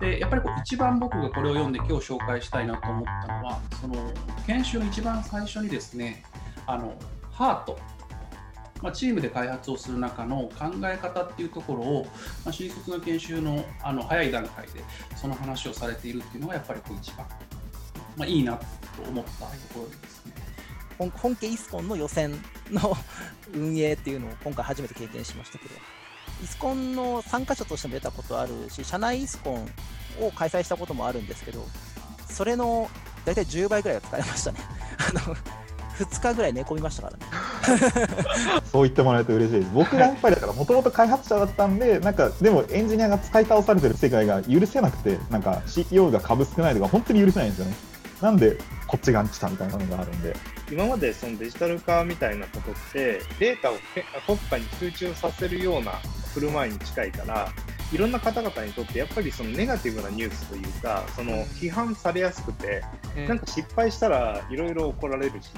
でやっぱりこう一番僕がこれを読んで今日紹介したいなと思ったのはその研修の一番最初にですねあのハートまあ、チームで開発をする中の考え方っていうところを、まあ、新卒の研修のあの早い段階でその話をされているっていうのがやっぱりこう一番、まあ、いいなと思ったところですね。本家イスコンの予選の運営っていうのを今回初めて経験しましたけど、イスコンの参加者としても出たことあるし、社内イスコンを開催したこともあるんですけど、それの大体10倍ぐらいは使いましたね。あの2日ぐらい寝込みましたからね。そう言ってもらえると嬉しいです。僕がやっぱりだからもともと開発者だったんで、なんかでもエンジニアが使い倒されてる世界が許せなくて、なんか CEO が株少ないとか本当に許せないんですよね。なんでこっち側に来たみたいなのがあるんで。今までそのデジタル化みたいなことってデータを国家に集中させるような振る舞いに近いからいろんな方々にとってやっぱりそのネガティブなニュースというかその批判されやすくて、なんか失敗したらいろいろ怒られるし、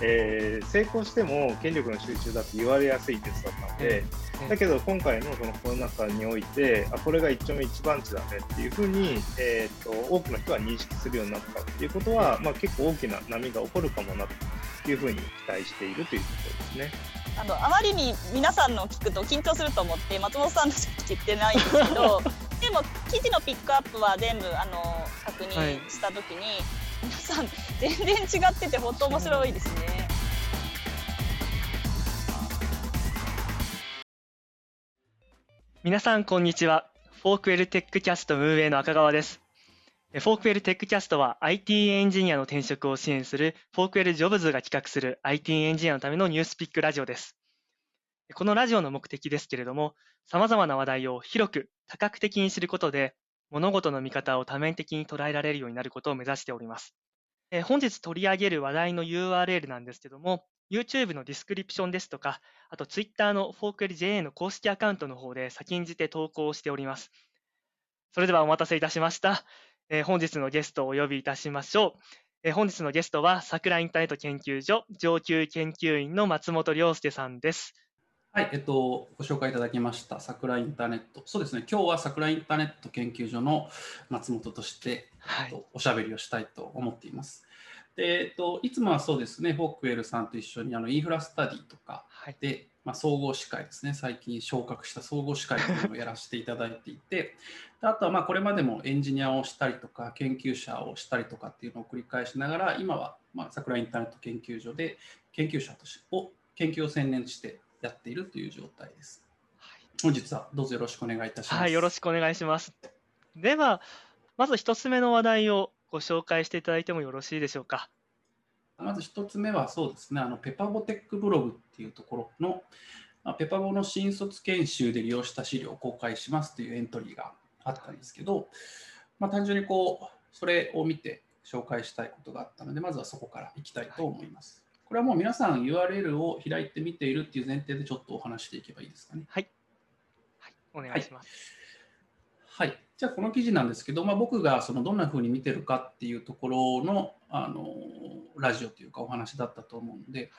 えー、成功しても権力の集中だって言われやすいニュースだったので、だけど今回のそのコロナ禍においてあこれが一丁目一番地だねっていうふうに、えーと、多くの人が認識するようになったっていうことは、まあ、結構大きな波が起こるかもなというふうに期待しているということですね。あのあまりに皆さんの聞くと緊張すると思って松本さんのしか聞いてないんですけど でも記事のピックアップは全部あの確認した時に、はい、皆さん全然違ってて本当面白いですね。皆さんこんにちは。フォークウェルテックキャスト運営の赤川です。フォークウェルテックキャストは IT エンジニアの転職を支援するフォークウェルジョブズが企画する IT エンジニアのためのニュースピックラジオです。このラジオの目的ですけれども、様々な話題を広く多角的に知ることで、物事の見方を多面的に捉えられるようになることを目指しております。本日取り上げる話題の URL なんですけども、YouTube の description ですとか、あと Twitter のフォークウェル JA の公式アカウントの方で先んじて投稿しております。それではお待たせいたしました。えー、本日のゲストをお呼びいたしましょう。えー、本日のゲストは、さくらインターネット研究所上級研究員の松本亮介さんです。はい、えっと、ご紹介いただきました、さくらインターネット。そうですね、今日はさくらインターネット研究所の松本として、はい、おしゃべりをしたいと思っています。でえっと、いつもはそうですね、フォークウェルさんと一緒にあのインフラスタディとかで、はいまあ、総合司会ですね、最近昇格した総合司会というのをやらせていただいていて、あとはまあこれまでもエンジニアをしたりとか、研究者をしたりとかっていうのを繰り返しながら、今はまあ桜インターネット研究所で研究者としてを研究を専念してやっているという状態です。はい、本日はどうぞよろしくお願いいたします。はい、よろしくお願いします。では、まず一つ目の話題をご紹介していただいてもよろしいでしょうか。まず1つ目はそうですね、あのペパボテックブログっていうところの、まあ、ペパボの新卒研修で利用した資料を公開しますというエントリーがあったんですけど、まあ、単純にこう、それを見て紹介したいことがあったので、まずはそこからいきたいと思います。これはもう皆さん URL を開いてみているっていう前提でちょっとお話していけばいいですかね？はい。はい、お願いします。はい、はいじゃあこの記事なんですけど、まあ、僕がそのどんなふうに見てるかっていうところのあのラジオというかお話だったと思うので、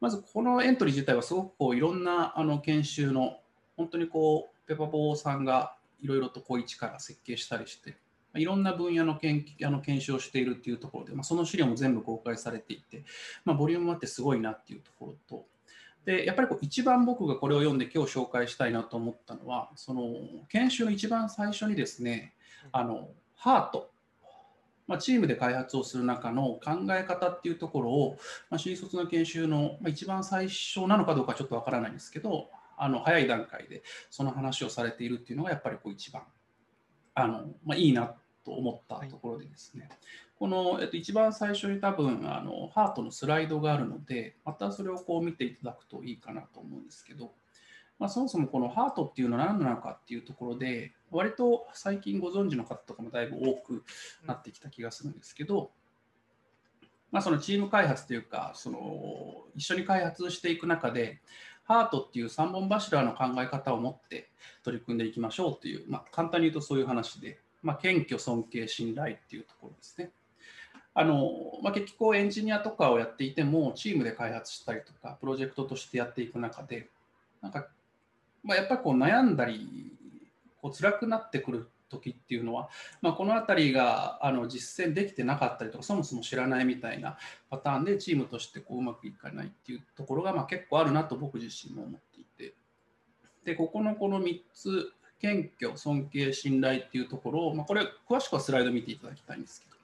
まずこのエントリー自体はすごくこういろんなあの研修の本当にこうペパボーさんがいろいろとこう一から設計したりしていろんな分野の研あの研修をしているっていうところで、まあ、その資料も全部公開されていて、まあ、ボリュームもあってすごいなっていうところとでやっぱりこう一番僕がこれを読んで今日紹介したいなと思ったのはその研修の一番最初にですねあのハート、まあ、チームで開発をする中の考え方っていうところを、まあ、新卒の研修の、まあ、一番最初なのかどうかちょっとわからないんですけどあの早い段階でその話をされているっていうのがやっぱりこう一番あの、まあ、いいなと思ったところでですね、はいこの、えっと、一番最初に多分あのハートのスライドがあるので、またそれをこう見ていただくといいかなと思うんですけど、まあ、そもそもこのハートっていうのは何なのかっていうところで、割と最近ご存知の方とかもだいぶ多くなってきた気がするんですけど、まあ、そのチーム開発というか、その一緒に開発していく中で、ハートっていう3本柱の考え方を持って取り組んでいきましょうという、まあ、簡単に言うとそういう話で、まあ、謙虚、尊敬、信頼っていうところですね。あのまあ、結局エンジニアとかをやっていてもチームで開発したりとかプロジェクトとしてやっていく中でなんか、まあ、やっぱりこう悩んだりこう辛くなってくる時っていうのは、まあ、この辺りがあの実践できてなかったりとかそもそも知らないみたいなパターンでチームとしてこううまくいかないっていうところがまあ結構あるなと僕自身も思っていて。でここのこの3つ謙虚尊敬信頼っていうところを、まあ、これ詳しくはスライド見ていただきたいんですけど、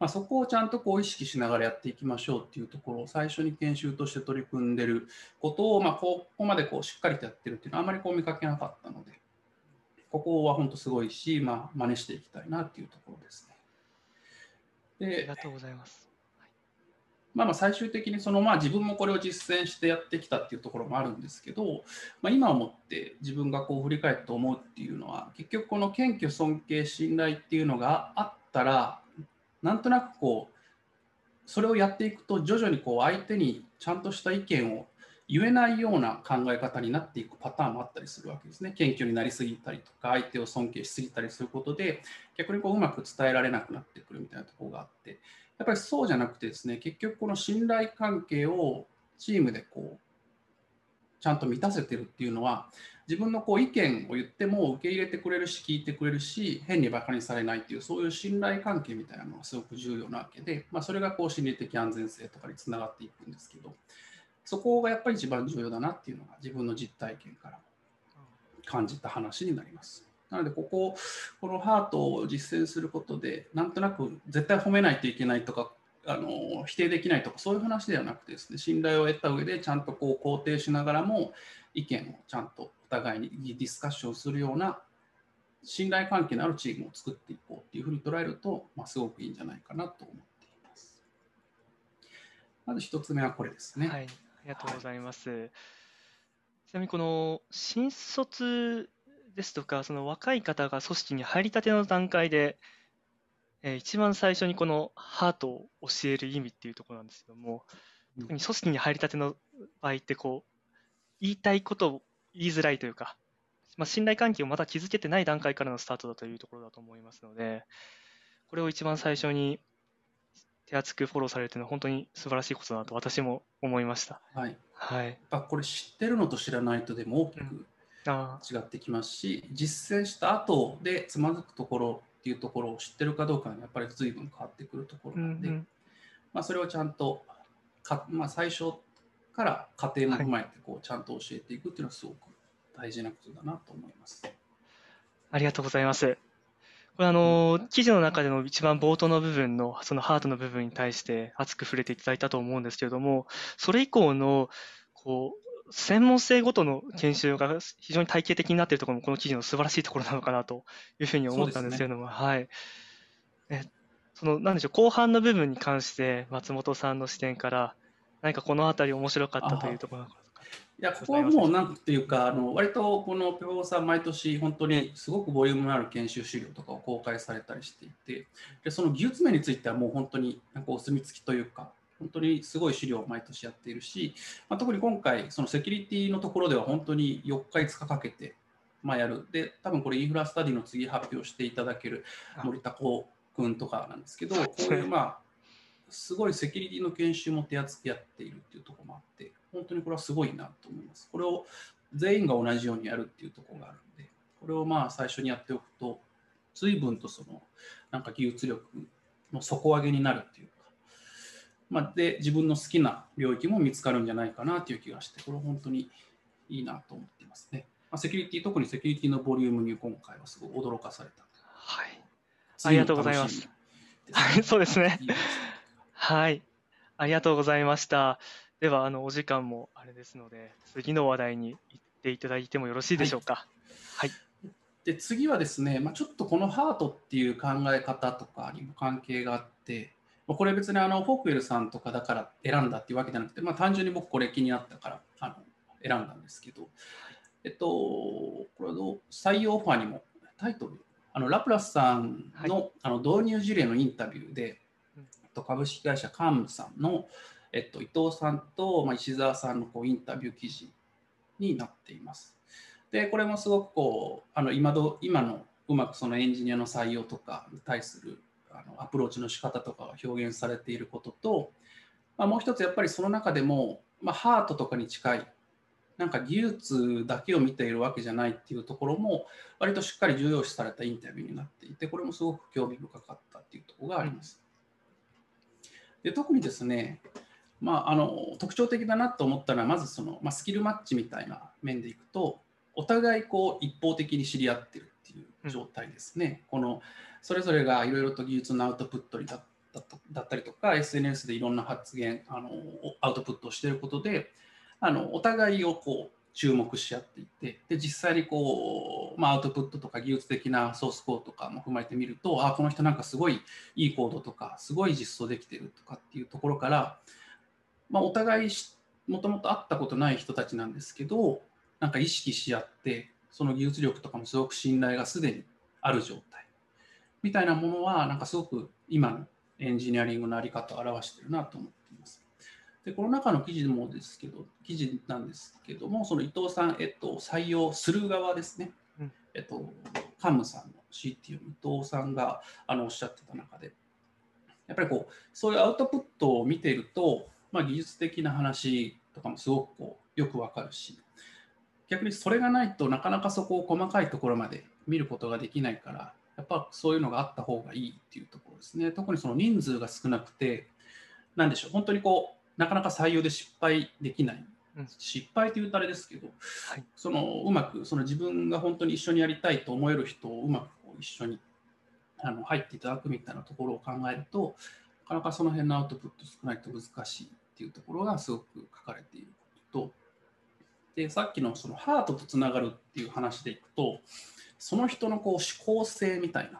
まあ、そこをちゃんとこう意識しながらやっていきましょうっていうところを最初に研修として取り組んでることを、まあ、ここまでこうしっかりとやってるっていうのはあまりこう見かけなかったので。ここは本当すごいし、まあ、真似していきたいなっていうところですね。で、ありがとうございます。まあ、まあ最終的にその、まあ、自分もこれを実践してやってきたっていうところもあるんですけど、まあ、今をもって自分がこう振り返って思うっていうのは結局この謙虚尊敬信頼っていうのがあったらなんとなくこうそれをやっていくと徐々にこう相手にちゃんとした意見を言えないような考え方になっていくパターンもあったりするわけですね。謙虚になりすぎたりとか、相手を尊敬しすぎたりすることで、逆にこううまく伝えられなくなってくるみたいなところがあって、やっぱりそうじゃなくてですね、結局この信頼関係をチームでこう、ちゃんと満たせてるっていうのは、自分のこう意見を言っても受け入れてくれるし、聞いてくれるし、変にバカにされないっていう、そういう信頼関係みたいなのがすごく重要なわけで、まあ、それがこう心理的安全性とかにつながっていくんですけど、そこがやっぱり一番重要だなっていうのが自分の実体験から感じた話になります。なので、ここ、このハートを実践することで、なんとなく絶対褒めないといけないとか、あの否定できないとか、そういう話ではなくてですね、信頼を得た上で、ちゃんとこう肯定しながらも、意見をちゃんとお互いにディスカッションするような信頼関係のあるチームを作っていこうっていうふうに捉えると、まあ、すごくいいんじゃないかなと思っています。まず1つ目はこれですね。はいありがとうございます。はい、ちなみにこの新卒ですとか、その若い方が組織に入りたての段階で、えー、一番最初にこのハートを教える意味っていうところなんですけども、特に組織に入りたての場合ってこう、言いたいことを言いづらいというか、まあ、信頼関係をまだ築けてない段階からのスタートだというところだと思いますので、これを一番最初に手厚くフォローされるというのは本当に素晴らしいことだなと私も思いました。はい。はい、やっぱこれ知ってるのと知らないとでも大きく違ってきますし、うん、実践した後でつまずくところっていうところを知ってるかどうかにやっぱり随分変わってくるところなので、うんうん、まあ、それをちゃんとか、まあ、最初から家庭も踏まえてこうちゃんと教えていくっていうのはすごく大事なことだなと思います。ありがとうございます。これあの、記事の中での一番冒頭の部分の、そのハートの部分に対して熱く触れていただいたと思うんですけれども、それ以降の、こう、専門性ごとの研修が非常に体系的になっているところも、この記事の素晴らしいところなのかなというふうに思ったんですけれども、ね、はい。えその、なんでしょう、後半の部分に関して、松本さんの視点から、何かこのあたり面白かったというところいや、ここはもうなんていうか、あの割とこのペオさん、毎年本当にすごくボリュームのある研修資料とかを公開されたりしていて、でその技術面についてはもう本当になんかお墨付きというか、本当にすごい資料を毎年やっているし、まあ、特に今回、そのセキュリティのところでは本当に4日、5日かけて、まあ、やる。で、多分これインフラスタディの次発表していただける森田子君とかなんですけど、こういうまあ、すごいセキュリティの研修も手厚くやっているっていうところもあって、本当にこれはすごいなと思います。これを全員が同じようにやるっていうところがあるんで、これをまあ最初にやっておくと、随分とそのなんか技術力の底上げになるっていうか、まあ、で自分の好きな領域も見つかるんじゃないかなという気がして、これ本当にいいなと思っていますね。まあ、セキュリティ、特にセキュリティのボリュームに今回はすごい驚かされた。はい。ありがとうございます。はい、そうですね。はい。ありがとうございました。では、あの、お時間もあれですので、次の話題に行っていただいてもよろしいでしょうか。はい。はい、で、次はですね、まあ、ちょっとこのハートっていう考え方とかにも関係があって、これ別にあのフォークウェルさんとかだから選んだっていうわけじゃなくて、まあ、単純に僕これ気になったからあの選んだんですけど、えっと、これの採用オファーにもタイトル、あのラプラスさんのはい、あの導入事例のインタビューで、と株式会社カームさんの、えっと、伊藤さんと、まあ、石澤さんのこうインタビュー記事になっています。で、これもすごくこうあの今ど今のうまくそのエンジニアの採用とかに対するあのアプローチの仕方とかが表現されていることと、まあ、もう一つやっぱりその中でも、まあ、ハートとかに近いなんか技術だけを見ているわけじゃないっていうところも割としっかり重要視されたインタビューになっていてこれもすごく興味深かったっていうところがあります。で特にですね、まあ、あの特徴的だなと思ったのはまずその、まあ、スキルマッチみたいな面でいくとお互いこう一方的に知り合ってるっていう状態ですね。うん、このそれぞれがいろいろと技術のアウトプットにだだったりとか SNS でいろんな発言あのアウトプットをしていることであのお互いをこう注目し合っていてで実際にこう、まあ、アウトプットとか技術的なソースコードとかも踏まえてみるとあこの人なんかすごいいいコードとかすごい実装できてるとかっていうところから、まあ、お互いもともと会ったことない人たちなんですけどなんか意識し合ってその技術力とかもすごく信頼がすでにある状態みたいなものはなんかすごく今のエンジニアリングの在り方を表してるなと思っています。でこの中の記事もですけど、記事なんですけども、その伊藤さん、えっと、採用する側ですね、うん、えっと、カムさんの CTO 伊藤さんがあのおっしゃってた中で、やっぱりこう、そういうアウトプットを見ていると、まあ、技術的な話とかもすごくこうよくわかるし、逆にそれがないとなかなかそこを細かいところまで見ることができないから、やっぱそういうのがあった方がいいっていうところですね。特にその人数が少なくて、なんでしょう、本当にこう、なかなか採用で失敗できない。うん、失敗というとあれですけど、はい、そのうまくその自分が本当に一緒にやりたいと思える人をうまくこう一緒にあの入っていただくみたいなところを考えると、なかなかその辺のアウトプット少ないと難しいっていうところがすごく書かれていることと、でさっきのそのハートとつながるっていう話でいくと、その人のこう思考性みたい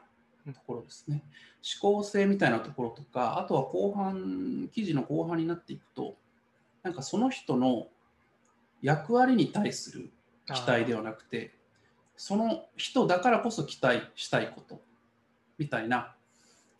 なところですね。思考性みたいなところとか、あとは後半、記事の後半になっていくと、なんかその人の役割に対する期待ではなくて、その人だからこそ期待したいことみたいな、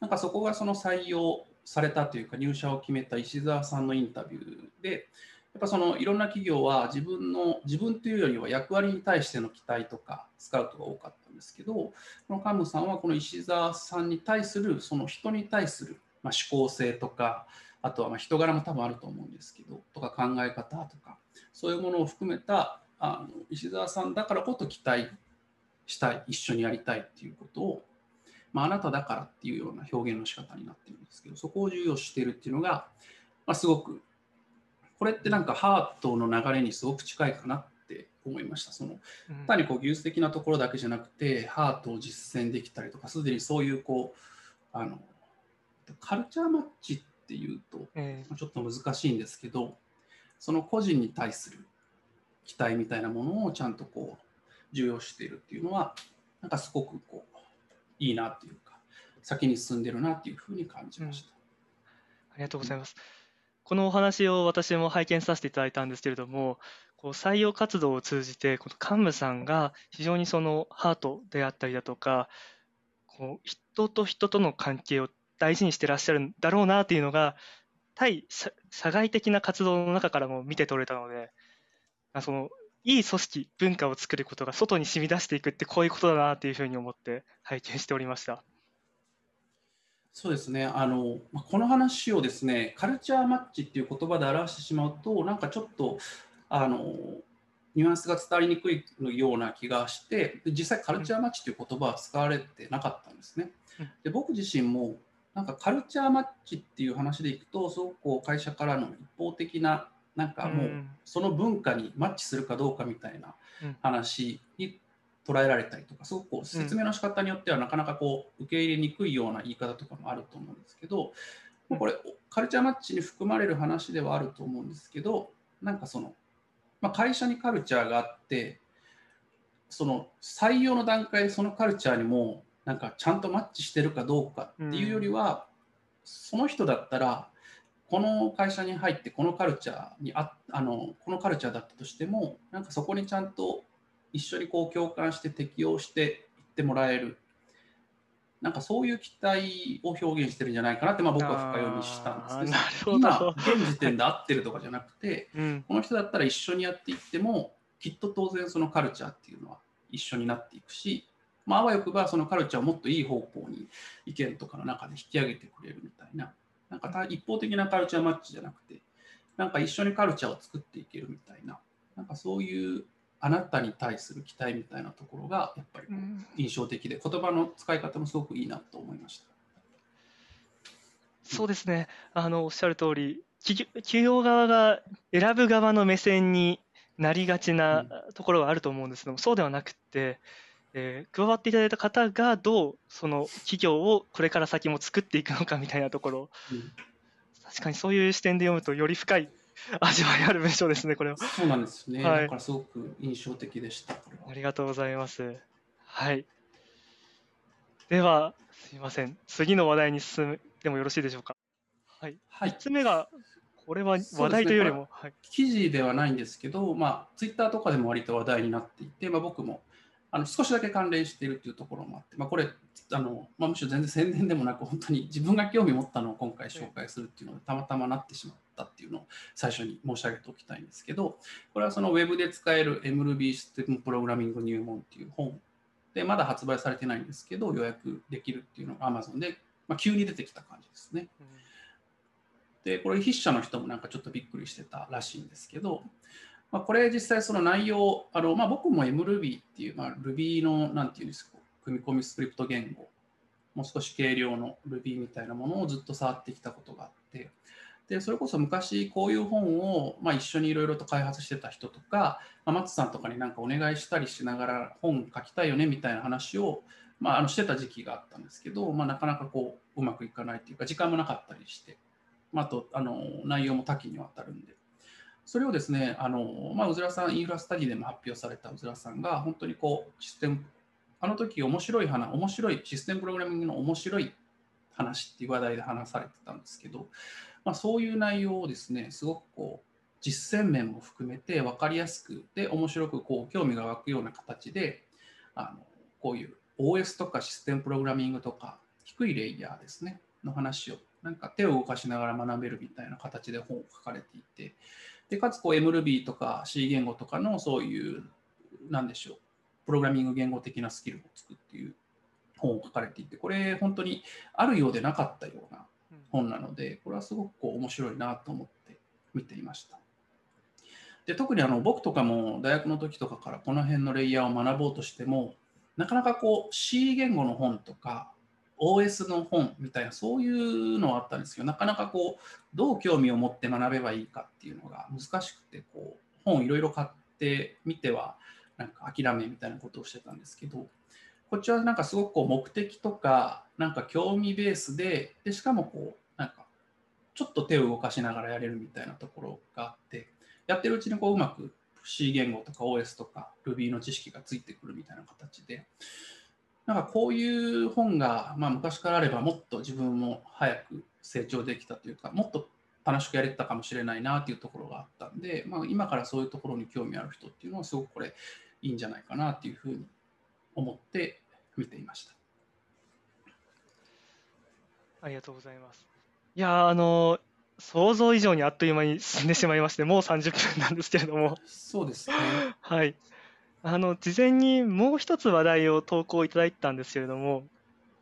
なんかそこがその採用されたというか入社を決めた石澤さんのインタビューで、やっぱそのいろんな企業は自分の自分というよりは役割に対しての期待とかスカウトが多かった。んですけどこのカムさんはこの石澤さんに対するその人に対する、ま思考性とかあとはま人柄も多分あると思うんですけどとか考え方とかそういうものを含めたあの石澤さんだからこそ期待したい一緒にやりたいっていうことを、まあ、あなただからっていうような表現の仕方になってるんですけどそこを重要視してるっていうのが、まあ、すごくこれってなんかハートの流れにすごく近いかなって思いました。その単にこう技術的なところだけじゃなくて、ハートを実践できたりとか、すでにそういうこうあのカルチャーマッチっていうと、ちょっと難しいんですけど、その個人に対する期待みたいなものをちゃんとこう重要しているっていうのは、なんかすごくこういいなっていうか、先に進んでるなっていうふうに感じました。うん、ありがとうございます。うんこのお話を私も拝見させていただいたんですけれども、こう採用活動を通じて、この幹部さんが非常にそのハートであったりだとか、こう人と人との関係を大事にしてらっしゃるんだろうなっていうのが、対社外的な活動の中からも見て取れたので、そのいい組織、文化を作ることが外に染み出していくってこういうことだなというふうに思って拝見しておりました。そうですねあのこの話をですねカルチャーマッチっていう言葉で表してしまうとなんかちょっとあのニュアンスが伝わりにくいような気がして実際カルチャーマッチという言葉は使われてなかったんですね。で僕自身もなんかカルチャーマッチっていう話でいくとすごくこう会社からの一方的ななんかもうその文化にマッチするかどうかみたいな話に捉えられたりとかすごくこう説明の仕方によってはなかなかこう受け入れにくいような言い方とかもあると思うんですけど、うん、これカルチャーマッチに含まれる話ではあると思うんですけどなんかその、まあ、会社にカルチャーがあってその採用の段階でそのカルチャーにもなんかちゃんとマッチしてるかどうかっていうよりは、うん、その人だったらこの会社に入ってこのカルチャーにああのこのカルチャーだったとしてもなんかそこにちゃんと一緒にこう共感して適応していってもらえるなんかそういう期待を表現してるんじゃないかなって、まあ、僕は深読みしたんですけど今現時点で合ってるとかじゃなくて、うん、この人だったら一緒にやっていってもきっと当然そのカルチャーっていうのは一緒になっていくし、まあ、あわよくばそのカルチャーをもっといい方向に意見とかの中で引き上げてくれるみたいななんか一方的なカルチャーマッチじゃなくてなんか一緒にカルチャーを作っていけるみたいななんかそういうあなたに対する期待みたいなところがやっぱり印象的で、言葉の使い方もすごくいいなと思いました。そうですね。あの、おっしゃる通り、企業企業側が選ぶ側の目線になりがちなところがあると思うんですけども、そうではなくて、えー加わっていただいた方がどうその企業をこれから先も作っていくのかみたいなところ、うん確かにそういう視点で読むとより深い 味わいある文章ですね、これは。そうなんですね。はいだからすごく印象的でした。ありがとうございます。はい。では、すいません。次の話題に進んでもよろしいでしょうか。はい。3はい。つ目が、これは話題というよりも、はい。記事ではないんですけど、まあ、ツイッターとかでも割と話題になっていて、まあ、僕もあの少しだけ関連しているというところもあって、まあ、これあの、まあ、むしろ全然宣伝でもなく、本当に自分が興味持ったのを今回紹介するっていうのがたまたまなってしまったっていうのを最初に申し上げておきたいんですけど、これはそのウェブで使える MRB システムプログラミング入門っていう本で、まだ発売されてないんですけど、予約できるっていうのが Amazon で、まあ、急に出てきた感じですね。で、これ筆者の人もなんかちょっとびっくりしてたらしいんですけど、まあ、これ実際その内容、あのまあ、僕も MRuby っていう、まあ、Ruby のなんていうんですか、組み込みスクリプト言語、もう少し軽量の Ruby みたいなものをずっと触ってきたことがあって、でそれこそ昔こういう本を、まあ、一緒にいろいろと開発してた人とか、まあ、松さんとかになんかお願いしたりしながら本書きたいよねみたいな話を、まあ、あのしてた時期があったんですけど、まあ、なかなかこううまくいかないっていうか時間もなかったりして、まあ、あとあの内容も多岐にわたるんで。それをですね、あのまあ、うずらさん、インフラスタディでも発表されたうずらさんが、本当にこう、システム、あの時面白い話、面白い、システムプログラミングの面白い話っていう話題で話されてたんですけど、まあ、そういう内容をですね、すごくこう、実践面も含めて分かりやすく、で、面白くこう、興味が湧くような形で、あのこういう OS とかシステムプログラミングとか、低いレイヤーですね、の話を、なんか手を動かしながら学べるみたいな形で本を書かれていて、でかつこう MRuby とか C 言語とかのそういう、なんでしょう、プログラミング言語的なスキルをつくっていう本を書かれていて、これ本当にあるようでなかったような本なので、これはすごくこう面白いなと思って見ていました。で特にあの僕とかも大学の時とかからこの辺のレイヤーを学ぼうとしても、なかなかこう C 言語の本とか OS の本みたいなそういうのはあったんですけどなかなかこうどう興味を持って学べばいいかっていうのが難しくてこう本いろいろ買ってみてはなんか諦めみたいなことをしてたんですけどこっちはなんかすごくこう目的とかなんか興味ベースででしかもこうなんかちょっと手を動かしながらやれるみたいなところがあってやってるうちにこううまく C 言語とか OS とか Ruby の知識がついてくるみたいな形でなんかこういう本が、まあ、昔からあればもっと自分も早く成長できたというかもっと楽しくやれてたかもしれないなというところがあったんで、まあ、今からそういうところに興味ある人っていうのはすごくこれいいんじゃないかなっていうふうに思って見ていました。ありがとうございます。いやー、あのー想像以上にあっという間に進んでしまいまして、もう30分なんですけれども、そうですね。はい。あの、事前にもう一つ話題を投稿いただいたんですけれども、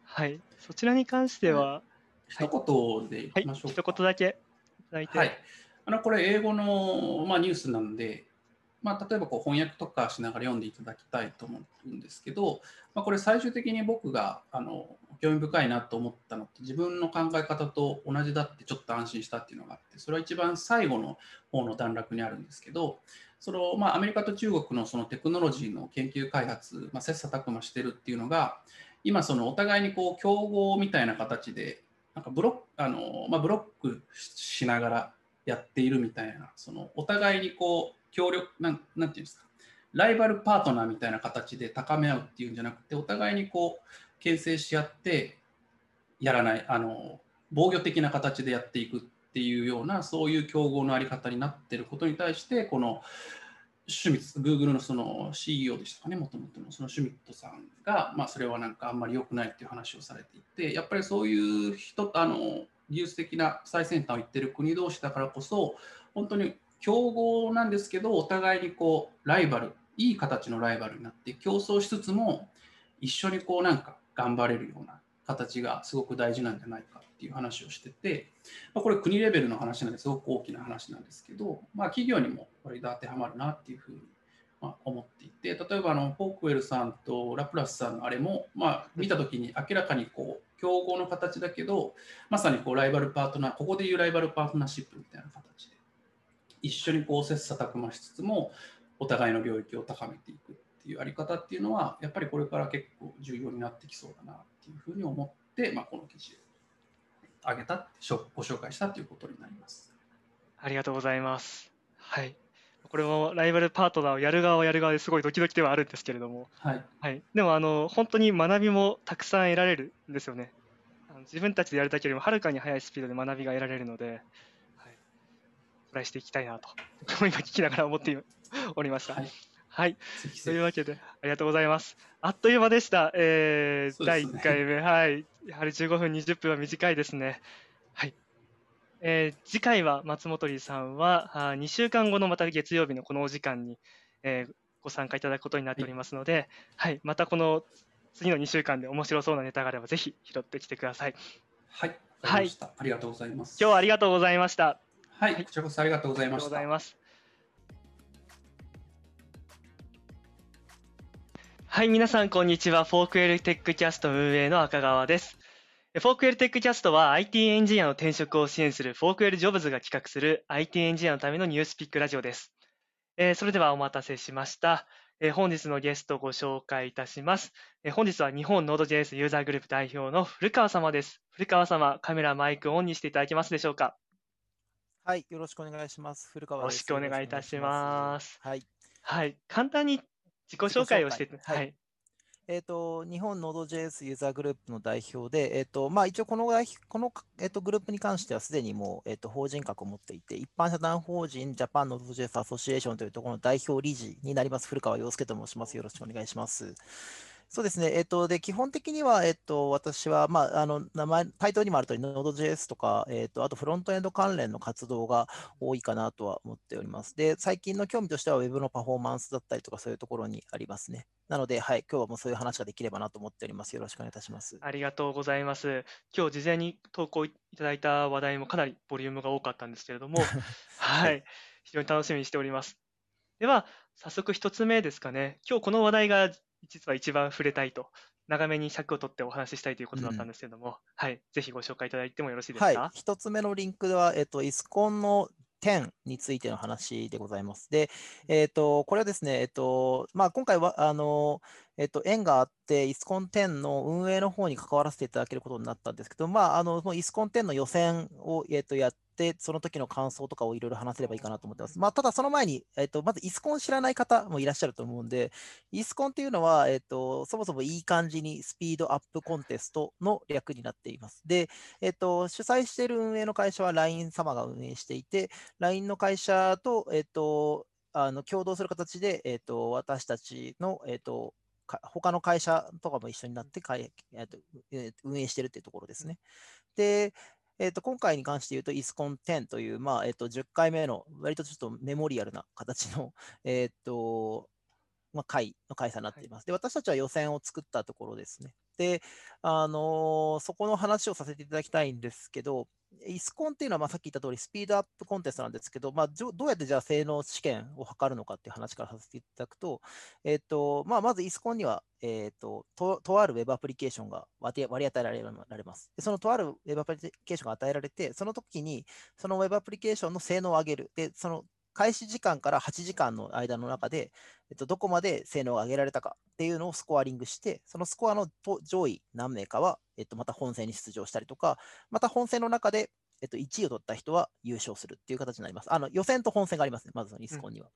はい。そちらに関しては、一言でいはい、きましょうか。一言だけいただいて、はい、あのこれ、英語の、まあ、ニュースなんで、まあ、例えばこう翻訳とかしながら読んでいただきたいと思うんですけど、まあ、これ、最終的に僕があの興味深いなと思ったのって、自分の考え方と同じだってちょっと安心したっていうのがあって、それは一番最後の方の段落にあるんですけど、そのまあ、アメリカと中国のそのテクノロジーの研究開発、まあ、切磋琢磨してるっていうのが、今、そのお互いにこう競合みたいな形で、なんかブロックあの、まあ、ブロックしながらやっているみたいな、そのお互いにこう協力なん、なんていうんですか、ライバルパートナーみたいな形で高め合うっていうんじゃなくて、お互いにこう牽制し合ってやらない、あの防御的な形でやっていくっていうような、そういう競合のあり方になっていることに対して、このシュミット、Google のその CEO でしたかね、もともとのそのシュミットさんが、まあ、それはなんかあんまり良くないっていう話をされていて、やっぱりそういう人、あの技術的な最先端を言ってる国同士だからこそ、本当に競合なんですけど、お互いにこうライバル、いい形のライバルになって競争しつつも、一緒にこうなんか頑張れるような形がすごく大事なんじゃないかっていう話をしてて、まあ、これ国レベルの話なんですごく大きな話なんですけど、まあ、企業にも割と当てはまるなっていうふうにま思っていて例えばあのフォークウェルさんとラプラスさんのあれも、まあ、見た時に明らかにこう競合の形だけどまさにこうライバルパートナーここでいうライバルパートナーシップみたいな形で一緒にこう切磋琢磨しつつもお互いの領域を高めていくっていうあり方っていうのはやっぱりこれから結構重要になってきそうだなっていうふうに思って、まあ、この記事を上げたご紹介したということになります。ありがとうございます。はい。これもライバルパートナーをやる側をやる側ですごいドキドキではあるんですけれども、はい、はい、でもあの本当に学びもたくさん得られるんですよね。あの自分たちでやるだけよりもはるかに速いスピードで学びが得られるので、はい、トライしていきたいなと、今聞きながら思って おりました。はいはい。というわけで、ありがとうございます。あっという間でした。えー、ね、第1回目。はい。やはり15分、20分は短いですね。はい。えー、次回は松本里さんはあ2週間後のまた月曜日のこのお時間に、えー、ご参加いただくことになっておりますので、はい、はい、またこの次の2週間で面白そうなネタがあればぜひ拾ってきてください。はい、はい、ありがとうございます。今日はありがとうございました。はい、こちらこそありがとうございました。はい、皆さん、こんにちは。フォークウェルテックキャスト運営の赤川です。フォークウェルテックキャストは IT エンジニアの転職を支援するフォークウェルジョブズが企画する IT エンジニアのためのニュースピックラジオです。えー、それではお待たせしました、えー、本日のゲストをご紹介いたします。えー、本日は日本 Node.js ユーザーグループ代表の古川様です。古川様、カメラ、マイクオンにしていただけますでしょうか？はい、よろしくお願いします。古川よろしくお願いいたします。はい。はい、簡単に自己紹介をして、はい、はいえーと、日本 Node.js ユーザーグループの代表で、えーとまあ、一応このこの、えーと、グループに関してはすでにもう、えーと、法人格を持っていて、一般社団法人ジャパン Node.js アソシエーションというところの代表理事になります、古川洋介と申します。よろしくお願いします。そうですね、えっと、で基本的には、えっと、私は、まあ、あの名前、タイトルにもあるとおり、Node.js とか、えっと、あとフロントエンド関連の活動が多いかなとは思っております。で、最近の興味としては、Web のパフォーマンスだったりとか、そういうところにありますね。なので、はい、今日はもうそういう話ができればなと思っております。よろしくお願いいたします。ありがとうございます。今日事前に投稿いただいた話題もかなりボリュームが多かったんですけれども、はい、非常に楽しみにしております。では、早速1つ目ですかね。今日この話題が実は一番触れたいと長めに尺を取ってお話ししたいということだったんですけれども、うん、はい、ぜひご紹介いただいてもよろしいですか？はい、一つ目のリンクでは、えっと、イスコンの10についての話でございます。で、えっ、と、これはですね、えっ、と、まあ、今回は、あの、えっと、縁があって、イスコン10の運営の方に関わらせていただけることになったんですけど、まあ、あの、イスコン10の予選を、えっと、やって、その時の感想とかをいろいろ話せればいいかなと思ってます。まあ、ただその前に、えっと、まずイスコン知らない方もいらっしゃると思うんで、イスコンっていうのは、えっと、そもそもいい感じにスピードアップコンテストの略になっています。で、えっと、主催している運営の会社は LINE 様が運営していて、LINE の会社と、えっと、あの共同する形で、えーと、私たちの、えーと他の会社とかも一緒になってかい、えーとえー、運営しているというところですね。で、えーと、今回に関して言うと、イスコン10という、まあえーと、10回目の、割とちょっとメモリアルな形の、えーとまあ、会の開催になっています。で、私たちは予選を作ったところですね。で、あの、そこの話をさせていただきたいんですけど、イスコンっていうのは、まあ、さっき言った通り、スピードアップコンテストなんですけど、まあ、どうやってじゃあ性能試験を図るのかっていう話からさせていただくと、えっ、と、まあ、まずイスコンには、えっ、と、と、とある Web アプリケーションが割り与えられますで。そのとある Web アプリケーションが与えられて、その時に、その Web アプリケーションの性能を上げる。で、その開始時間から8時間の間の中で、えっと、どこまで性能が上げられたかっていうのをスコアリングして、そのスコアの上位何名かは、えっと、また本戦に出場したりとか、また本戦の中で、えっと、1位を取った人は優勝するっていう形になります。あの予選と本戦がありますね、まずイスコンには。うん、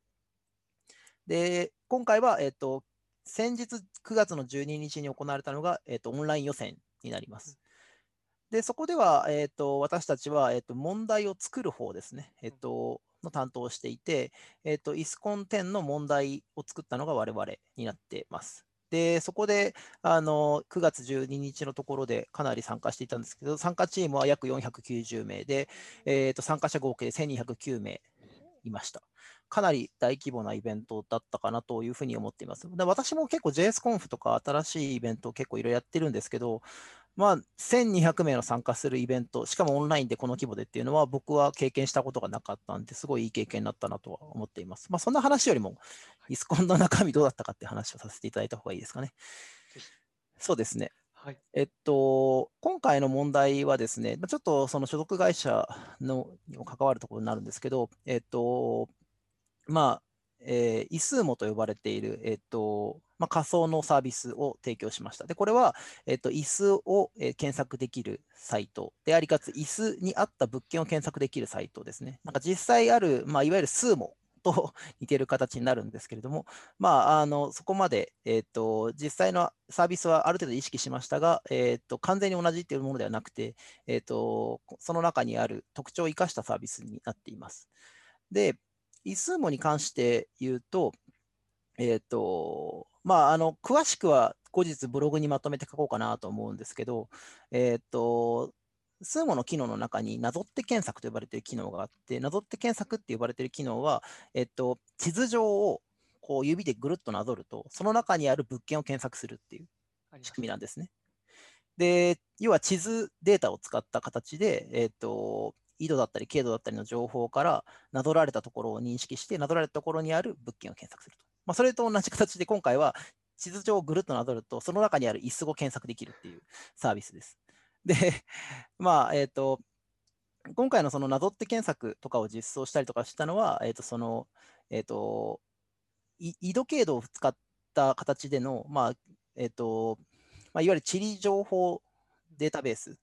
で、今回は、えっと、先日9月の12日に行われたのが、えっと、オンライン予選になります。で、そこでは、えっと、私たちは、えっと、問題を作る方ですね。えっと、の担当をしていて、えっ、ー、と、イスコン10の問題を作ったのが我々になってます。で、そこで、あの、9月12日のところでかなり参加していたんですけど、参加チームは約490名で、え、ー、と、参加者合計1209名いました。かなり大規模なイベントだったかなというふうに思っています。で私も結構 JSConf とか新しいイベントを結構いろいろやってるんですけど、まあ、1200名の参加するイベント、しかもオンラインでこの規模でっていうのは、僕は経験したことがなかったんで、すごいいい経験になったなとは思っています。まあ、そんな話よりも、イスコンの中身どうだったかって話をさせていただいた方がいいですかね。そうですね。はい。えっと、今回の問題はですね、まあちょっとその所属会社のにも関わるところになるんですけど、えっと、まあ、えー、イスーモと呼ばれている、えっと、まあ、仮想のサービスを提供しました。で、これは、えっと、椅子を、検索できるサイトであり、かつ椅子に合った物件を検索できるサイトですね。なんか実際ある、まあ、いわゆるスーモと 似てる形になるんですけれども、まあ、あのそこまで、えっと実際のサービスはある程度意識しましたが、えっと完全に同じっていうものではなくて、えっとその中にある特徴を生かしたサービスになっています。で、イスーモに関して言うと、えっ、と、まあ、あの、詳しくは後日ブログにまとめて書こうかなと思うんですけど、えっ、と、スーモの機能の中になぞって検索と呼ばれている機能があって、なぞって検索って呼ばれている機能は、えっ、と、地図上をこう指でぐるっとなぞると、その中にある物件を検索するっていう仕組みなんですね。で、要は地図データを使った形で、えっ、と、緯度だったり経度だったりの情報からなぞられたところを認識して、なぞられたところにある物件を検索すると。まあ、それと同じ形で今回は地図上をぐるっとなぞると、その中にある椅子を検索できるっていうサービスです。で、まあ、えっ、と、今回のそのなぞって検索とかを実装したりとかしたのは、えっ、と、その、えっ、と、緯度経度を使った形での、まあ、えっ、と、まあ、いわゆる地理情報データベース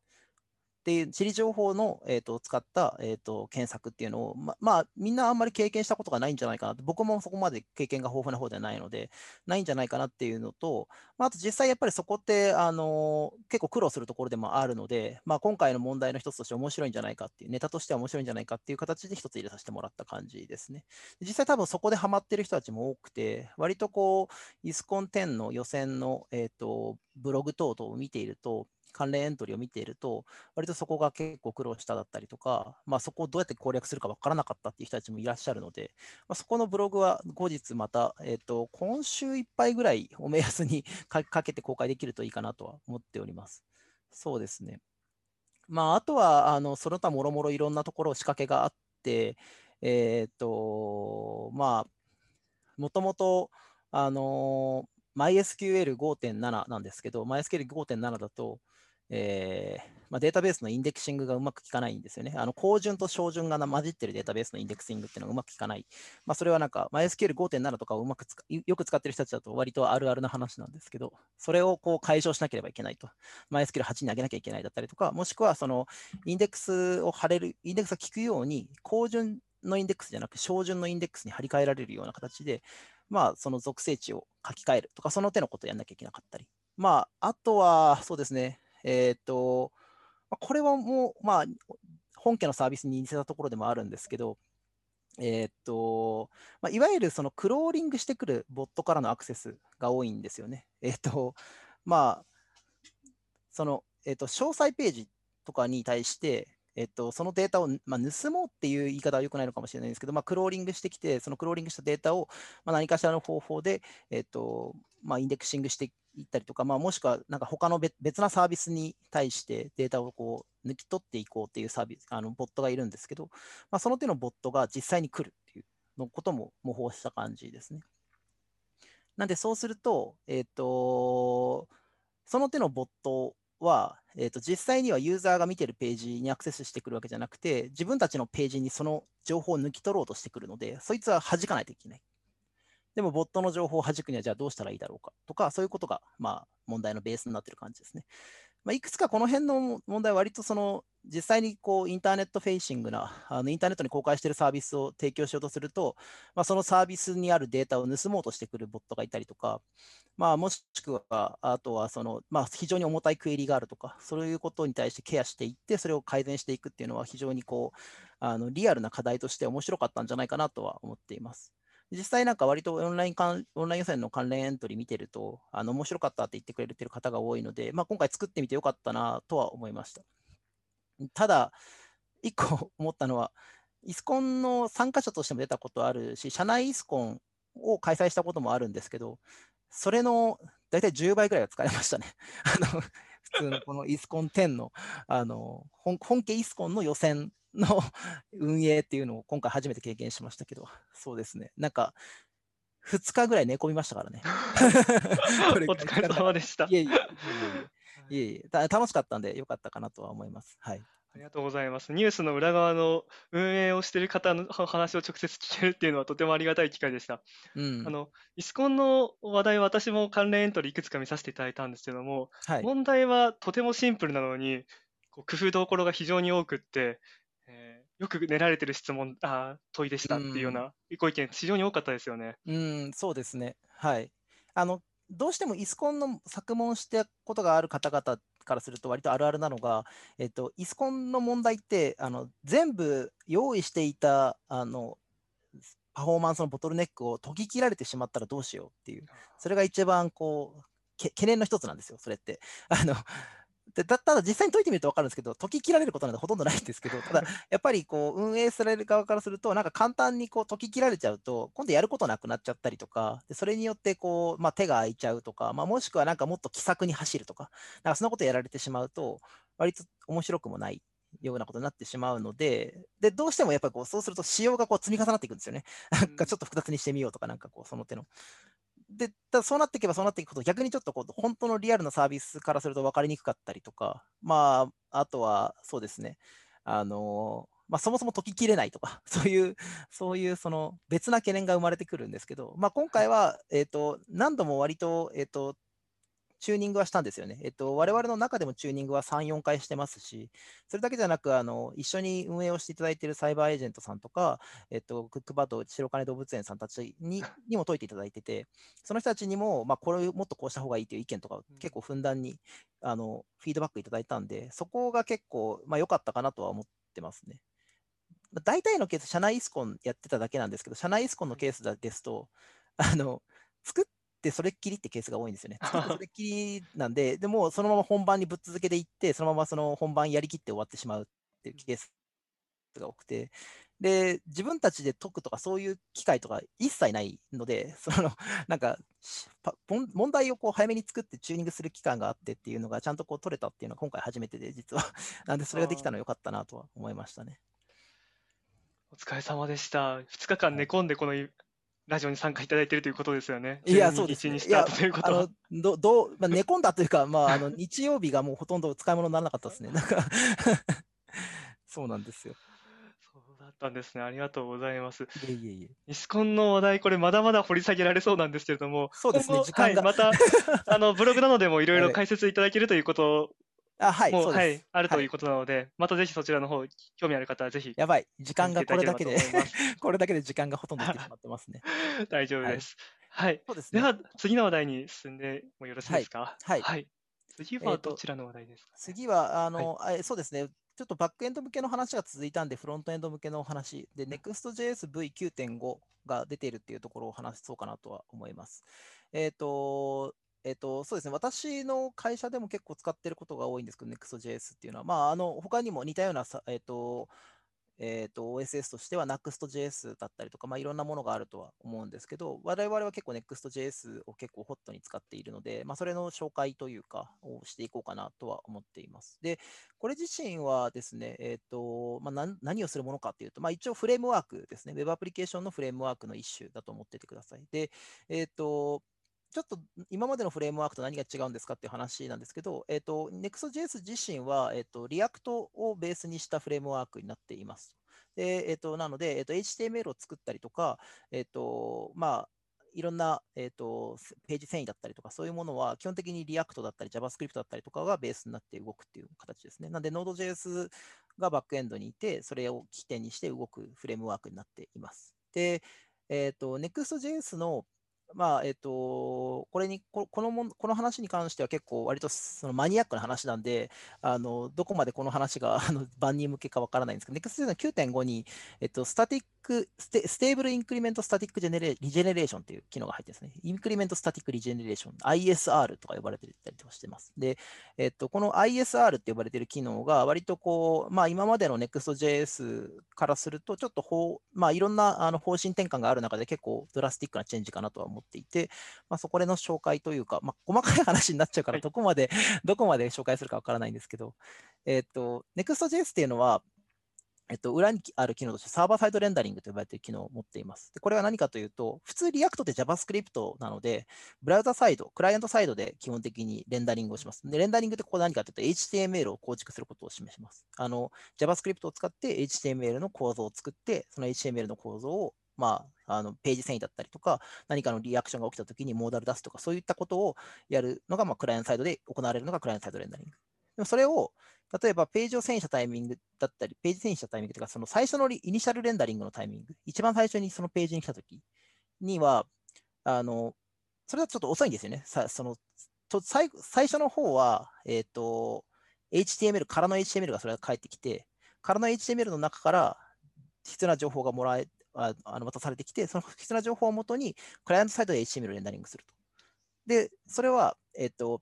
っていう地理情報の、えー、と使った、えー、と検索っていうのを、ままあ、みんなあんまり経験したことがないんじゃないかなと、僕もそこまで経験が豊富な方ではないので、ないんじゃないかなっていうのと、まあ、あと実際やっぱりそこって、あの結構苦労するところでもあるので、まあ、今回の問題の一つとして面白いんじゃないかっていう、ネタとしては面白いんじゃないかっていう形で一つ入れさせてもらった感じですね。実際多分そこでハマってる人たちも多くて、割とこう、イスコン10の予選の、えー、とブログ等々を見ていると、関連エントリーを見ていると、割とそこが結構苦労しただったりとか、まあ、そこをどうやって攻略するか分からなかったっていう人たちもいらっしゃるので、まあ、そこのブログは後日また、えー、と今週いっぱいぐらいを目安に かけて公開できるといいかなとは思っております。そうですね。まあ、あとは、あのその他もろもろいろんなところ仕掛けがあって、えっ、と、まあ、もともと、あの MySQL5.7 なんですけど、MySQL5.7 だと、えーまあ、データベースのインデクシングがうまくいかないんですよね。あの高順と小順が混じってるデータベースのインデクシングっていうのがうまくいかない。まあ、それはなんか MySQL5.7 とかをうまく使よく使ってる人たちだと割とあるあるな話なんですけど、それをこう解消しなければいけないと。MySQL8 に上げなきゃいけないだったりとか、もしくはそのインデックスを貼れる、インデックスが効くように、高順のインデックスじゃなく小順のインデックスに貼り替えられるような形で、まあ、その属性値を書き換えるとか、その手のことをやんなきゃいけなかったり。まあ、あとは、そうですね、えっ、と、まこれはもう、まあ、本家のサービスに似せたところでもあるんですけど、えっ、と、まあ、いわゆるそのクローリングしてくるボットからのアクセスが多いんですよね。えっ、と、まあ、その、えっ、と、詳細ページとかに対して、えっと、そのデータを、まあ、盗もうっていう言い方は良くないのかもしれないんですけど、まあ、クローリングしてきて、そのクローリングしたデータを、まあ、何かしらの方法で、えっとまあ、インデックシングしていったりとか、まあ、もしくはなんか他の別なサービスに対してデータをこう抜き取っていこうっていうサービス、あのボットがいるんですけど、まあ、その手のボットが実際に来るっていうのことも模倣した感じですね。なんでそうすると、えっ、と、その手のボットは、えー、と実際にはユーザーが見てるページにアクセスしてくるわけじゃなくて、自分たちのページにその情報を抜き取ろうとしてくるので、そいつは弾かないといけない。でも、ボットの情報を弾くにはじゃあどうしたらいいだろうか？とか、そういうことが、まあ、問題のベースになってる感じですね。まあ、いくつかこの辺の問題は割とその実際にこうインターネットフェイシングなあのインターネットに公開しているサービスを提供しようとすると、まあ、そのサービスにあるデータを盗もうとしてくるボットがいたりとか、まあ、もしくはあとはその、まあ、非常に重たいクエリがあるとか、そういうことに対してケアしていって、それを改善していくっていうのは非常にこうあのリアルな課題として面白かったんじゃないかなとは思っています。実際なんか割とオンラインかんオンライン予選の関連エントリー見てると、あの面白かったって言ってくれてる方が多いので、まあ、今回作ってみてよかったなとは思いました。ただ、一個思ったのは、イスコンの参加者としても出たことあるし、社内イスコンを開催したこともあるんですけど、それの大体10倍ぐらいは使いましたね。あの普通のこのイスコン10のあの本本家イスコンの予選の 運営っていうのを今回初めて経験しましたけど、そうですね。なんか、2日ぐらい寝込みましたからね。お疲れ様でした。いえいえいえいえ楽しかったんでよかったかなとは思います。はい。ありがとうございます。ニュースの裏側の運営をしている方の話を直接聞けるっていうのはとてもありがたい機会でした。うんあ。の、イスコンの話題は私も関連エントリーいくつか見させていただいたんですけども、はい。問題はとてもシンプルなのに、こう工夫どころが非常に多くって、えーよく練られてる質問、あー問いでしたっていうようなご意見、非常に多かったですよね。うん、そうですね。はい。あの、どうしてもイスコンの作問したことがある方々からすると、割とあるあるなのが、えっと、イスコンの問題って、あの、全部用意していた、あの、パフォーマンスのボトルネックを研ぎ切られてしまったらどうしようっていう、それが一番こう、け懸念の一つなんですよ、それって。あの、でたただ実際に解いてみると分かるんですけど、解き切られることなんてほとんどないんですけど、ただ やっぱりこう運営される側からすると、なんか簡単にこう解き切られちゃうと、今度やることなくなっちゃったりとか、でそれによってこう、まあ、手が空いちゃうとか、まあ、もしくはなんかもっと気さくに走るとか、なんかそんなことやられてしまうと、割と面白くもないようなことになってしまうので、でどうしてもやっぱりこうそうすると仕様がこう積み重なっていくんですよね。なんかちょっと複雑にしてみようとか、なんかこうその手の。で、だそうなっていけばそうなっていくこと、逆にちょっとこう本当のリアルなサービスからすると分かりにくかったりとか、まあ、あとはそうですね、あのまあ、そもそも解ききれないとか、そういう、そういうその別な懸念が生まれてくるんですけど、まあ、今回は、えっ、と、何度も割と、えっ、と、チューニングはしたんですよね。えっと、我々の中でもチューニングは3、4回してますし、それだけじゃなく、あの、一緒に運営をしていただいているサイバーエージェントさんとか、えっと、クックパッド、白金動物園さんたちに にも解いていただいてて、その人たちにも、まあ、これもっとこうした方がいいという意見とかを結構ふんだんに、あの、フィードバックいただいたんで、そこが結構、まあ、良かったかなとは思ってますね。まあ大体のケース、社内イスコンやってただけなんですけど、社内イスコンのケースだですと、あの、作ってそれっきりってケースが多いんですよね。それっきりなんで、でもうそのまま本番にぶっ続けでいって、そのままその本番やりきって終わってしまうっていうケースが多くて、で、自分たちで解くとかそういう機会とか一切ないので、その、なんか、問問題をこう早めに作ってチューニングする期間があってっていうのがちゃんとこう取れたっていうのは今回初めてで、実は。なんでそれができたのは良かったなとは思いましたね。お疲れ様でした。2日間寝込んでこのラジオに参加いただいているということですよね。いや、12そうです、ね。日にスタートということはあの。どどう、まあ、寝込んだというか、まあ、あの 日曜日がもうほとんど使い物にならなかったですね。なんか そうなんですよ。そうだったんですね。ありがとうございます。いえいえいえ。イスコンの話題、これまだまだ掘り下げられそうなんですけれども、そうですねはい、また、あの、ブログなどでもいろいろはい解説いただけるということあ、はい、も、そうです。はい、あるとはいいうことなので、またぜひそちらの方、興味ある方はぜひ、やばい。時間がこれだけで これだけで時間がほとんどいってしまってますね。大丈夫はいです。はい。そうですね。では、次の話題に進んでもよろしいですか？はいはい次えーとはどちらの話題ですか、次は、あの、あえそうですね。ちょっとバックエンド向けの話が続いたんで、フロントエンド向けの話で、Next.js V9.5 が出ているっていうところを話そうかなとは思います。えっ、と、えっ、と、そうですね。私の会社でも結構使ってることが多いんですけど、Next.js っていうのは、まあ、あの、他にも似たようなさ、えっ、と、えー、と OSS としては Next.js だったりとか、まあ、いろんなものがあるとは思うんですけど、我々は結構 Next.js を結構ホットに使っているので、まあ、それの紹介というか、をしていこうかなとは思っています。で、これ自身はですね、えーとまあ、何何をするものかというと、まあ、一応フレームワークですね、Web アプリケーションのフレームワークの一種だと思っててください。で、えっ、と、ちょっと今までのフレームワークと何が違うんですかっていう話なんですけど、えっ、と、Next.js 自身は、えっ、と、React をベースにしたフレームワークになっています。で、えっ、と、なので、えっ、と、HTML を作ったりとか、えっ、と、まあ、いろんな、えっとページ遷移だったりとか、そういうものは基本的に React だったり JavaScript だったりとかがベースになって動くっていう形ですね。なんで Node.js がバックエンドにいて、それを起点にして動くフレームワークになっています。で、えっ、と、Next.js のまあ、えっ、と、これに、ここのも、この話に関しては結構割とそのマニアックな話なんで、あの、どこまでこの話が あの万人向けかわからないんですけど、Next.js の9.5に、えっと、 static、ステ stable increment static ジェネレ regeneration っていう機能が入ってですね。 increment static regeneration、ISR とか呼ばれてたりとかしてます。で、えっと、この ISR って呼ばれてる機能が割とこう、まあ今までの Next.js からすると、ちょっとほう、まあいろんなあの方針転換がある中で結構ドラスティックなチェンジかなとは思ってっていて、まあ、そこでの紹介というか、まあ、細かい話になっちゃうから、どこまで、どこまで紹介するかわからないんですけど、えっ、と、Next.js っていうのは、えっと、裏にある機能としてサーバーサイドレンダリングと呼ばれている機能を持っています。でこれは何かというと、普通リアクトって JavaScript なので、ブラウザサイド、クライアントサイドで基本的にレンダリングをします。で、レンダリングってここ何かというと、HTML を構築することを示します。あの、JavaScript を使って HTML の構造を作って、その HTML の構造をまあ、あのページ遷移だったりとか、何かのリアクションが起きたときにモーダル出すとか、そういったことをやるのが、まあ、クライアントサイドで行われるのがクライアントサイドレンダリング。でもそれを、例えばページを遷移したタイミングだったり、ページ遷移したタイミングというか、その最初のイニシャルレンダリングのタイミング、一番最初にそのページに来たときには、あの、それはちょっと遅いんですよね。さそのと最最初の方は、えっ、ー、と、HTML、空の HTML がそれが返ってきて、空の HTML の中から必要な情報がもらえ、あの渡されてきて、その必要な情報をもとに、クライアントサイトで HTML をレンダリングすると。で、それは、えっ、と、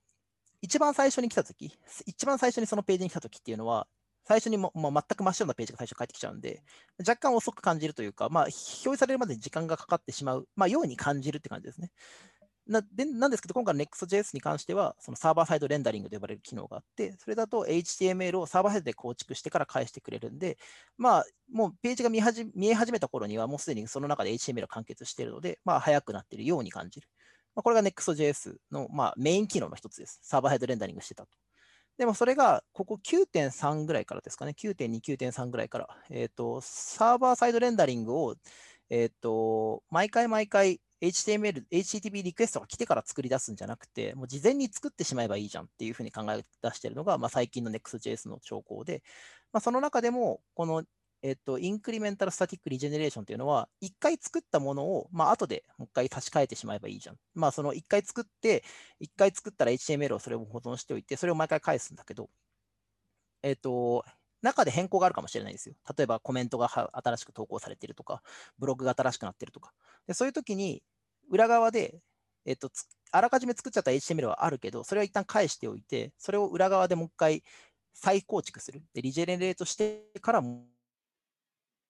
一番最初に来たとき、一番最初にそのページに来たときっていうのは、最初にも、まあ、全く真っ白なページが最初返ってきちゃうんで、若干遅く感じるというか、まあ、表示されるまでに時間がかかってしまう、まあ、ように感じるって感じですね。なでなんですけど、今回の Next.js に関しては、そのサーバーサイドレンダリングと呼ばれる機能があって、それだと HTML をサーバーサイドで構築してから返してくれるんで、まあ、もうページが見はじ見え始めた頃には、もうすでにその中で HTML が完結しているので、まあ、早くなっているように感じる。まあ、これが Next.js の、まあ、メイン機能の一つです。サーバーサイドレンダリングしてたと。でもそれが、ここ9.3ぐらいからですかね、9.2、9.3ぐらいから、えっ、ー、と、サーバーサイドレンダリングを、えっ、ー、と、毎回毎回 HTML、HTTP リクエストが来てから作り出すんじゃなくて、もう事前に作ってしまえばいいじゃんっていうふうに考え出しているのが、まあ、最近の Next.js の兆候で、まあ、その中でも、この、えっと、インクリメンタルスタティックリジェネレーションっていうのは、一回作ったものを、まあ、後でもう一回差し替えてしまえばいいじゃん。まあ、その一回作って、一回作ったら HTML をそれを保存しておいて、それを毎回返すんだけど、えっと、中で変更があるかもしれないですよ。例えばコメントが新しく投稿されてるとか、ブログが新しくなっているとか。でそういう時に、裏側で、えっと、あらかじめ作っちゃった HTML はあるけど、それは一旦返しておいて、それを裏側でもう一回再構築する。で、リジェネレートしてからも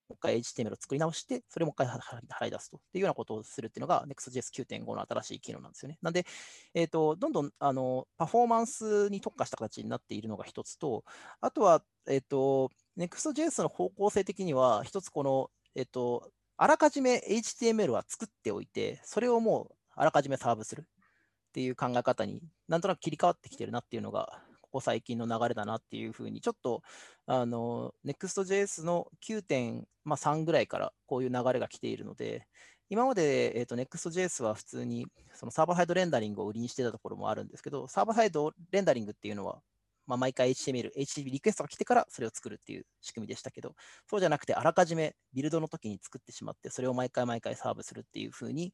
う一回 HTML を作り直して、それをもう一回払い出すというようなことをするっていうのが Next.js9.5 の新しい機能なんですよね。なんで、えっ、ー、と、どんどんあのパフォーマンスに特化した形になっているのが一つと、あとは、えっ、と、Next.js の方向性的には、一つこの、えっ、と、あらかじめ HTML は作っておいて、それをもうあらかじめサーブするっていう考え方になんとなく切り替わってきてるなっていうのが、ここ最近の流れだなっていうふうに、ちょっとあの Next.js の9.3ぐらいからこういう流れが来ているので、今まで、えーと、Next.js は普通にそのサーバーサイドレンダリングを売りにしてたところもあるんですけど、サーバーサイドレンダリングっていうのは、まあ、毎回 HTML、HTTP リクエストが来てからそれを作るっていう仕組みでしたけど、そうじゃなくて、あらかじめビルドの時に作ってしまって、それを毎回毎回サーブするっていうふうに、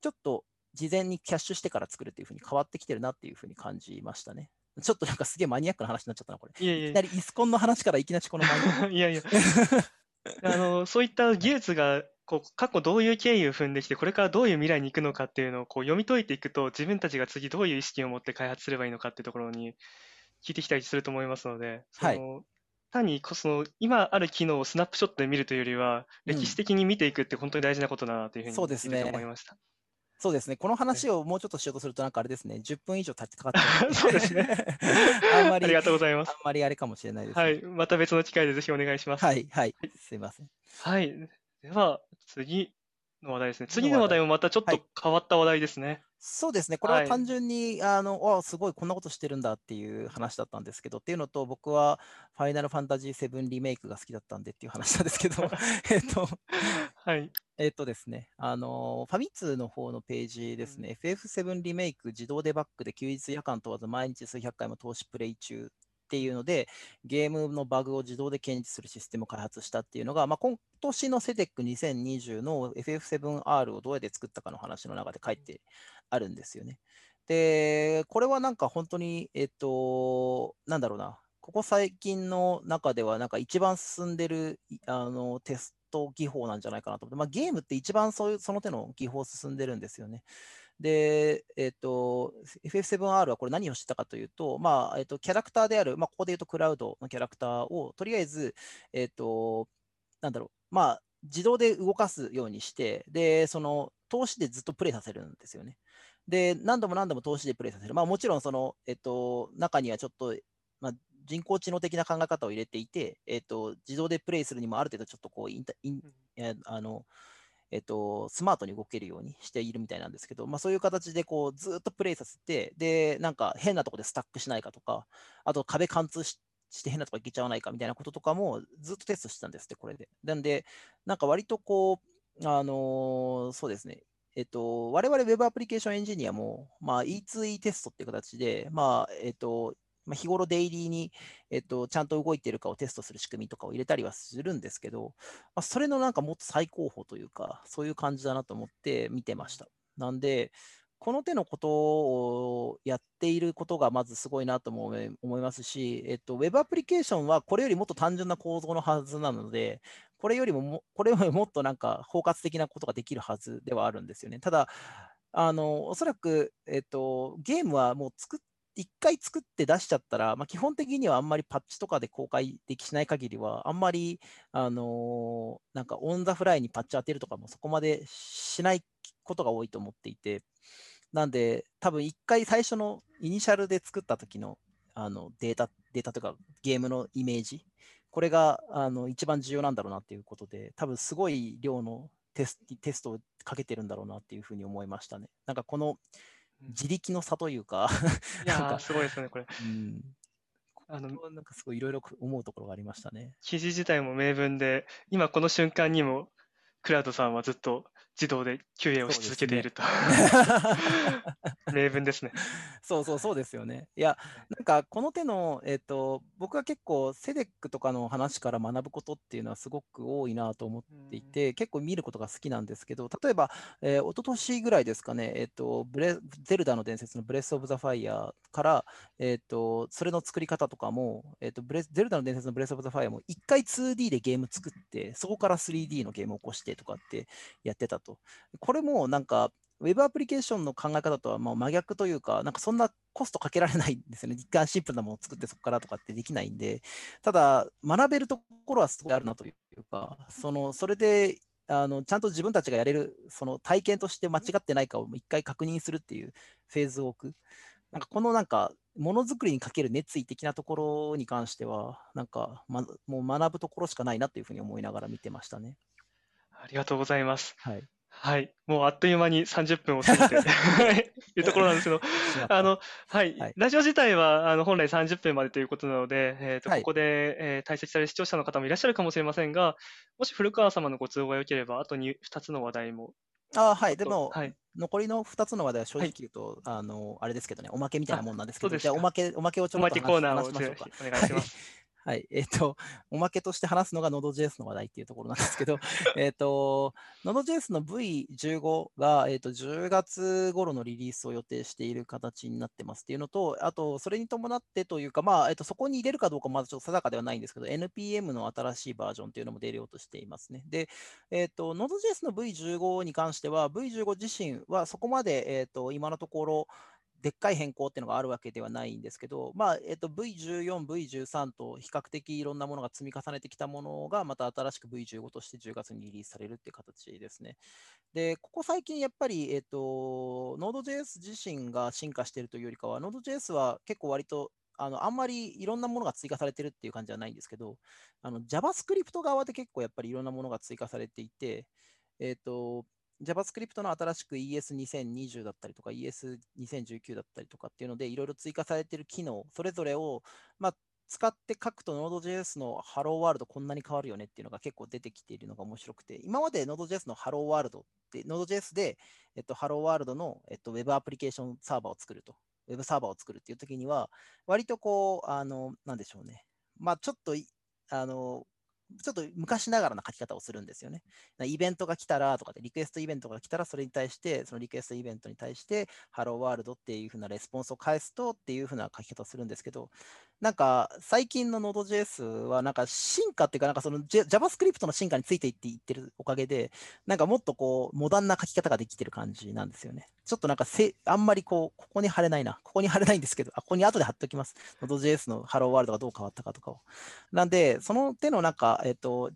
ちょっと事前にキャッシュしてから作るっていうふうに変わってきてるなっていうふうに感じましたね。ちょっとなんかすげえマニアックな話になっちゃったな、これ。いやいやいきなりイスコンの話からいきなりこのマニアック。いやいや。あのそういった技術がこう過去どういう経緯を踏んできて、これからどういう未来に行くのかっていうのをこう読み解いていくと、自分たちが次どういう意識を持って開発すればいいのかっていうところに聞いてきたりすると思いますので、その、はい、単にその今ある機能をスナップショットで見るというよりは、歴史的に見ていくって本当に大事なことだなというふうに、そうね、思いました。そうですね、この話をもうちょっとしようとすると、なんかあれですね、10分以上経ってかかっちゃう そうですね。あんまり、ありがとうございます。あんまりあれかもしれないです、ね、はい、また別の機会でぜひお願いします。はい、はい、すいません。はい、では次の話題ですね。次の話題もまたちょっと変わった話題ですね。はいそうですね、これは単純に、はい、あの、あすごいこんなことしてるんだっていう話だったんですけど、っていうのと、僕はファイナルファンタジー7リメイクが好きだったんでっていう話なんですけど、えっと、はい。えっとですね、あの、ファミ通の方のページですね、うん、FF7 リメイク自動デバッグで休日夜間問わず毎日数百回も投資プレイ中っていうので、ゲームのバグを自動で検知するシステムを開発したっていうのが、まあ、今年の CETEC2020 の FF7R をどうやって作ったかの話の中で書いてあるんですよね。で、これはなんか本当に、えっと、なんだろうな、ここ最近の中では、なんか一番進んでるあのテスト技法なんじゃないかなと思って、まあ、ゲームって一番そういうその手の技法進んでるんですよね。で、えっ、ー、と、FF7R はこれ何をしたかというと、まあ、えっ、と、キャラクターである、まあ、ここで言うとクラウドのキャラクターを、とりあえず、えっ、と、なんだろう、まあ、自動で動かすようにして、で、その、通しでずっとプレイさせるんですよね。で、何度も何度も通しでプレイさせる。まあもちろんその、えっと、中にはちょっと、まあ、人工知能的な考え方を入れていて、えっと、自動でプレイするにもある程度ちょっとこうインタイン、あの、えっと、スマートに動けるようにしているみたいなんですけど、まあ、そういう形でこうずっとプレイさせて、で、なんか変なとこでスタックしないかとか、あと壁貫通しして変なとこ行けちゃわないかみたいなこととかもずっとテストしてたんですって、これで。なんで、なんか割とこう、あのそうですね、えっと、我々 Web アプリケーションエンジニアも、まあ、E2E テストっていう形で、まあ、えっと、まあ、日頃デイリーに、えっと、ちゃんと動いているかをテストする仕組みとかを入れたりはするんですけど、まあ、それのなんかもっと最高峰というか、そういう感じだなと思って見てました。なんで、この手のことをやっていることがまずすごいなとも思い思いますし、えっと、Web アプリケーションはこれよりもっと単純な構造のはずなので、これよりもも、これよりもっとなんか包括的なことができるはずではあるんですよね。ただ、あの、おそらく、えっと、ゲームはもう作っ一回作って出しちゃったら、まあ、基本的にはあんまりパッチとかで公開できしない限りは、あんまり、あのーなんか on the fly にパッチ当てるとかもそこまでしないことが多いと思っていて、なんで、多分一回最初のイニシャルで作った時のあのデータ、データとかゲームのイメージ、これがあの一番重要なんだろうなっていうことで、多分すごい量のテステストをかけてるんだろうなっていうふうに思いましたね。なんかこの自力の差というか、いやなんかー、すごいですね、これ。うん、あの、なんかすごいいろいろ思うところがありましたね。記事自体も明文で、今この瞬間にも、クラウドさんはずっと自動で QA をし続けていると。明文ですね。そうそうそうですよね。いや、なんかこの手の、えっと、僕は結構セデックとかの話から学ぶことっていうのはすごく多いなと思っていて、結構見ることが好きなんですけど、例えば、えー、一昨年ぐらいですかね、えっと、ブレゼルダの伝説のブレス・オブ・ザ・ファイヤーから、えっと、それの作り方とかも、えっと、ブレゼルダの伝説のブレス・オブ・ザ・ファイヤーも一回 2D でゲーム作って、そこから 3D のゲームを起こしてとかってやってたと。これもなんか、ウェブアプリケーションの考え方とはまあ真逆というか、なんかそんなコストかけられないんですよね。一回シンプルなものを作ってそこからとかってできないんで、ただ、学べるところはすごいあるなというか、そのそれであのちゃんと自分たちがやれるその体験として間違ってないかを一回確認するっていうフェーズを置く。なんかこのなんかものづくりにかける熱意的なところに関しては、なんか、ま、もう学ぶところしかないなというふうに思いながら見てましたね。ありがとうございます。はい。はい。もうあっという間に30分を過ぎて い。うところなんですけど、あの、はい、はい。ラジオ自体はあの本来30分までということなので、えーとはい。ここで、えー退席される視聴者の方もいらっしゃるかもしれませんが、もし古川様のご都合が良ければ、あと 2, 2つの話題も。あはい、でも、はい、残りの2つの話題は正はい直言うと、あの、あれですけどね、おまけみたいなもんなんですけど、じゃあおまけ、おまけをちょっと話しましょうか。お願いします。はい、えっ、と、おまけとして話すのが Node.js の話題っていうところなんですけど、えっと、Node.js の V15 が、えっと、10月頃のリリースを予定している形になってますっていうのと、あと、それに伴ってというか、まあ、えっと、そこに入れるかどうかまだちょっと定かではないんですけど、NPM の新しいバージョンっていうのも出ようとしていますね。で、えっと、Node.js の V15 に関しては、V15 自身はそこまで、えっと、今のところ、でっかい変更っていうのがあるわけではないんですけど、まあえっと、V14、V13 と比較的いろんなものが積み重ねてきたものが、また新しく V15 として10月にリリースされるっていう形ですね。で、ここ最近やっぱり、えっと、Node.js 自身が進化しているというよりかは、Node.js は結構割とあのあんまりいろんなものが追加されてるっていう感じじゃないんですけど、あの JavaScript 側で結構やっぱりいろんなものが追加されていて、えっと、JavaScript の新しく ES2020 だったりとか ES2019 だったりとかっていうので、いろいろ追加されている機能、それぞれを、まあ、使って書くと Node.js の Hello World こんなに変わるよねっていうのが結構出てきているのが面白くて、今まで Node.js の Hello World って、Node.js で、えっと、Hello World の、えっと、Web アプリケーションサーバーを作ると、Web サーバーを作るっていう時には、割とこう、あの、なんでしょうね。まあ、ちょっと、あの、ちょっと昔ながらの書き方をするんですよね。イベントが来たらとかで、リクエストイベントが来たら、それに対して、そのリクエストイベントに対して、ハローワールドっていうふうなレスポンスを返すとっていうふうな書き方をするんですけど、なんか最近の Node.js はなんか進化っていうか、なんかその JavaScript の進化についていっていってるおかげで、なんかもっとこう、モダンな書き方ができてる感じなんですよね。ちょっとなんかせ、あんまりこう、ここに貼れないな。ここに貼れないんですけど、あ、ここに後で貼っておきます。Node.js のハローワールドがどう変わったかとかを。なんで、その手のなんか、えっと、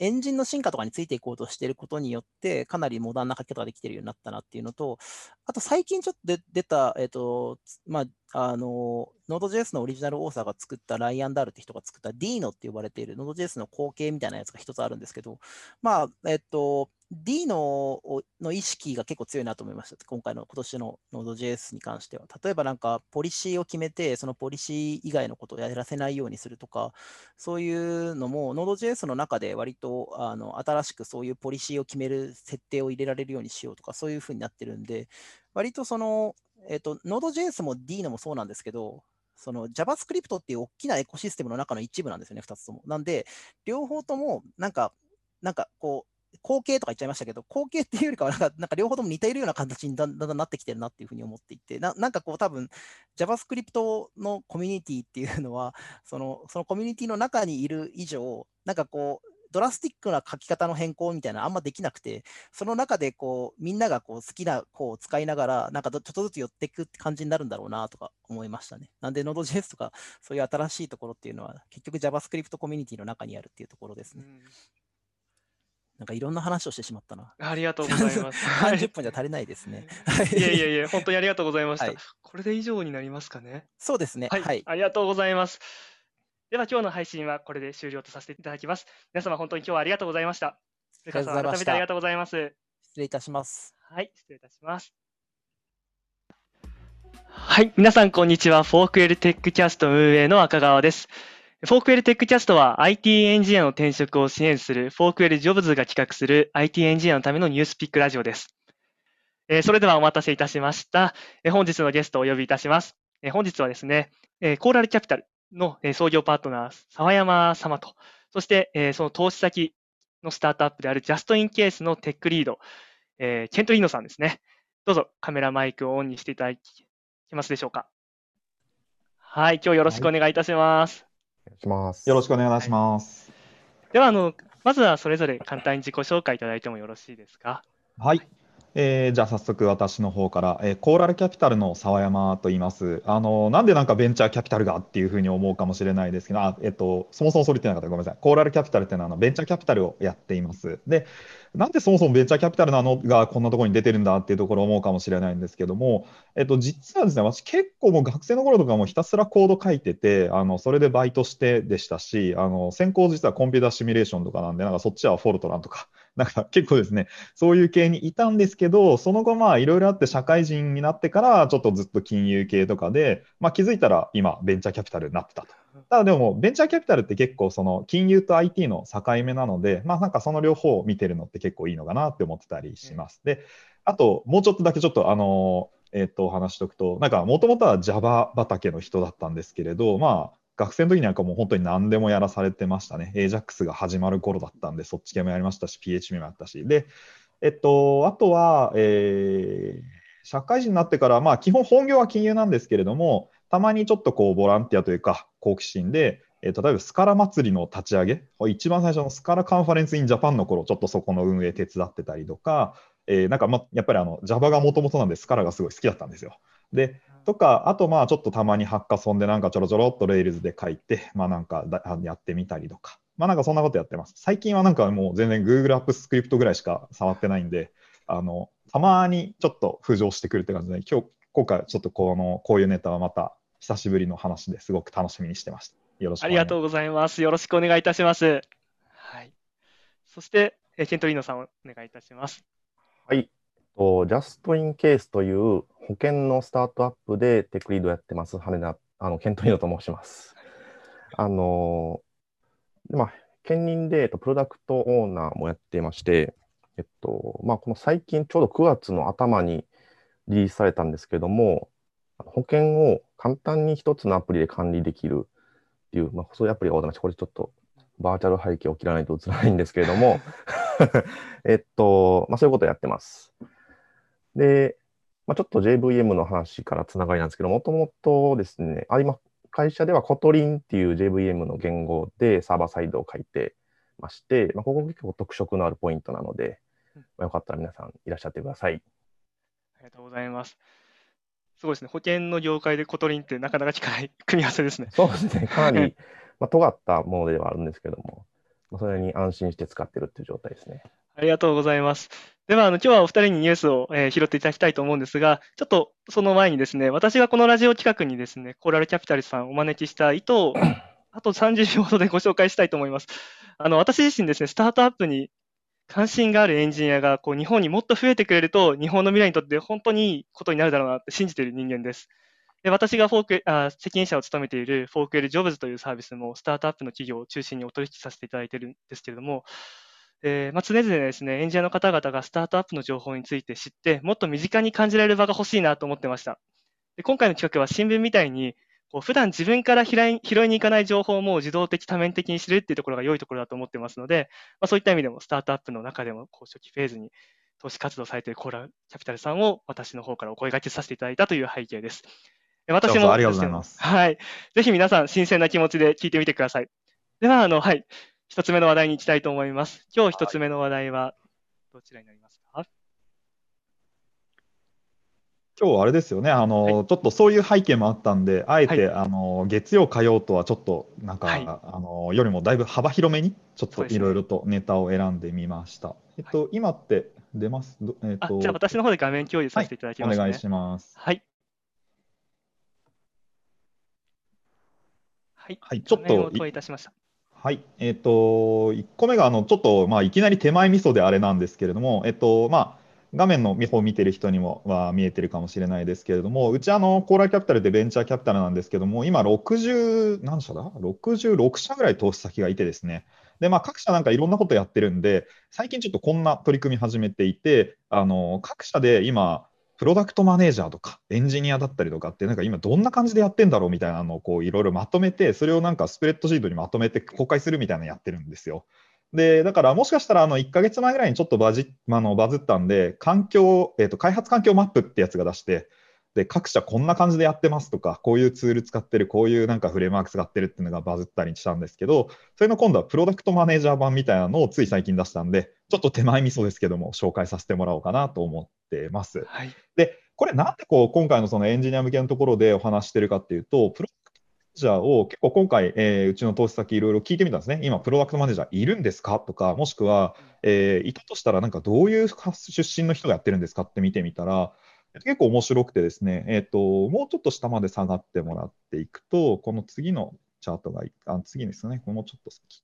エンジンの進化とかについていこうとしていることによって、かなりモダンな書き方ができているようになったなっていうのと、あと最近ちょっと出た、えっ、ー、と、まあ、あの、Node.js のオリジナルオーサーが作ったライアン・ダールって人が作った Dino って呼ばれている Node.js の後継みたいなやつが一つあるんですけど、まあ、えっと、Dino の意識が結構強いなと思いました。今回の今年の Node.js に関しては。例えばなんか、ポリシーを決めて、そのポリシー以外のことをやらせないようにするとか、そういうのも Node.js の中で割とあの新しくそういうポリシーを決める設定を入れられるようにしようとか、そういうふうになってるんで、割とその、えっ、と、Node.js も Dino もそうなんですけど、その JavaScript っていう大きなエコシステムの中の一部なんですよね、2つとも。なんで、両方とも、なんか、なんかこう、後継とか言っちゃいましたけど、後継っていうよりかはなんか、なんか両方とも似ているような形にだんだんなってきてるなっていうふうに思っていて、ななんかこう、多分 JavaScript のコミュニティっていうのは、そのそのコミュニティの中にいる以上、なんかこう、ドラスティックな書き方の変更みたいなあんまできなくて、その中でこうみんながこう好きな子を使いながら、なんかちょっとずつ寄っていくって感じになるんだろうなとか思いましたね。なんで Node.js とかそういう新しいところっていうのは、結局 JavaScript コミュニティの中にあるっていうところですね。なんかいろんな話をしてしまったな。ありがとうございます。30分じゃ足りないですね。いやいやいや、本当にありがとうございました。はい、これで以上になりますかね。そうですね。はい。はい、ありがとうございます。では今日の配信はこれで終了とさせていただきます。皆様本当に今日はありがとうございました。ルカさん、改めてありがとうございます。失礼いたします。はい、失礼いたします。はい、皆さんこんにちは。 Forkwell Techcast 運営の赤川です。 Forkwell Techcast は IT エンジニアの転職を支援する Forkwell Jobs が企画する IT エンジニアのためのニュースピックラジオです。えー、それではお待たせいたしました。えー、本日のゲストをお呼びいたします。えー、本日はですね、えコーラルキャピタルの創業パートナー、沢山様と、そして、その投資先のスタートアップであるジャストインケースのテックリード、ケントリーノさんですね。どうぞカメラマイクをオンにしていただけますでしょうか。はい、今日よろしくお願いいたします。はい、お願いします。よろしくお願いします。はい、では、あの、まずはそれぞれ簡単に自己紹介いただいてもよろしいですか？はい。えー、じゃあ早速私の方から、えー、コーラルキャピタルの沢山と言います。あのなんでなんかベンチャーキャピタルがっていうふうに思うかもしれないですけど、あえっと、そもそもそれ言ってなかったごめんなさい。コーラルキャピタルっていうのはあのベンチャーキャピタルをやっています。で、なんでそもそもベンチャーキャピタルなのがこんなところに出てるんだっていうところを思うかもしれないんですけども、えっと、実はですね、私結構もう学生の頃とかもひたすらコード書いてて、あのそれでバイトしてでしたし、あの専攻実はコンピューターシミュレーションとかなんで、なんかそっちはフォルトランとか、なんか結構ですね、そういう系にいたんですけど、その後まあいろいろあって社会人になってからちょっとずっと金融系とかで、まあ気づいたら今ベンチャーキャピタルになってたと。ただでもベンチャーキャピタルって結構その金融と IT の境目なので、まあなんかその両方を見てるのって結構いいのかなって思ってたりします。で、あともうちょっとだけちょっとあの、えっ、と、話しておくと、なんかもともとは Java 畑の人だったんですけれど、まあ学生の時なんかもう本当に何でもやらされてましたね。AJAX が始まる頃だったんで、そっち系もやりましたし、PHP もやったし。で、えっと、あとは、えー、社会人になってから、まあ、基本本業は金融なんですけれども、たまにちょっとこう、ボランティアというか、好奇心で、えー、例えば Scala 祭りの立ち上げ、一番最初の Scala Conference in Japan の頃、ちょっとそこの運営手伝ってたりとか、えー、なんか、ま、やっぱりあの Java がもともとなんで、 Scala がすごい好きだったんですよ。で、とか、あとまあちょっとたまにハッカソンでなんかちょろちょろっと Rails で書いて、まあなんかやってみたりとか、まあなんかそんなことやってます。最近はなんかもう全然 Google アップスクリプトぐらいしか触ってないんで、あの、たまにちょっと浮上してくるって感じで、今日、今回ちょっとこの、こういうネタはまた久しぶりの話ですごく楽しみにしてました。よろしくありがとうございます。よろしくお願いいたします。はい。そして、ケントリーノさんお願いいたします。はい。と、ジャストインケースという保険のスタートアップでテックリードやってます、羽田、あの、ケントリーノと申します。あの、まあ、兼任で、えっと、プロダクトオーナーもやっていまして、えっと、まあ、この最近、ちょうど9月の頭にリリースされたんですけども、保険を簡単に一つのアプリで管理できるっていう、まあ、そういうアプリがございまして、これちょっとバーチャル背景を切らないと映らないんですけれども、えっと、まあ、そういうことをやってます。で、まあ、ちょっと JVM の話からつながりなんですけど、もともとですね、あ今、会社では Kotlin っていう JVM の言語でサーバーサイドを書いてまして、まあ、ここ結構特色のあるポイントなので、まあ、よかったら皆さんいらっしゃってください。ありがとうございます。すごいですね。保険の業界で Kotlin ってなかなか聞かない組み合わせですね。そうですね。かなり、まあ、尖ったものではあるんですけども、それに安心して使ってるっていう状態ですね。ありがとうございます。では、あの、今日はお二人にニュースを、えー拾っていただきたいと思うんですが、ちょっとその前にですね、私がこのラジオ企画にですね、 Coral Capital さんをお招きした意図を、あと30秒ほどでご紹介したいと思います。あの、私自身ですね、スタートアップに関心があるエンジニアが、こう、日本にもっと増えてくれると、日本の未来にとって本当にいいことになるだろうなって信じている人間です。で、私がフォーク、あ、責任者を務めているフォークエルジョブズというサービスも、スタートアップの企業を中心にお取引させていただいているんですけれども、えーまあ、常々ですね、エンジニアの方々がスタートアップの情報について知って、もっと身近に感じられる場が欲しいなと思ってました。で今回の企画は新聞みたいに、こう普段自分から拾い拾いに行かない情報も自動的、多面的に知るっていうところが良いところだと思ってますので、まあ、そういった意味でもスタートアップの中でもこう初期フェーズに投資活動されているコーラルキャピタルさんを私の方からお声掛けさせていただいたという背景です。え私もありがとうございますはい。ぜひ皆さん、新鮮な気持ちで聞いてみてください。では、あの、はい。一つ目の話題に行きたいと思います。今日一つ目の話題は、どちらになりますか？今日はあれですよね、あの、はいちょっとそういう背景もあったんで、あえて、はあの月曜、火曜とはちょっと、なんか、はいあのよりもだいぶ幅広めに、ちょっといろいろとネタを選んでみました。えっと、今って出ます？どえっあ、と、じゃあ私の方で画面共有させていただきますね。お願いします。はい。はい。はい、ちょっと、投影いたしました。はい、えっと、1個目が、あの、ちょっと、まあ、いきなり手前味噌であれなんですけれども、えっと、まあ、画面の方を見てる人にもは見えてるかもしれないですけれども、うちあの、コーラルキャピタルでベンチャーキャピタルなんですけども、今60、何社だ ?66 社ぐらい投資先がいてですね。で、まあ、各社なんかいろんなことやってるんで、最近ちょっとこんな取り組み始めていて、あの、各社で今、プロダクトマネージャーとかエンジニアだったりとかって、なんか今どんな感じでやってんだろうみたいなのをこういろいろまとめて、それをなんかスプレッドシートにまとめて公開するみたいなのやってるんですよ。で、だからもしかしたらあの1ヶ月前ぐらいにちょっとバジあのバズったんで、環境、えっと、開発環境マップってやつが出して、で、各社こんな感じでやってますとか、こういうツール使ってる、こういうなんかフレームワーク使ってるっていうのがバズったりしたんですけど、それの今度はプロダクトマネージャー版みたいなのをつい最近出したんで、ちょっと手前味噌ですけども、紹介させてもらおうかなと思ってます。はい。で、これなんでこう今回のそのエンジニア向けのところでお話ししてるかっていうと、プロダクトマネージャーを結構今回、えーうちの投資先いろいろ聞いてみたんですね。今、プロダクトマネージャーいるんですかとか、もしくは、えーいたとしたらなんかどういう出身の人がやってるんですかって見てみたら、結構面白くてですね、えっと、もうちょっと下まで下がってもらっていくと、この次のチャートが、あ、次ですね、このちょっと先。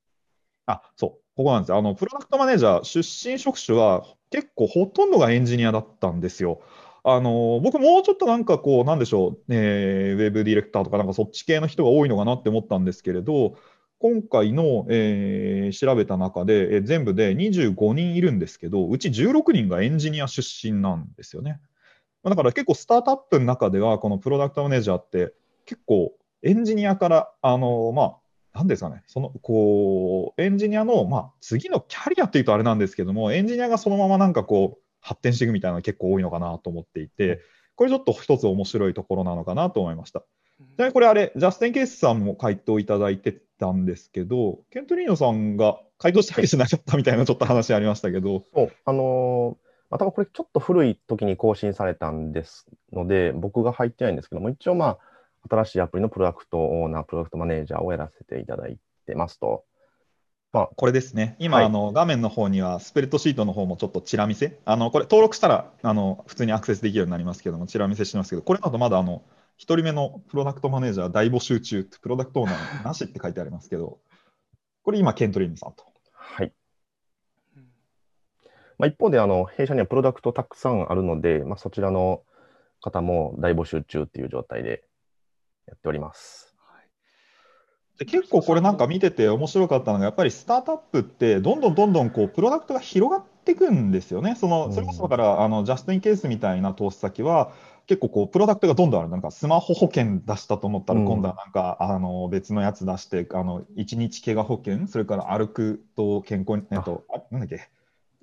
あ、そう、ここなんですよ。あの、プロダクトマネージャー、出身職種は結構ほとんどがエンジニアだったんですよ。あの、僕もうちょっとなんかこう、なんでしょう、えーウェブディレクターとかなんかそっち系の人が多いのかなって思ったんですけれど、今回の、えー調べた中で、えー全部で25人いるんですけど、うち16人がエンジニア出身なんですよね。まあだから結構スタートアップの中では、このプロダクトマネージャーって結構エンジニアから、あの、まあ、なんですかね、その、こう、エンジニアの、まあ、次のキャリアっていうとあれなんですけども、エンジニアがそのままなんかこう、発展していくみたいなのが結構多いのかなと思っていて、これちょっと一つ面白いところなのかなと思いました。ちなみにこれあれ、ジャスティン・ケースさんも回答いただいてたんですけど、ケントリーノさんが回答したわけじゃなかったみたいなちょっと話ありましたけど、そう、あのーまたこれちょっと古い時に更新されたんですので、僕が入ってないんですけども、一応まあ、新しいアプリのプロダクトオーナー、プロダクトマネージャーをやらせていただいてますと。まあ、これですね、今、はいあの画面の方にはスプレッドシートの方もちょっとチラ見せ、あのこれ登録したらあの普通にアクセスできるようになりますけども、チラ見せしてますけど、これだとまだあの1人目のプロダクトマネージャー大募集中、プロダクトオーナーなしって書いてありますけど、これ今、ケントリーノさんと。はい。まあ、一方で、あの、弊社にはプロダクトたくさんあるので、まあ、そちらの方も大募集中っていう状態でやっております。で結構これなんか見てて面白かったのが、やっぱりスタートアップって、どんどんどんどんこうプロダクトが広がっていくんですよね。そのそれこそだから、あのジャスティンケースみたいな投資先は、結構こうプロダクトがどんどんある。なんかスマホ保険出したと思ったら、うん今度はなんか、あの別のやつ出して、あの1日怪我保険、それから歩くと健康に、えっと、あなんだっけ、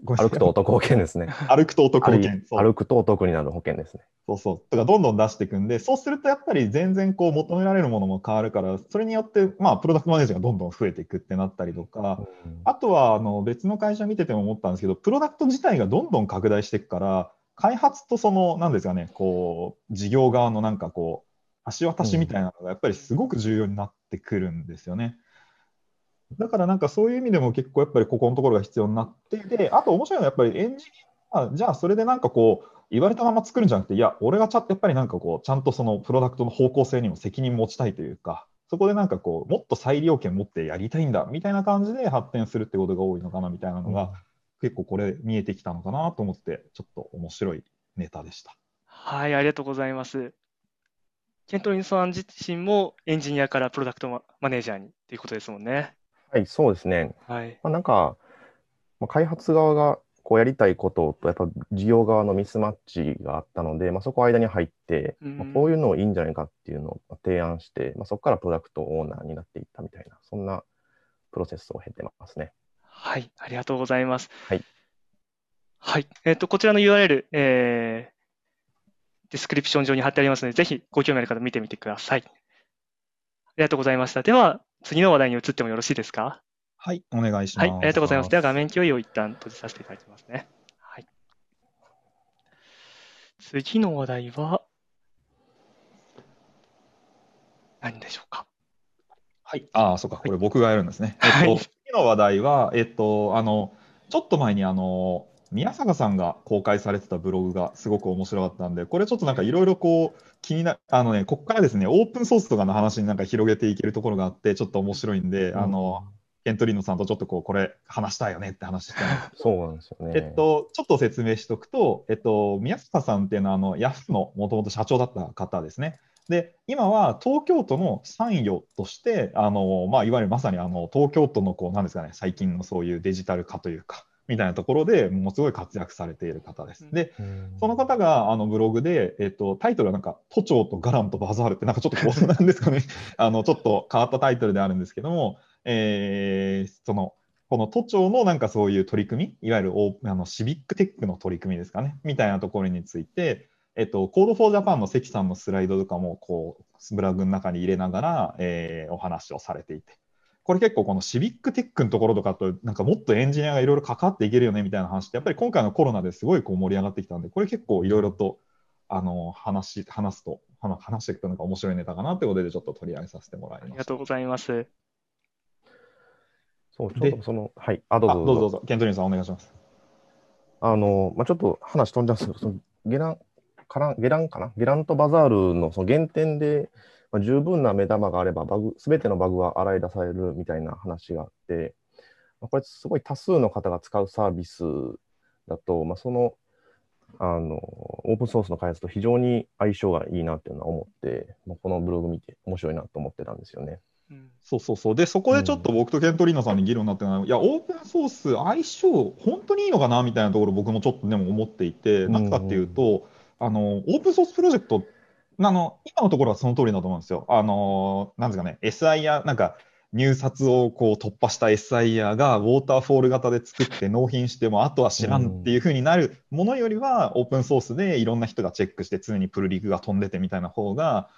歩くとお得保険ですね。歩くとお得保険。歩くとお得になる保険ですね。そうそう。とか、どんどん出していくんで、そうするとやっぱり全然こう求められるものも変わるから、それによって、まあ、プロダクトマネージャーがどんどん増えていくってなったりとか、あとはあの別の会社見てても思ったんですけど、プロダクト自体がどんどん拡大していくから、開発とその、なんですかね、こう、事業側のなんかこう、橋渡しみたいなのがやっぱりすごく重要になってくるんですよね。だからなんかそういう意味でも結構やっぱりここのところが必要になってであと面白いのはやっぱりエンジニアじゃあそれでなんかこう言われたまま作るんじゃなくていや俺がちゃやっぱりなんかこうちゃんとそのプロダクトの方向性にも責任持ちたいというかそこでなんかこうもっと裁量権持ってやりたいんだみたいな感じで発展するってことが多いのかなみたいなのが、うん、結構これ見えてきたのかなと思ってちょっと面白いネタでした。はい、ありがとうございます。ケントリンさん自身もエンジニアからプロダクトマネージャーにっていうことですもんね。はい、そうですね。はい。まあ、なんか、まあ、開発側がこうやりたいことと、やっぱ事業側のミスマッチがあったので、まあ、そこ間に入って、まあ、こういうのいいんじゃないかっていうのを提案して、まあ、そこからプロダクトオーナーになっていったみたいな、そんなプロセスを経てますね。はい、ありがとうございます。はい。はい。えっ、ー、と、こちらの URL、えー、ディスクリプション上に貼ってありますので、ぜひご興味ある方見てみてください。ありがとうございました。では、次の話題に移ってもよろしいですか？はい、お願いします。はい、ありがとうございます。では画面共有を一旦閉じさせていただきますね。はい。次の話題は、何でしょうか？はい、ああ、そうか、これ僕がやるんですね。はい、えっと、次の話題は、えっと、あの、ちょっと前に、あの、宮坂さんが公開されてたブログがすごく面白かったんで、これちょっとなんかいろいろこう気になあのね、ここからですね、オープンソースとかの話になんか広げていけるところがあって、ちょっと面白いんで、うん、あの、ケントリーノさんとちょっとこう、これ話したいよねって話してそうなんですよね。えっと、ちょっと説明しておくと、えっと、宮坂さんっていうのは、あの、ヤフーのもともと社長だった方ですね。で、今は東京都の参与として、あの、まあ、いわゆるまさにあの、東京都のこう、なんですかね、最近のそういうデジタル化というか、みたいなところでものすごい活躍されている方です。で、その方があのブログで、えっと、タイトルはなんか、都庁とガランとバザールって、なんかちょっとこうなんですかね、あの、ちょっと変わったタイトルであるんですけども、えー、その、この都庁のなんかそういう取り組み、いわゆるあのシビックテックの取り組みですかね、みたいなところについて、えっと、 Code for Japan の関さんのスライドとかも、こう、ブログの中に入れながら、えー、お話をされていて、これ結構このシビックテックのところとかと、なんかもっとエンジニアがいろいろ関わっていけるよねみたいな話って、やっぱり今回のコロナですごいこう盛り上がってきたんで、これ結構いろいろとあの話話すと、話していくとなんか面白いネタかなってことで、ちょっと取り上げさせてもらいます。ありがとうございます。そう、ちょっとその、はい、あ、どうぞどうぞ。どうぞケントリーさんお願いします。あの、まあ、ちょっと話飛んじゃうんですけど、そのゲラン、かなゲランかな？ゲランとバザールのその原点で、まあ、十分な目玉があればバグ、すべてのバグは洗い出されるみたいな話があって、まあ、これすごい多数の方が使うサービスだと、まあ、そのあのオープンソースの開発と非常に相性がいいなっていうのは思って、まあ、このブログ見て面白いなと思ってたんですよね。そうそうそう。で、そこでちょっと僕とケントリーナさんに議論になってるのは、うん、いや、オープンソース相性、本当にいいのかなみたいなところ僕もちょっとでも思っていて、なぜかっていうと、あの、オープンソースプロジェクト、あの、今のところはその通りだと思うんですよ。あの、なんですかね、SIR、なんか、入札をこう突破した SIR がウォーターフォール型で作って納品してもあとは知らんっていう風になるものよりはオープンソースでいろんな人がチェックして常にプルリクが飛んでてみたいな方が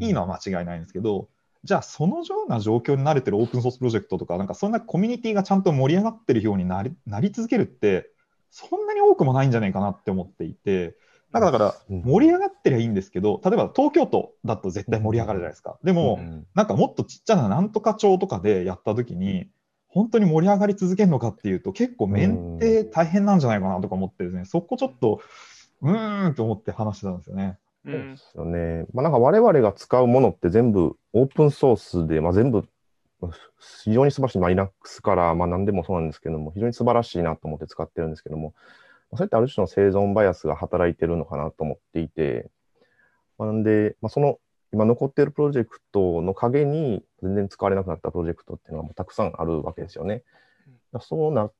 いいのは間違いないんですけど、じゃあそのような状況に慣れてるオープンソースプロジェクトとか、なんかそんなコミュニティがちゃんと盛り上がってるようになりなり続けるって、そんなに多くもないんじゃないかなって思っていて、だから、盛り上がってりゃいいんですけど、例えば東京都だと絶対盛り上がるじゃないですか。でも、なんかもっとちっちゃななんとか町とかでやったときに、本当に盛り上がり続けるのかっていうと、結構メンテ大変なんじゃないかなとか思ってですね、そこちょっと、うーんと思って話してたんですよね。そうですよね。まあ、なんか我々が使うものって全部オープンソースで、まあ、全部非常に素晴らしい、まあ、Linux からまあ何でもそうなんですけども、非常に素晴らしいなと思って使ってるんですけども、そういったある種の生存バイアスが働いてるのかなと思っていて、まあ、なんで、まあ、その今残っているプロジェクトの陰に全然使われなくなったプロジェクトっていうのはもうたくさんあるわけですよね。そうな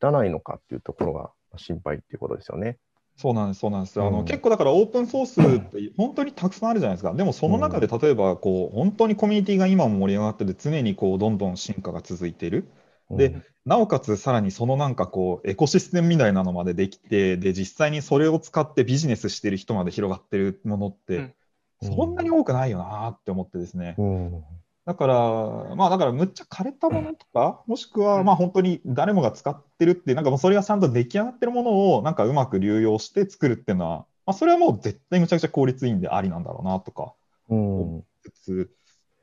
らないのかっていうところが心配っていうことですよね。そうなんです、そうなんです。あの、うん、結構だからオープンソースって本当にたくさんあるじゃないですか。でもその中で例えばこう、本当にコミュニティが今も盛り上がってて常にこうどんどん進化が続いている。で、なおかつさらにそのなんかこうエコシステムみたいなのまでできて、で、実際にそれを使ってビジネスしてる人まで広がってるものって、そんなに多くないよなって思ってですね。うん。だから、まあだからむっちゃ枯れたものとか、もしくはまあ本当に誰もが使ってるっていう、なんかもうそれがちゃんと出来上がってるものをなんかうまく流用して作るっていうのは、まあそれはもう絶対むちゃくちゃ効率いいんでありなんだろうなとか思いつつ、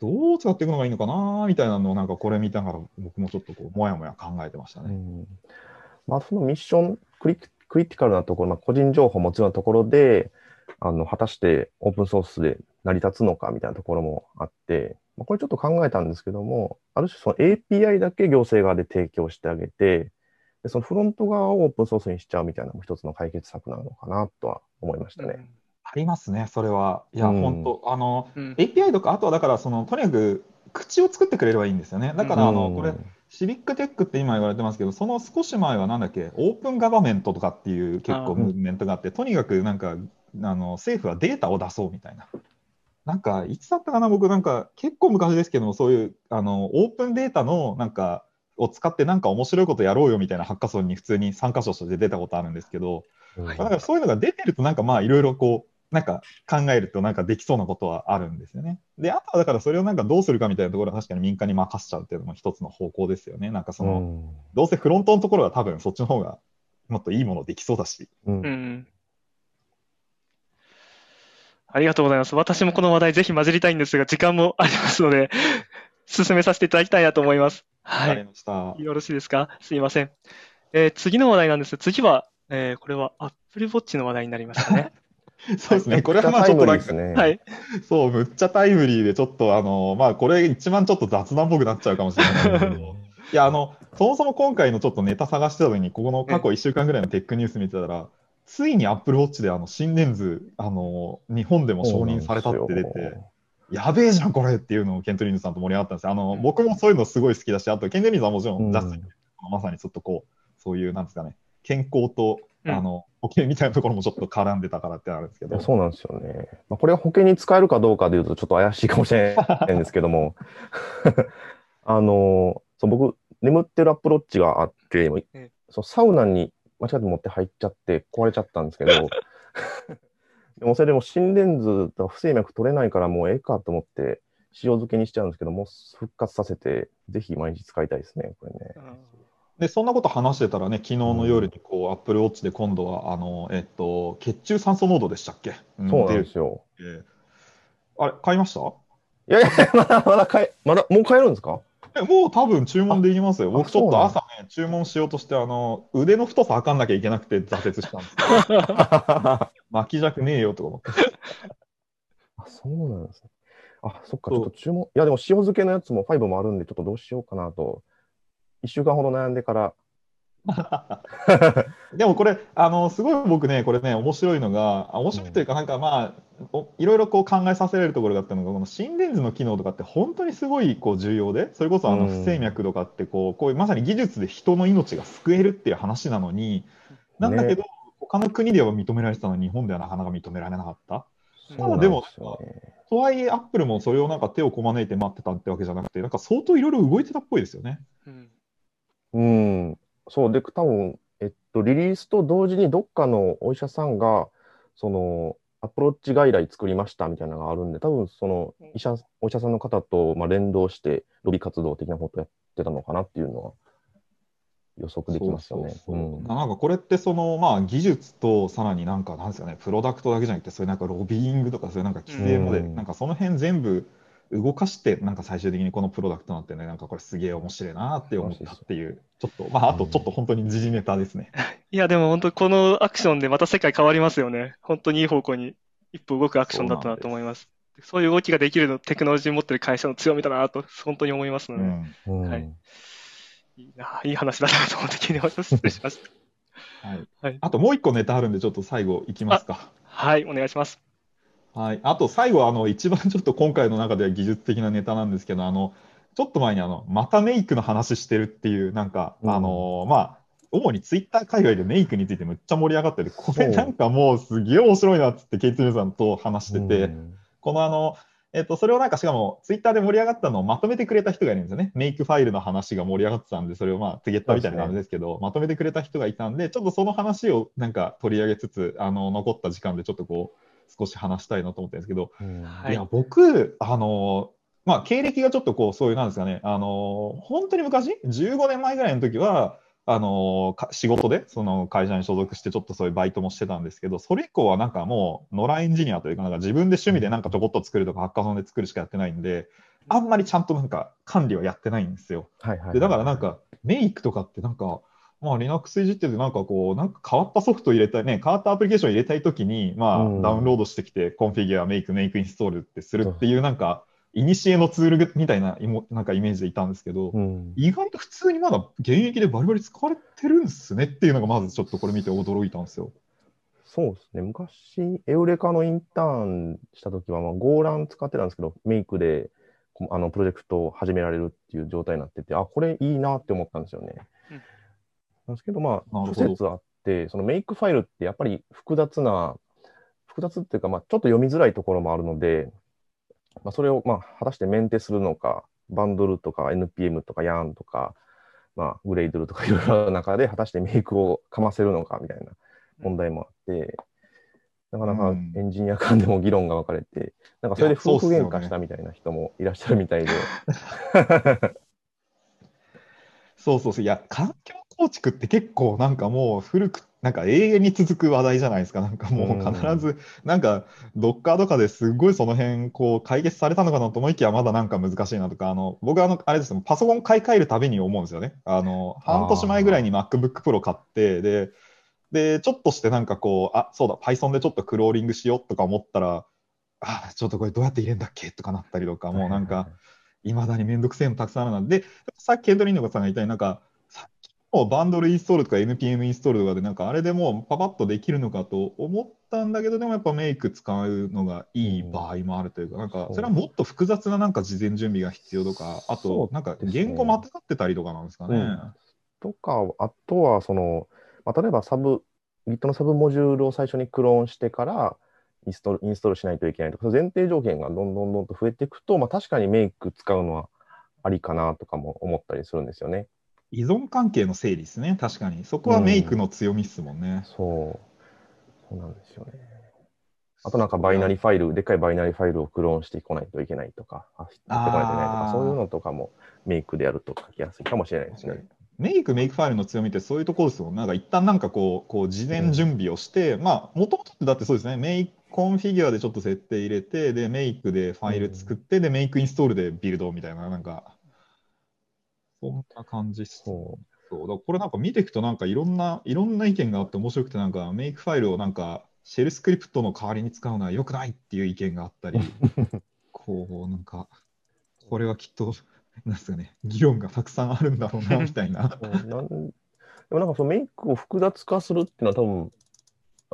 どう使っていくのがいいのかなみたいなのを、なんかこれ見ながら、僕もちょっとこう、もやもや考えてましたね。うんまあ、そのミッションクリ、クリティカルなところ、まあ、個人情報もちろんのところで、あの果たしてオープンソースで成り立つのかみたいなところもあって、まあ、これちょっと考えたんですけども、ある種その API だけ行政側で提供してあげて、でそのフロント側をオープンソースにしちゃうみたいなのも一つの解決策なのかなとは思いましたね。ありますね、それは。いや、うん本当あの、うん API とか、あとはだから、その、とにかく、口を作ってくれればいいんですよね。だから、あの、うんこれ、シビックテックって今言われてますけど、その少し前はなんだっけ、オープンガバメントとかっていう結構ムーブメントがあって、とにかくなんか、あの、政府はデータを出そうみたいな。なんか、いつだったかな、僕なんか、結構昔ですけども、そういう、あの、オープンデータの、なんか、を使ってなんか面白いことやろうよみたいなハッカソンに普通に参加者として出たことあるんですけど、うんだからそういうのが出てると、なんかまあいろいろこう、なんか考えるとなんかできそうなことはあるんですよね。で、あとはだからそれをなんかどうするかみたいなところは確かに民間に任せちゃうっていうのも一つの方向ですよね。なんかその、うんどうせフロントのところは多分そっちの方がもっといいものできそうだし。うんうん。ありがとうございます。私もこの話題ぜひ混じりたいんですが、時間もありますので、進めさせていただきたいなと思います。はい。ました。よろしいですか？すいません。えー次の話題なんです。次は、えーこれは Apple Watch の話題になりましたね。そうですね。これはまあちょっとなんか、ね。はい。そう、むっちゃタイムリーで、ちょっとあの、まあこれ一番ちょっと雑談っぽくなっちゃうかもしれないんですけど、いや、あの、そもそも今回のちょっとネタ探してた時に、ここの過去1週間ぐらいのテックニュース見てたら、ついに Apple Watch であの心電図、あの、日本でも承認されたって出て、やべえじゃん、これっていうのをケントリーヌさんと盛り上がったんですよ。あの、うん僕もそういうのすごい好きだし、あと、ケントリーヌさんはもちろうんん、ジャスティンまさにちょっとこう、そういう、なんですかね、健康と、うんあの、保険みたいなところもちょっと絡んでたからってあるんですけど。そうなんですよね。まあ、これが保険に使えるかどうかでいうと、ちょっと怪しいかもしれないんですけども、あのそう僕、眠ってるアップローチがあって、えそうサウナに間違って持って入っちゃって壊れちゃったんですけど、でもそれでも心電図とか不整脈取れないからもうええかと思って、塩漬けにしちゃうんですけど、もう復活させて、ぜひ毎日使いたいですね、これね。で、そんなこと話してたらね、昨日の夜にこう、Apple Watch で今度は、あの、えっと、血中酸素濃度でしたっけ？そうなんですよ。ってあれ、買いました？いやいや、まだまだ買え、まだ、もう買えるんですか？え、もう多分注文できますよ。あ僕ちょっとあ朝ね、注文しようとして、あの、腕の太さ測んなきゃいけなくて挫折したんですけど、巻き尺ねえよとか思って。あ、そうなんですね。あ、そっか、ちょっと注文、いや、でも塩漬けのやつも5もあるんで、ちょっとどうしようかなと、1週間ほど悩んでから、でもこれ、あの、すごい僕ね、これね、面白いのが、あ面白いというか、なんかまあ、おいろいろこう考えさせられるところがあったのが、この心電図の機能とかって本当にすごいこう重要で、それこそあのうん不整脈とかってこう、こういうまさに技術で人の命が救えるっていう話なのに、なんだけど、他の国では認められてたのに、日本ではなかなか認められなかった。そうなんでも。とはいえ、アップルもそれをなんか手をこまねいて待ってたってわけじゃなくて、なんか相当いろいろ動いてたっぽいですよね。うんうん、そう、で、多分、えっと、リリースと同時にどっかのお医者さんが、その、アプローチ外来作りましたみたいなのがあるんで、多分その医者、お医者さんの方と、まあ、連動して、ロビー活動的なことやってたのかなっていうのは予測できますよね。そうそうそう。うん。なんかこれってその、まあ、技術とさらになんかなんですかね、プロダクトだけじゃなくて、そういうなんかロビーイングとか、そういうなんか規制まで、うん。なんかその辺全部動かして、なんか最終的にこのプロダクトになってね、なんかこれすげえ面白いなって思ったっていう、ちょっと、まあ、あとちょっと本当に時事ネタですね。いや、でも本当このアクションでまた世界変わりますよね。本当にいい方向に一歩動くアクションだったなと思います。そういう動きができるのテクノロジーを持ってる会社の強みだなと、本当に思いますので、うんうんはいいいな、いい話だなと思って聞いてました。失礼しました。はいはいあともう一個ネタあるんで、ちょっと最後いきますか。はい、お願いします。はい、あと最後あの、一番 ちょっと今回の中では技術的なネタなんですけど、あのちょっと前にあのまたメイクの話してるっていう、なんか、うん。あのまあ、主にツイッター界隈でメイクについてむっちゃ盛り上がってて、これなんかもうすげえ面白いなっつって、ケイツルさんと話してて、うん。このあの、えっと、それをなんかしかもツイッターで盛り上がったのをまとめてくれた人がいるんですよね。メイクファイルの話が盛り上がってたんで、それをまあ、ツゲッターみたいな感じですけど、まとめてくれた人がいたんで、ちょっとその話をなんか取り上げつつ、あの、残った時間でちょっとこう、少し話したいなと思ってるんですけど、うん。はい。いや、僕、あの、まあ、経歴がちょっとこう、そういう、なんですかね、あの、本当に昔、15年前ぐらいの時は、あの、か仕事で、その会社に所属して、ちょっとそういうバイトもしてたんですけど、それ以降はなんかもう、野良エンジニアというか、なんか自分で趣味でなんかちょこっと作るとか、ハッカソンで作るしかやってないんで、あんまりちゃんとなんか管理はやってないんですよ。はいはいはい。でだからなんか、メイクとかってなんか、まあ、Linux いじってて、なんかこう、なんか変わったソフト入れたいね、変わったアプリケーション入れたいときに、まあ、うんダウンロードしてきて、コンフィギュア、メイク、メイクインストールってするっていう、なんか、いにしえのツールみたいな、なんかイメージでいたんですけど、うん、意外と普通にまだ現役でバリバリ使われてるんですねっていうのが、まずちょっとこれ見て驚いたんですよ。そうですね。昔、エウレカのインターンしたときは、まあ、ゴーラン使ってたんですけど、メイクでこあのプロジェクトを始められるっていう状態になってて、あ、これいいなって思ったんですよね。うんなんですけど、まあ、諸説あって、そのメイクファイルってやっぱり複雑な、複雑っていうか、まあ、ちょっと読みづらいところもあるので、まあ、それを、まあ、果たしてメンテするのか、バンドルとか NPM とか YARN とか、まあ、グレイドルとかいろいろある中で、果たしてメイクをかませるのかみたいな問題もあって、なかなかうん。エンジニア間でも議論が分かれて、なんかそれで夫婦喧嘩したみたいな人もいらっしゃるみたいで、そうそうそう。いや、環境構築って結構なんかもう古く、なんか永遠に続く話題じゃないですか。なんかもう必ず、なんか、ドッカーとかですごいその辺、こう、解決されたのかなと思いきや、まだなんか難しいなとか、あの、僕はあの、あれですね、パソコン買い替えるたびに思うんですよね。あの、半年前ぐらいに MacBook Pro 買って、で、で、ちょっとしてなんかこう、あ、そうだ、Python でちょっとクローリングしようとか思ったら、あ、ちょっとこれどうやって入れんだっけとかなったりとか、もうなんか、いまだにめんどくせえのたくさんあるな。で、さっきケンドリンドさんが言ったように、なんか、さっきのバンドルインストールとか NPM インストールとかで、なんかあれでもうパパッとできるのかと思ったんだけど、でもやっぱメイク使うのがいい場合もあるというか、なんか、それはもっと複雑ななんか事前準備が必要とか、あと、なんか言語またがってたりとかなんですかね。うんとか、あとはその、まあ、例えばサブ、Git のサブモジュールを最初にクローンしてからインストールインストールしないといけないとか、その前提条件がどんどんどんと増えていくと、まあ、確かに make 使うのはありかなとかも思ったりするんですよね。依存関係の整理ですね、確かに。そこは make の強みっすもんね。そう。そうなんですよね。あとなんかバイナリファイル、でっかいバイナリファイルをクローンしてこないといけないとか、あ取ってこないといけないとか、そういうのとかもメイクでやると書きやすいかもしれないですね。メイク、メイクファイルの強みってそういうところですもん。なんか一旦なんかこう、こう事前準備をして、まあ、もともとってだってそうですね、メイクコンフィギュアでちょっと設定入れて、で、メイクでファイル作って、で、メイクインストールでビルドみたいな、なんか、そんな感じっす。そそう。だこれなんか見ていくとなんかいろんな、いろんな意見があって面白くて、なんかメイクファイルをなんかシェルスクリプトの代わりに使うのは良くないっていう意見があったり、こうなんか、これはきっと、なんですかね、議論がたくさんあるんだろうな、みたいな。うなんでもなんかそのメイクを複雑化するっていうのは多分、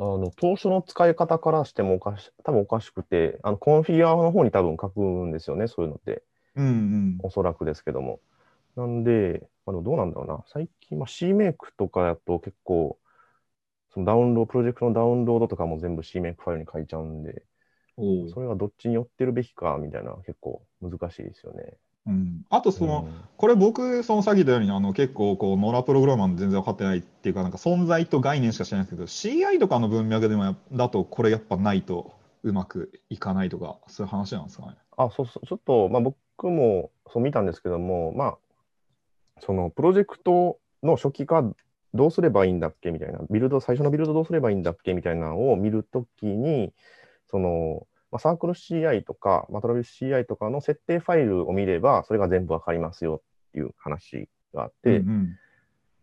あの当初の使い方からしてもおかし多分おかしくて、あのコンフィギュアの方に多分書くんですよね、そういうのって。うんうん。おそらくですけども。なんで、あのどうなんだろうな。最近、まあ、C メイクとかやと結構、そのダウンロード、プロジェクトのダウンロードとかも全部 C メイクファイルに書いちゃうんで、それがどっちに寄ってるべきかみたいな結構難しいですよね。うん、あとその、うんこれ僕、そのさっき言ったように、あの結構こう、ノラプログラマーも全然分かってないっていうか、なんか存在と概念しか知らないですけど、CI とかの文脈でもやだと、これやっぱないとうまくいかないとか、そういう話なんですかね。あ、そうそう、ちょっと、まあ、僕もそう見たんですけども、まあ、そのプロジェクトの初期化どうすればいいんだっけみたいな、ビルド、最初のビルドどうすればいいんだっけみたいなのを見るときに、その、まあ、サークル CI とか、マトラビス CI とかの設定ファイルを見れば、それが全部わかりますよっていう話があって、うん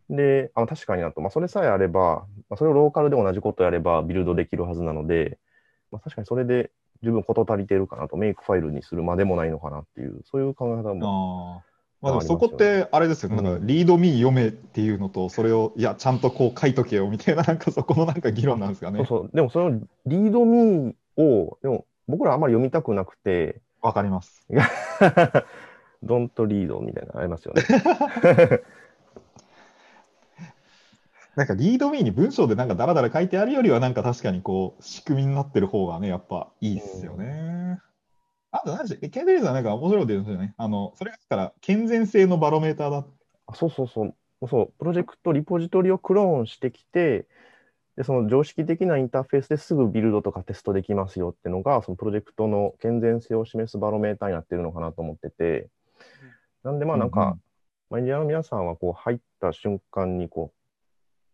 で、あ確かになと、まあ、それさえあれば、まあ、それをローカルで同じことやればビルドできるはずなので、まあ、確かにそれで十分事足りてるかなと、メイクファイルにするまでもないのかなっていう、そういう考え方うん、も。ああ。まあ、でもそこって、あれですよね、うんなんか、リードミー読めっていうのと、それを、いや、ちゃんとこう書いとけよみたいな、なんかそこのなんか議論なんですかね。そうそう、でもそのリードミーを、でも僕らあんまり読みたくなくて、わかります。ドントリードみたいなのありますよね。なんかリードミーに文章でなんかダラダラ書いてあるよりはなんか確かにこう仕組みになってる方がね、やっぱいいっすよね。あと何でしケンデリーさんなんか面白いこと言うんですよね。あの、それがだから健全性のバロメーターだ。あそうそうそう、そう、プロジェクト、リポジトリをクローンしてきて、で、その常識的なインターフェースですぐビルドとかテストできますよっていうのが、そのプロジェクトの健全性を示すバロメーターになってるのかなと思ってて、なんでまあなんか、うんうんまあ、エンジニアの皆さんはこう入った瞬間にこう、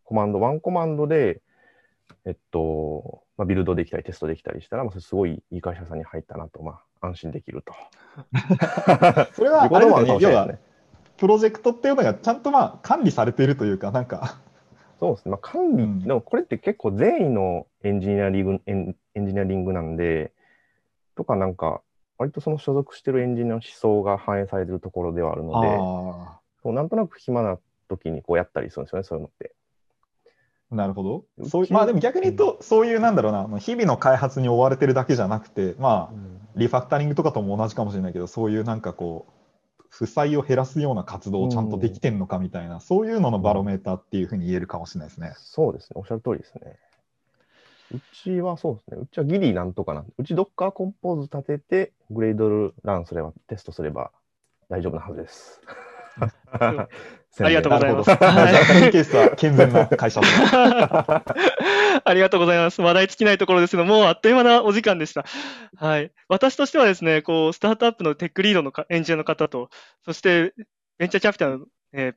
コマンド、ワンコマンドで、えっと、ままあ、ビルドできたりテストできたりしたら、まあ、すごいいい会社さんに入ったなと、まあ、安心できると。それはあ要は。プロジェクトっていうのがちゃんとまあ管理されているというか、なんか、そうですね。まあ、管理、うんでもこれって結構善意のエンジニアリング、エンエンジニアリングなんで、とかなんか、割とその所属してるエンジニアの思想が反映されてるところではあるので、あそうなんとなく暇な時にこうやったりするんですよね、そういうのって。あ、なるほど。そうまあでも逆に言うと、そういうなんだろうな、日々の開発に追われてるだけじゃなくて、まあ、リファクタリングとかとも同じかもしれないけど、そういうなんかこう、負債を減らすような活動をちゃんとできてんのかみたいな、そういうののバロメーターっていうふうに言えるかもしれないですね。そうですね、おっしゃる通りですね。うちはそうですね、うちはギリなんとかな。うち Docker コンポーズ立てて、グレードルランすれば、テストすれば大丈夫なはずです。ありがとうございます。はいケースは健全な会社だ。ありがとうございます。話題尽きないところですけど、もうあっという間なお時間でした。はい。私としてはですね、こう、スタートアップのテックリードのかエンジニアの方と、そして、ベンチャーキャピタルの、えー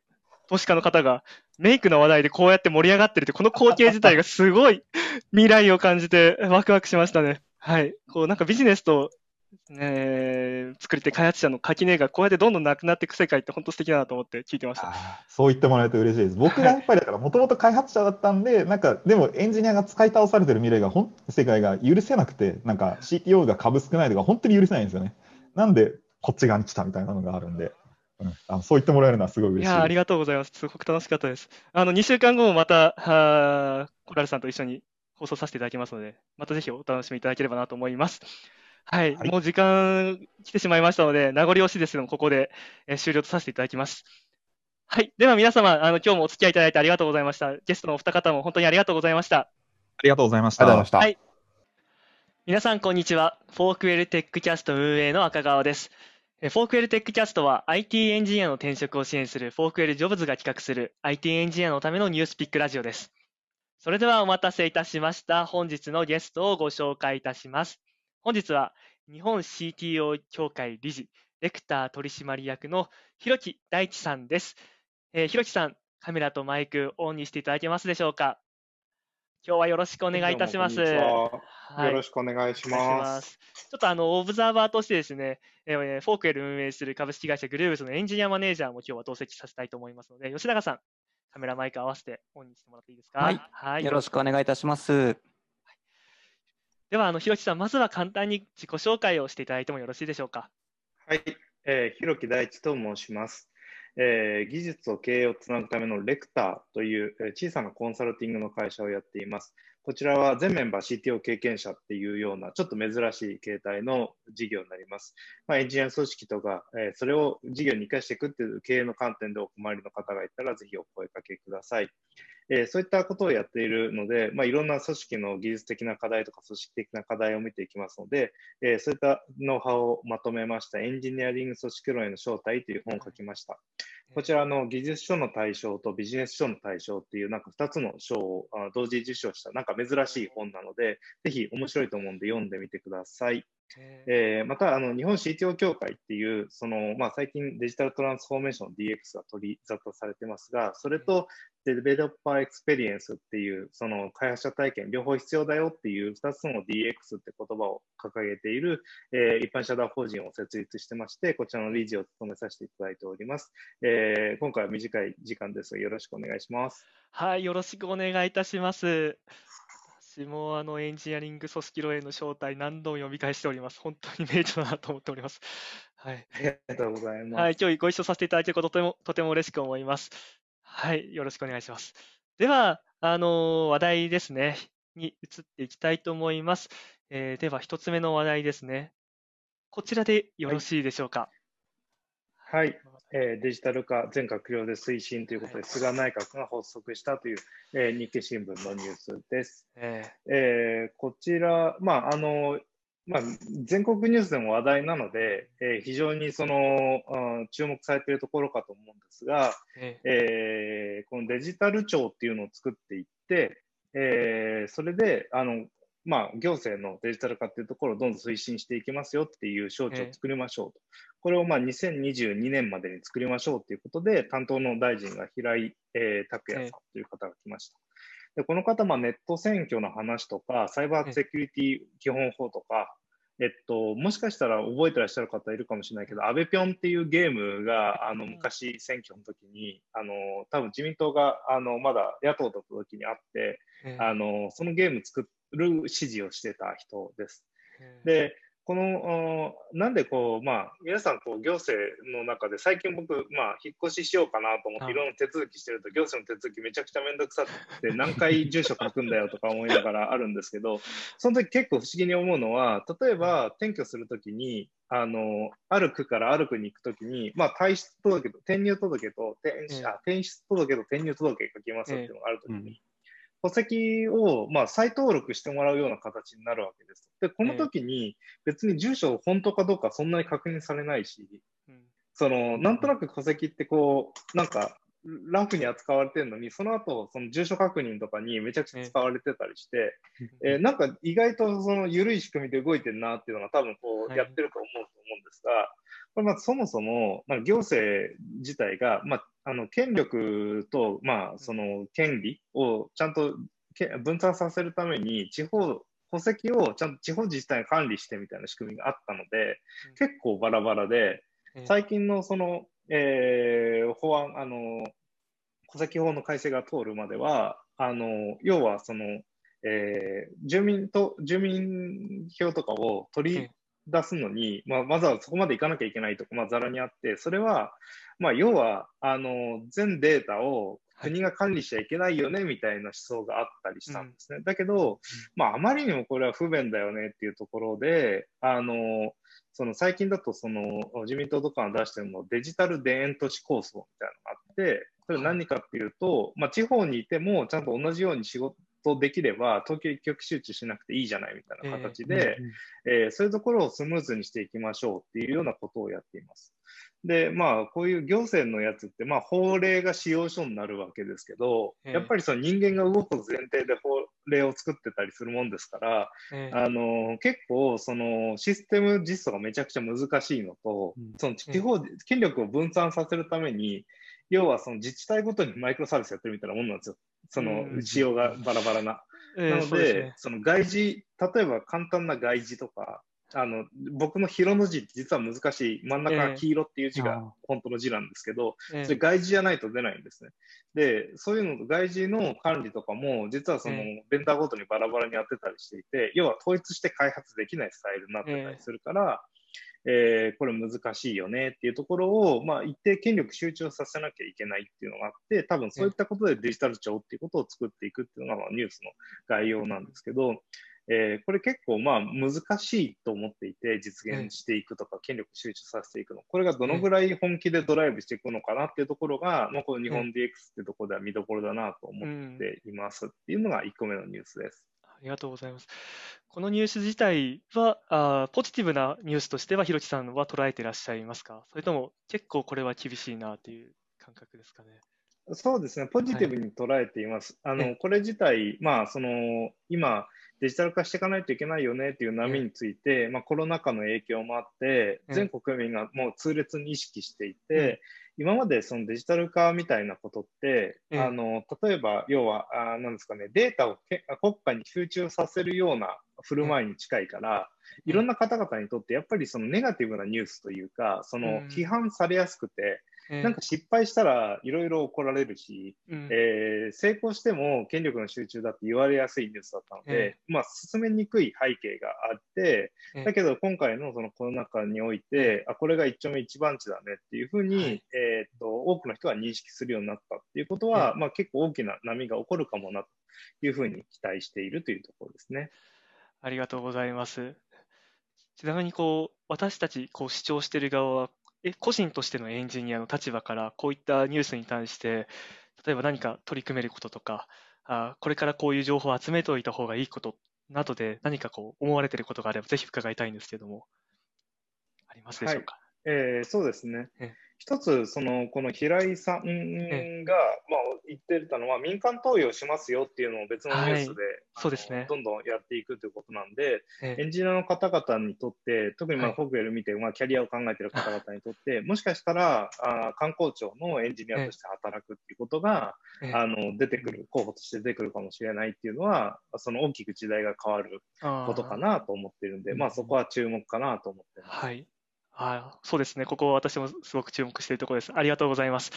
投資家の方が、メイクの話題でこうやって盛り上がってるって、この光景自体がすごい未来を感じてワクワクしましたね。はい。こう、なんかビジネスと、えー作り手開発者の垣根がこうやってどんどんなくなっていく世界って本当素敵だなと思って聞いてました。そう言ってもらえると嬉しいです。僕がやっぱりだから、もともと開発者だったんで、なんか、でもエンジニアが使い倒されてる未来が、ほん世界が許せなくて、なんか CTO が株少ないとか、本当に許せないんですよね。なんで、こっち側に来たみたいなのがあるんで、うん、あのそう言ってもらえるのはすごい嬉しいいやー、あり。がとうございます。すごく楽しかったです。あの、2週間後もまた、あーコラルさんと一緒に放送させていただきますので、またぜひお楽しみいただければなと思います。はい、はいもう時間来てしまいましたので、名残惜しいですけども、ここで、えー終了とさせていただきます。はい。では皆様、あの、今日もお付き合いいただいてありがとうございました。ゲストのお二方も本当にありがとうございました。ありがとうございましありがとうございました。はい皆さん、こんにちは。 Forkwell Techcast 運営の赤川です。え Forkwell Techcast は IT エンジニアの転職を支援する Forkwell Jobs が企画する IT エンジニアのためのニュースピックラジオです。それではお待たせいたしました。本日のゲストをご紹介いたします。本日は日本 CTO 協会理事、レクター取締役の広木大地さんです。えー、広木さん、カメラとマイクオンにしていただけますでしょうか？今日はよろしくお願いいたします。ははいよろしくお願いしま。す。ちょっとあの、オブザーバーとしてですね、えーフォークエル運営する株式会社グルーブスのエンジニアマネージャーも今日は同席させたいと思いますので、吉永さん、カメラマイク合わせてオンにしてもらっていいですか？はいはいよろしくお願いいたします。では、あの、ひろきさん、まずは簡単に自己紹介をしていただいてもよろしいでしょうか？はい、えー、広木大地と申します。えー技術と経営をつなぐためのレクターという、え小さなコンサルティングの会社をやっています。こちらは全メンバー CTO 経験者っていうようなちょっと珍しい形態の事業になります。まあ、エンジニア組織とか、えーそれを事業に生かしていくっていう経営の観点でお困りの方がいたらぜひお声かけください。えーそういったことをやっているので、まあ、いろんな組織の技術的な課題とか組織的な課題を見ていきますので、えーそういったノウハウをまとめましたエンジニアリング組織論への正体という本を書きました。こちらあの技術書の対象とビジネス書の対象っていうなんか2つの賞をあ同時受賞したなんか珍しい本なので、ぜひ面白いと思うんで読んでみてください。えーまたあの日本 CTO 協会っていうその、まあ、最近デジタルトランスフォーメーション DX が取り沙汰されてますが、それとデベロッパーエクスペリエンスっていうその開発者体験両方必要だよっていう2つの DX って言葉を掲げている、えー一般社団法人を設立してまして、こちらの理事を務めさせていただいております。えー今回は短い時間ですがよろしくお願いします。はい、よろしくお願いいたします。私もあのエンジニアリング組織論への正体何度も読み返しております。本当に名著だなと思っております。はい。ありがとうございます。はい、今日ご一緒させていただけることとてもとても嬉しく思います。はい、よろしくお願いします。では、あの話題ですね、に移っていきたいと思います。えーでは、一つ目の話題ですね。こちらでよろしいでしょうか？はい、えーデジタル化全閣僚で推進ということで、菅内閣が発足したという、えー日経新聞のニュースです。ええーこちら、まああのまあ、全国ニュースでも話題なので、えー非常にその、うん注目されているところかと思うんですが、ーええーこのデジタル庁っていうのを作っていって、えーそれであの、まあ、行政のデジタル化っていうところをどんどん推進していきますよっていう省庁を作りましょうと。これをまあ2022年までに作りましょうということで、担当の大臣が平井、えー拓也さんという方が来ました。で、この方、まあ、ネット選挙の話とか、サイバーセキュリティ基本法とか、えっと、もしかしたら覚えてらっしゃる方いるかもしれないけど、安倍ぴょんっていうゲームが、あの、昔選挙の時に、あの、多分自民党が、あの、まだ野党だった時にあって、あの、そのゲーム作る指示をしてた人です。で、この、おなんでこう、まあ、皆さん、こう、行政の中で、最近僕、まあ、引っ越ししようかなと思って、はい。いろんな手続きしてると、行政の手続きめちゃくちゃめんどくさくて、何回住所書くんだよとか思いながら あるんですけど、その時結構不思議に思うのは、例えば、転居するときに、あの、ある区からある区に行くときに、まあ、退出届と、転入届と転,、ええ。あ転出届と転入届書きますっていうのがあるときに、戸籍を、まあ、再登録してもらうような形になるわけです。で、この時に別に住所本当かどうかそんなに確認されないし、うんその、なんとなく戸籍ってこう、なんか、ラフに扱われてるのに、その後、その住所確認とかにめちゃくちゃ使われてたりして、え。ーなんか意外とその緩い仕組みで動いてるなっていうのが多分こはい。うやってると思うと思うんですが、これまあそもそも、まあ、行政自体が、まあ、あの権力と、まあ、その権利をちゃんとけ分散させるために、地方、戸籍をちゃんと地方自治体が管理してみたいな仕組みがあったので、結構バラバラで、ええ最近のその、えー法案、あの、戸籍法の改正が通るまでは、あの、要はその、えー住民と、住民票とかを取り出すのに、まあ、まずはそこまで行かなきゃいけないとこ、まあ、ざらにあって、それは、まあ、要は、あの、全データを国が管理しちゃいけないよね、みたいな思想があったりしたんですね。だけど、まあ、あまりにもこれは不便だよねっていうところで、あの、その最近だとその自民党とかが出してるのデジタル田園都市構想みたいなのがあって、それ何かっていうと、まあ、地方にいてもちゃんと同じように仕事できれば、東京一極集中しなくていいじゃないみたいな形で、えーそういうところをスムーズにしていきましょうっていうようなことをやっています。で、まあ、こういう行政のやつって、まあ、法令が使用書になるわけですけど、ええ。やっぱりその人間が動く前提で法令を作ってたりするもんですから、ええ。あの結構、そのシステム実装がめちゃくちゃ難しいのと、うん。その地方、権力を分散させるために、要はその自治体ごとにマイクロサービスやってるみたいなもんなんですよ。その仕様がバラバラな。ええなので、その外示、例えば簡単な外示とか、あの僕の広の字って実は難しい、真ん中が黄色っていう字が本当の字なんですけど、ええ。それ外示じゃないと出ないんですね。で、そういうのと外示の管理とかも、実はそのえ。ベンダーごとにバラバラにやってたりしていて、要は統一して開発できないスタイルになってたりするから、えーこれ難しいよねっていうところを、まあ、一定権力集中させなきゃいけないっていうのがあって、多分そういったことでデジタル庁っていうことを作っていくっていうのが、まあ、ニュースの概要なんですけど、えーこれ結構まあ難しいと思っていて、実現していくとか、権力集中させていくの。これがどのぐらい本気でドライブしていくのかなっていうところが、まあ、この日本 DX っていうところでは見どころだなと思っていますっていうのが1個目のニュースです。ありがとうございます。このニュース自体は、あーポジティブなニュースとしては、ひろきさんは捉えてらっしゃいますか？それとも、結構これは厳しいなという感覚ですかね？そうですね、ポジティブに捉えています。あえのこれ自体、まあ、その今、デジタル化していかないといけないよねっていう波について、まあ、コロナ禍の影響もあって、ええ全国民がもう痛烈に意識していて、え今までそのデジタル化みたいなことって、ええあの例えば、要は、あなんですかね、データをけ国家に集中させるような振る舞いに近いから、いろんな方々にとって、やっぱりそのネガティブなニュースというか、そのうん。批判されやすくて、ええなんか失敗したらいろいろ怒られるし、うん。えー成功しても権力の集中だって言われやすいニュースだったので、えまあ、進めにくい背景があって、ええだけど今回のそのコロナ禍において、あこれが一丁目一番地だねっていうふうに、はい。えーっと多くの人が認識するようになったっていうことは、まあ、結構大きな波が起こるかもなというふうに期待しているというところですね。ありがとうございます。ちなみにこう私たちこう主張している側はえ個人としてのエンジニアの立場からこういったニュースに対して例えば何か取り組めることとかあこれからこういう情報を集めておいた方がいいことなどで何かこう思われていることがあればぜひ伺いたいんですけどもありますでしょうか？えーそうですねええ。一つ、その、この平井さんが、まあ、言ってたのは、民間投与しますよっていうのを別のニュースで、そうですね。どんどんやっていくということなんで、エンジニアの方々にとって、特にまあ、フォグエル見て、まあ、キャリアを考えている方々にとって、もしかしたら、あ観光庁のエンジニアとして働くっていうことが、あの、出てくる、候補として出てくるかもしれないっていうのは、その大きく時代が変わることかなと思ってるんで、まあ、そこは注目かなと思ってます。はい。あそうですね。ここ私もすごく注目しているところです。ありがとうございます。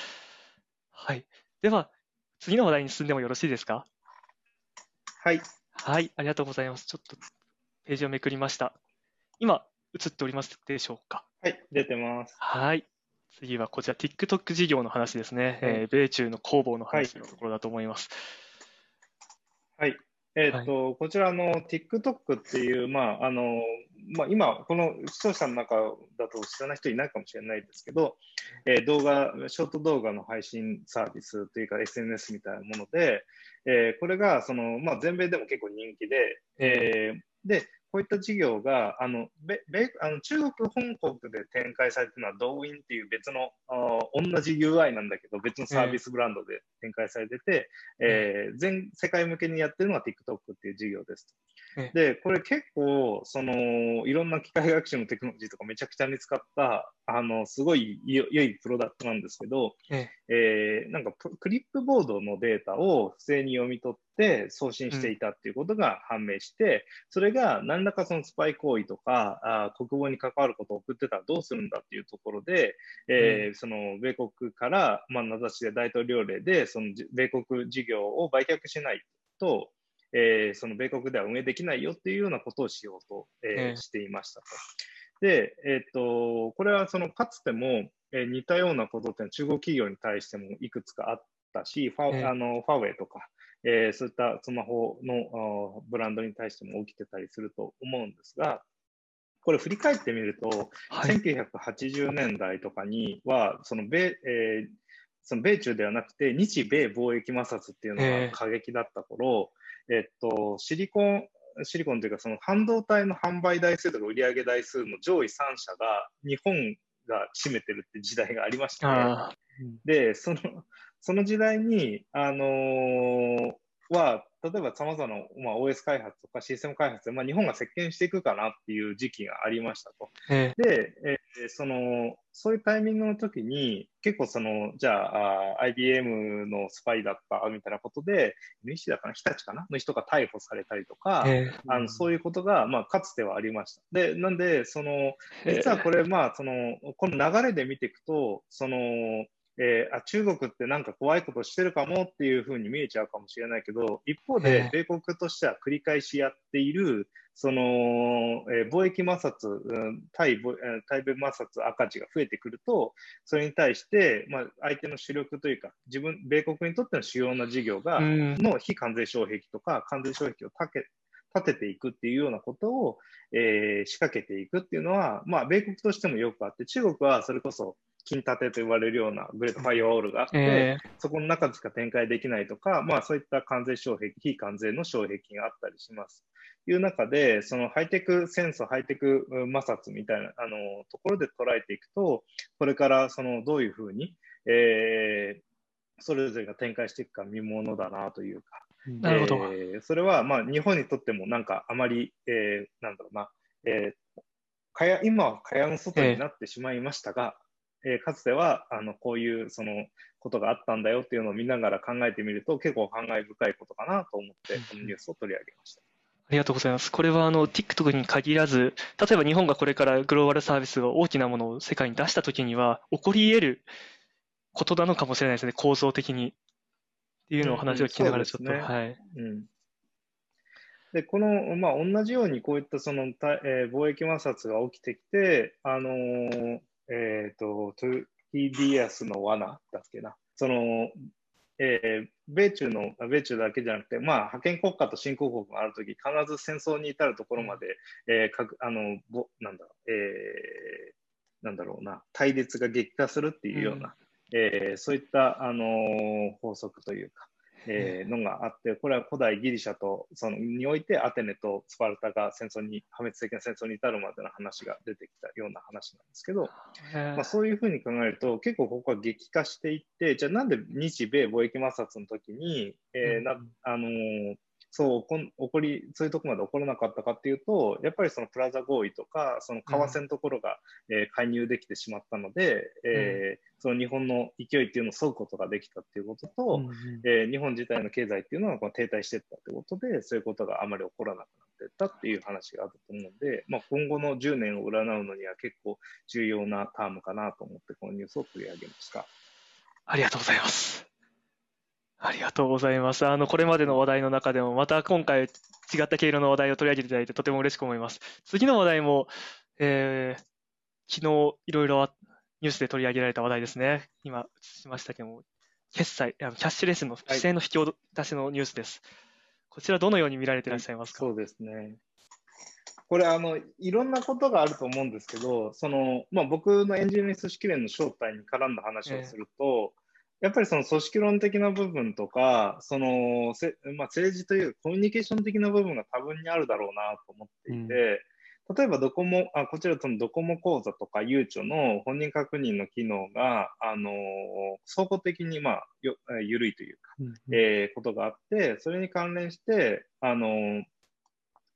はい。では、次の話題に進んでもよろしいですか？はい。はい。ありがとうございます。ちょっとページをめくりました。今、映っておりますでしょうか？はい。出てます。はい。次はこちら、TikTok 事業の話ですね。えー、米中の攻防の話というところだと思います。はい。えっ、と、はい、こちらの TikTok っていう、まあ、あの、まあ、今、この視聴者の中だと知らない人いないかもしれないですけど、えー、動画、ショート動画の配信サービスというか SNS みたいなもので、えー、これがその、まあ、全米でも結構人気で、えー、で、こういった事業が、あの、米あの中国、香港で展開されているのは、ドーインっていう別の、同じ UI なんだけど、別のサービスブランドで展開されてて、えー、全世界向けにやってるのが TikTok っていう事業です。で、これ結構、その、いろんな機械学習のテクノロジーとかめちゃくちゃに使った、あの、すごい良いプロダクトなんですけど、ええー、なんかクリップボードのデータを不正に読み取って送信していたっていうことが判明して、うん、それが何らかそのスパイ行為とか、あ国防に関わることを送ってたらどうするんだっていうところで、えーうん、その米国から、まあ、名指しで大統領令で、その米国事業を売却しないと、えー、その米国では運営できないよっていうようなことをしようと、えー、していましたと。で、えっ、と、これはそのかつても、えー、似たようなことって中国企業に対してもいくつかあったし、ファ,、あのファーウェイとか、えー、そういったスマホのブランドに対しても起きてたりすると思うんですが、これ振り返ってみると、はい、1980年代とかには、その米、えー、その米中ではなくて、日米貿易摩擦っていうのが過激だった頃、えー、えっと、シリコン、シリコンというか、その半導体の販売台数とか売上台数の上位3社が日本が占めてるって時代がありましたね。で、その、その時代に、あのー、は、例えば様々な、まあ、OS 開発とかシステム開発で、まあ、日本が席巻していくかなっていう時期がありましたと。えで、えー、その、そういうタイミングの時に、結構その、じゃあ、あ IBM のスパイだったみたいなことで、NEC だかな、日立かなの人が逮捕されたりとか、えあのそういうことが、まあ、かつてはありました。で、なんで、その、実はこれ、まあ、その、この流れで見ていくと、その、えー、あ中国ってなんか怖いことしてるかもっていうふうに見えちゃうかもしれないけど、一方で米国としては繰り返しやっている、その、えー、貿易摩擦、うん、対対米摩擦赤字が増えてくると、それに対して、まあ、相手の主力というか、自分、米国にとっての主要な事業が、の非関税障壁とか、関税障壁を立て立てていくっていうようなことを、えー、仕掛けていくっていうのは、まあ、米国としてもよくあって、中国はそれこそ金立てと言われるようなグレートファイアウォールがあって、えー、そこの中でしか展開できないとか、まあ、そういった関税障壁、非関税の障壁があったりします。という中で、そのハイテクセンス、ハイテク摩擦みたいなあのところで捉えていくと、これからそのどういうふうに、えー、それぞれが展開していくか見ものだなというか、なるほど。えー、それは、まあ、日本にとっても、なんか、あまり、えー、なんだろうな、えー、かや今は蚊帳の外になってしまいましたが、えー、えー、かつては、あの、こういう、その、ことがあったんだよっていうのを見ながら考えてみると、結構感慨深いことかなと思って、このニュースを取り上げました。ありがとうございます。これはあの TikTok に限らず、例えば日本がこれからグローバルサービスを大きなものを世界に出したときには、起こり得ることなのかもしれないですね、構造的に。っていうのを話を聞きながらちょっと、うんうんね、はい。うん。で、この、まあ、同じようにこういったその、えー、貿易摩擦が起きてきて、あのー、えっ、ー、と、TDS の罠だっけな。その、えー、米中の、米中だけじゃなくて、まあ、覇権国家と新興国があるとき、必ず戦争に至るところまで、えー、かあの、ぼなんだろう、えー、なんだろうな、対立が激化するっていうような、うん、えー、そういった、あのー、法則というか、えーのがあって、これは古代ギリシャとそのにおいてアテネとスパルタが戦争に破滅的な戦争に至るまでの話が出てきたような話なんですけど、まあ、そういうふうに考えると結構ここは激化していってじゃあなんで日米貿易摩擦の時に、えーなあのーそう起こりそういうところまで起こらなかったかっていうとやっぱりそのプラザ合意とかその為替のところが、えー介入できてしまったので、えーその日本の勢いっていうのを削ぐことができたっていうことと、えー日本自体の経済っていうのはこう停滞していったということで、そういうことがあまり起こらなくなっていったっていう話があると思うので、まあ、今後の10年を占うのには結構重要なタームかなと思って、このニュースを取り上げました。ありがとうございます。ありがとうございます。あの、これまでの話題の中でも、また今回違った毛色の話題を取り上げていただいてとても嬉しく思います。次の話題も、えー昨日いろいろニュースで取り上げられた話題ですね。今映しましたけども、決済、キャッシュレスの不正の引き出しのニュースです。こちらどのように見られていらっしゃいますか、そうですね。これあの、いろんなことがあると思うんですけど、そのまあ、僕のエンジニア組織連の正体に絡んだ話をすると、やっぱりその組織論的な部分とか、そのせまあ、政治というコミュニケーション的な部分が多分にあるだろうなと思っていて、例えばドコモ、あこちらそのドコモ口座とかゆうちょの本人確認の機能が、あの総合的に、まあ、よ緩いというか、えーことがあって、それに関連して、あの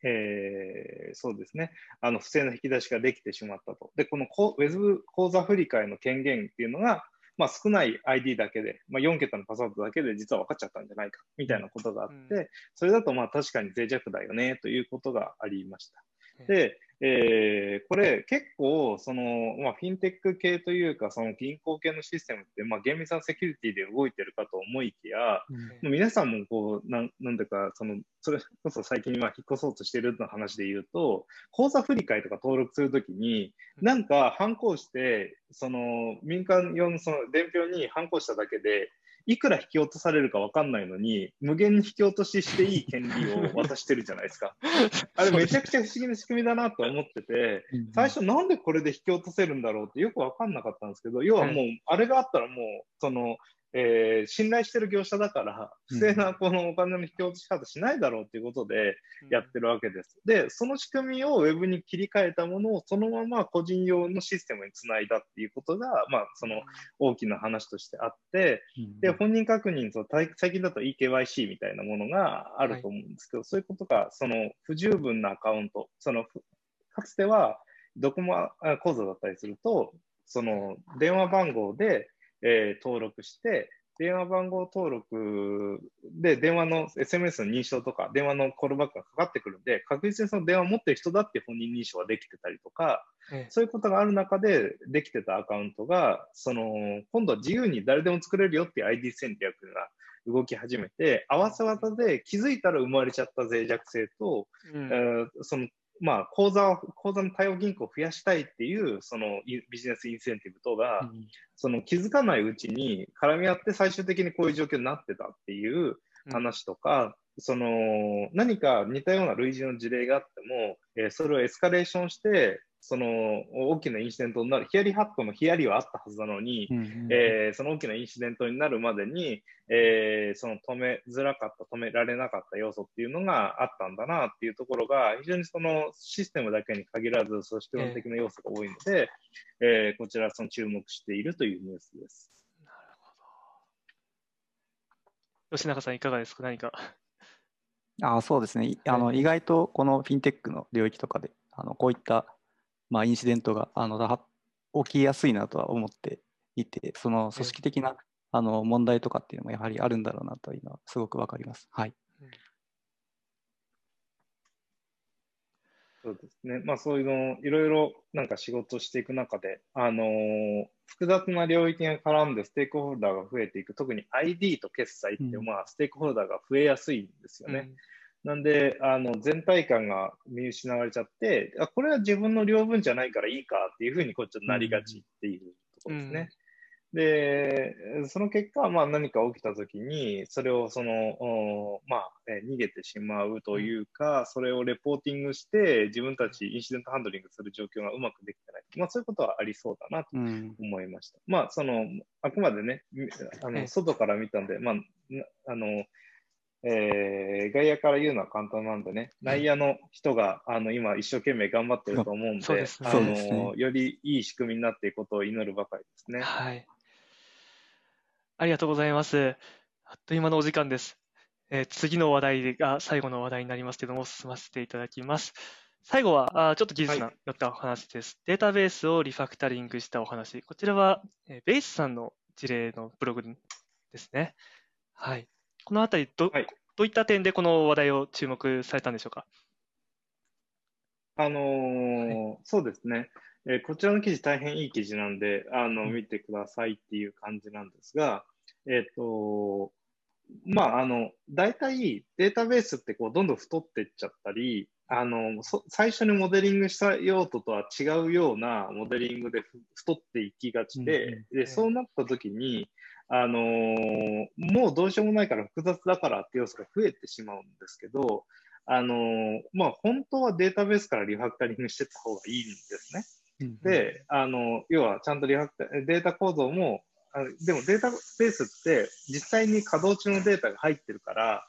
えーそうですね、あの不正の引き出しができてしまったと。で、このこウェブ口座振替の権限っていうのが、まあ、少ない ID だけで、まあ、4桁のパスワードだけで実は分かっちゃったんじゃないかみたいなことがあって、それだとまあ確かに脆弱だよねということがありました。で、えーこれ結構その、まあ、フィンテック系というか、その銀行系のシステムって、まあ、厳密なセキュリティで動いてるかと思いきや、もう皆さんもこう、なんなんだか、その、それこそ最近は引っ越そうとしてるの話で言うと、口座振替とか登録するときに、なんか反抗して、その民間用のその伝票に反抗しただけで、いくら引き落とされるか分かんないのに、無限に引き落とししていい権利を渡してるじゃないですか。あれめちゃくちゃ不思議な仕組みだなと思ってて、最初なんでこれで引き落とせるんだろうってよく分かんなかったんですけど、要はもう、あれがあったらもう、その、えー信頼してる業者だから、不正なこのお金の引き落とし方しないだろうということでやってるわけです。で、その仕組みをウェブに切り替えたものをそのまま個人用のシステムにつないだっていうことが、まあ、その大きな話としてあって、で、本人確認と、最最近だと eKYC みたいなものがあると思うんですけど、そういうことが、その不十分なアカウント、そのふかつてはドコモあ口座だったりすると、その電話番号で、えー登録して、電話番号登録で電話の SMS の認証とか、電話のコールバックがかかってくるんで、確実にその電話を持ってる人だって本人認証ができてたりとか、ええ。そういうことがある中でできてたアカウントが、その今度は自由に誰でも作れるよっていう ID 戦略が動き始めて、合わせ技で気づいたら生まれちゃった脆弱性と、うん。えーそのまあ、口座を口座の対応銀行を増やしたいっていうそのいビジネスインセンティブとが、その気づかないうちに絡み合って最終的にこういう状況になってたっていう話とか、その何か似たような類似の事例があっても、えーそれをエスカレーションして、その大きなインシデントになる、ヒヤリハットのヒヤリはあったはずなのに、えーその大きなインシデントになるまでに、えーその止めづらかった、止められなかった要素っていうのがあったんだなっていうところが、非常にそのシステムだけに限らず、組織論的な要素が多いので、えーこちらその注目しているというニュースです。吉永さんいかがですか？何か。あそうですね。いあの意外とこのフィンテックの領域とかで、あのこういった、まあ、インシデントがあのは起きやすいなとは思っていて、その組織的なあの問題とかっていうのもやはりあるんだろうなというのはすごくわかります。はい。そうですね。まあそういうのをいろいろなんか仕事していく中で、あのー複雑な領域が絡んでステークホルダーが増えていく、特に ID と決済って、うんまあステークホルダーが増えやすいんですよね。なんで、あの全体感が見失われちゃって、あこれは自分の領分じゃないからいいかっていうふうにこっちはなりがちっていうところですね。で、その結果、まあ、何か起きたときに、それをその、おまあ、え逃げてしまうというか、それをレポーティングして、自分たちインシデントハンドリングする状況がうまくできてない。まあ、そういうことはありそうだなとうん。思いました。まあ、その、あくまでね、みあええの外から見たんで、まあ、なあの、えー外野から言うのは簡単なんでね、内野の人があの今一生懸命頑張ってると思うんで、でのよりいい仕組みになっていくことを祈るばかりですね。はい。ありがとうございます。あっという間のお時間です。えー次の話題が最後の話題になりますけども、進ませていただきます。最後は、あーちょっと技術のはいよったお話です。データベースをリファクタリングしたお話。こちらは、えーベースさんの事例のブログですね。はい。このあたり、ど、はい。どういった点でこの話題を注目されたんでしょうか？あのーそうですね、えーこちらの記事大変いい記事なんで、あの、うん。見てくださいっていう感じなんですが、えっ、と、まあ、あの、大体データベースってこう、どんどん太っていっちゃったり、あの、そ最初にモデリングした用途とは違うようなモデリングでふ太っていきがちで、うん。で、そうなった時に、あのーもうどうしようもないから複雑だからって要素が増えてしまうんですけど、あのーまあ、本当はデータベースからリファクタリングしていった方がいいんですね。うん、で、あの、要はちゃんとリファクタ、データ構造も、あでもデータベースって実際に稼働中のデータが入ってるから、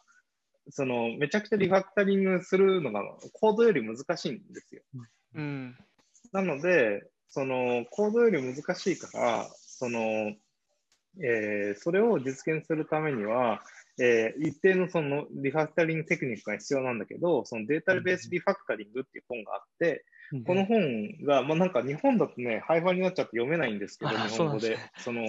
その、めちゃくちゃリファクタリングするのがコードより難しいんですよ。うん。なので、その、コードより難しいから、その、えーそれを実現するためには、えー一定のそのリファクタリングテクニックが必要なんだけど、そのデータベースリファクタリングっていう本があって、この本が、まあ、なんか日本だとね、廃盤になっちゃって読めないんですけど、日本語で。その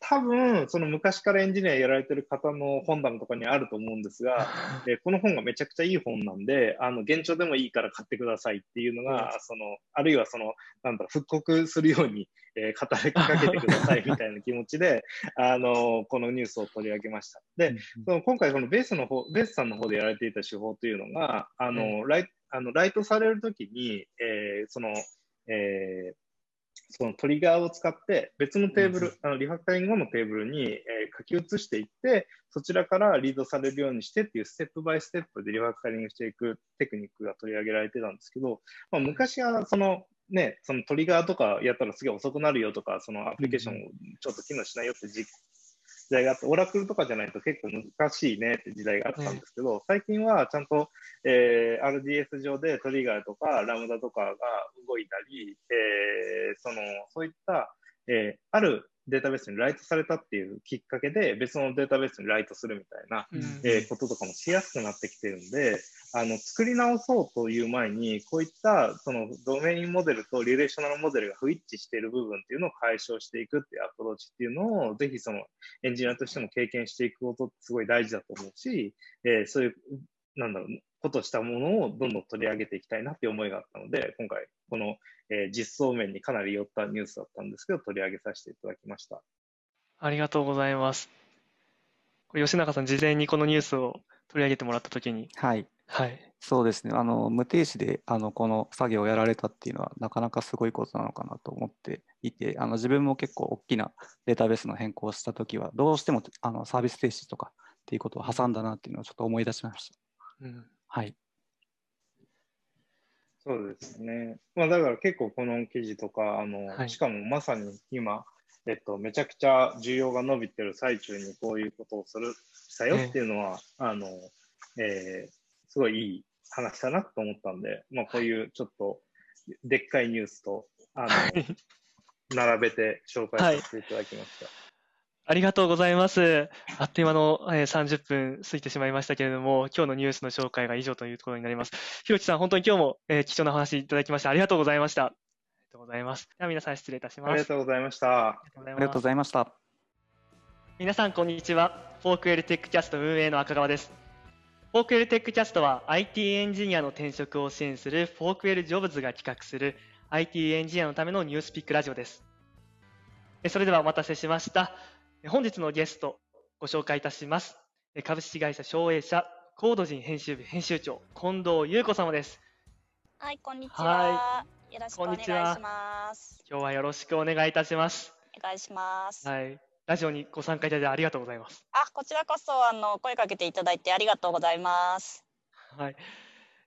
多分、その昔からエンジニアやられてる方の本棚とかにあると思うんですが、でこの本がめちゃくちゃいい本なんで、あの現状でもいいから買ってくださいっていうのが、そのあるいはそのなんだろう復刻するように、えー語りかけてくださいみたいな気持ちで、あのこのニュースを取り上げました。で、その今回、このベースの方、ベースさんの方でやられていた手法というのが、あの、ライあのライトされるときに、えーその、えーそのトリガーを使って別のテーブル、あのリファクタリング後のテーブルに、えー書き写していって、そちらからリードされるようにしてっていうステップバイステップでリファクタリングしていくテクニックが取り上げられてたんですけど、まあ、昔はその、ね、そのトリガーとかやったらすげえ遅くなるよとか、そのアプリケーションちょっと機能しないよって時時代があって、オラクルとかじゃないと結構難しいねって時代があったんですけど、最近はちゃんと、えー RDS 上でトリガーとかラムダとかが動いたり、えーそのそういった、えーあるデータベースにライトされたっていうきっかけで別のデータベースにライトするみたいな、うん。えーこととかもしやすくなってきてるんで、あの作り直そうという前に、こういったそのドメインモデルとリレーショナルモデルが不一致している部分っていうのを解消していくっていうアプローチっていうのを、ぜひそのエンジニアとしても経験していくことってすごい大事だと思うし、えーそういう、なんだろう、ことをしたものをどんどん取り上げていきたいなっていう思いがあったので、今回、この、えー実装面にかなり寄ったニュースだったんですけど、取り上げさせていただきました。ありがとうございます。これ吉永さん、事前にこのニュースを取り上げてもらったときに、はい。はい。そうですね。あの、無停止で、あの、この作業をやられたっていうのは、なかなかすごいことなのかなと思っていて、あの、自分も結構大きなデータベースの変更をしたときは、どうしても、あの、サービス停止とかっていうことを挟んだなっていうのをちょっと思い出しました。うん、はい。そうですね。まあだから結構この記事とか、あの、はいしかもまさに今、えっと、めちゃくちゃ需要が伸びてる最中にこういうことをする、したよっていうのは、あの、えーすごいいい話だなと思ったんで、まあこういうちょっとでっかいニュースと、あの、並べて紹介させていただきました。ありがとうございます。あっという間の、えー30分過ぎてしまいましたけれども、今日のニュースの紹介が以上というところになります。ひろきさん、本当に今日も、えー貴重なお話いただきましてありがとうございました。ありがとうございます。では皆さん失礼いたします。ありがとうございました。ありがとうございました。皆さん、こんにちは。 Forkwell Techcast 運営の赤川です。Forkwell Techcast は IT エンジニアの転職を支援する Forkwell Jobs が企画する IT エンジニアのためのニュースピックラジオです。えそれではお待たせしました。え本日のゲストご紹介いたします。え株式会社翔泳社 CodeZine 編集部編集長近藤佑子様です。はい、こんにちは。よろしくお願いします。今日はよろしくお願いいたします。願いします。はい。ラジオにご参加いただいてありがとうございます。あ、こちらこそあの声かけていただいてありがとうございます。はい。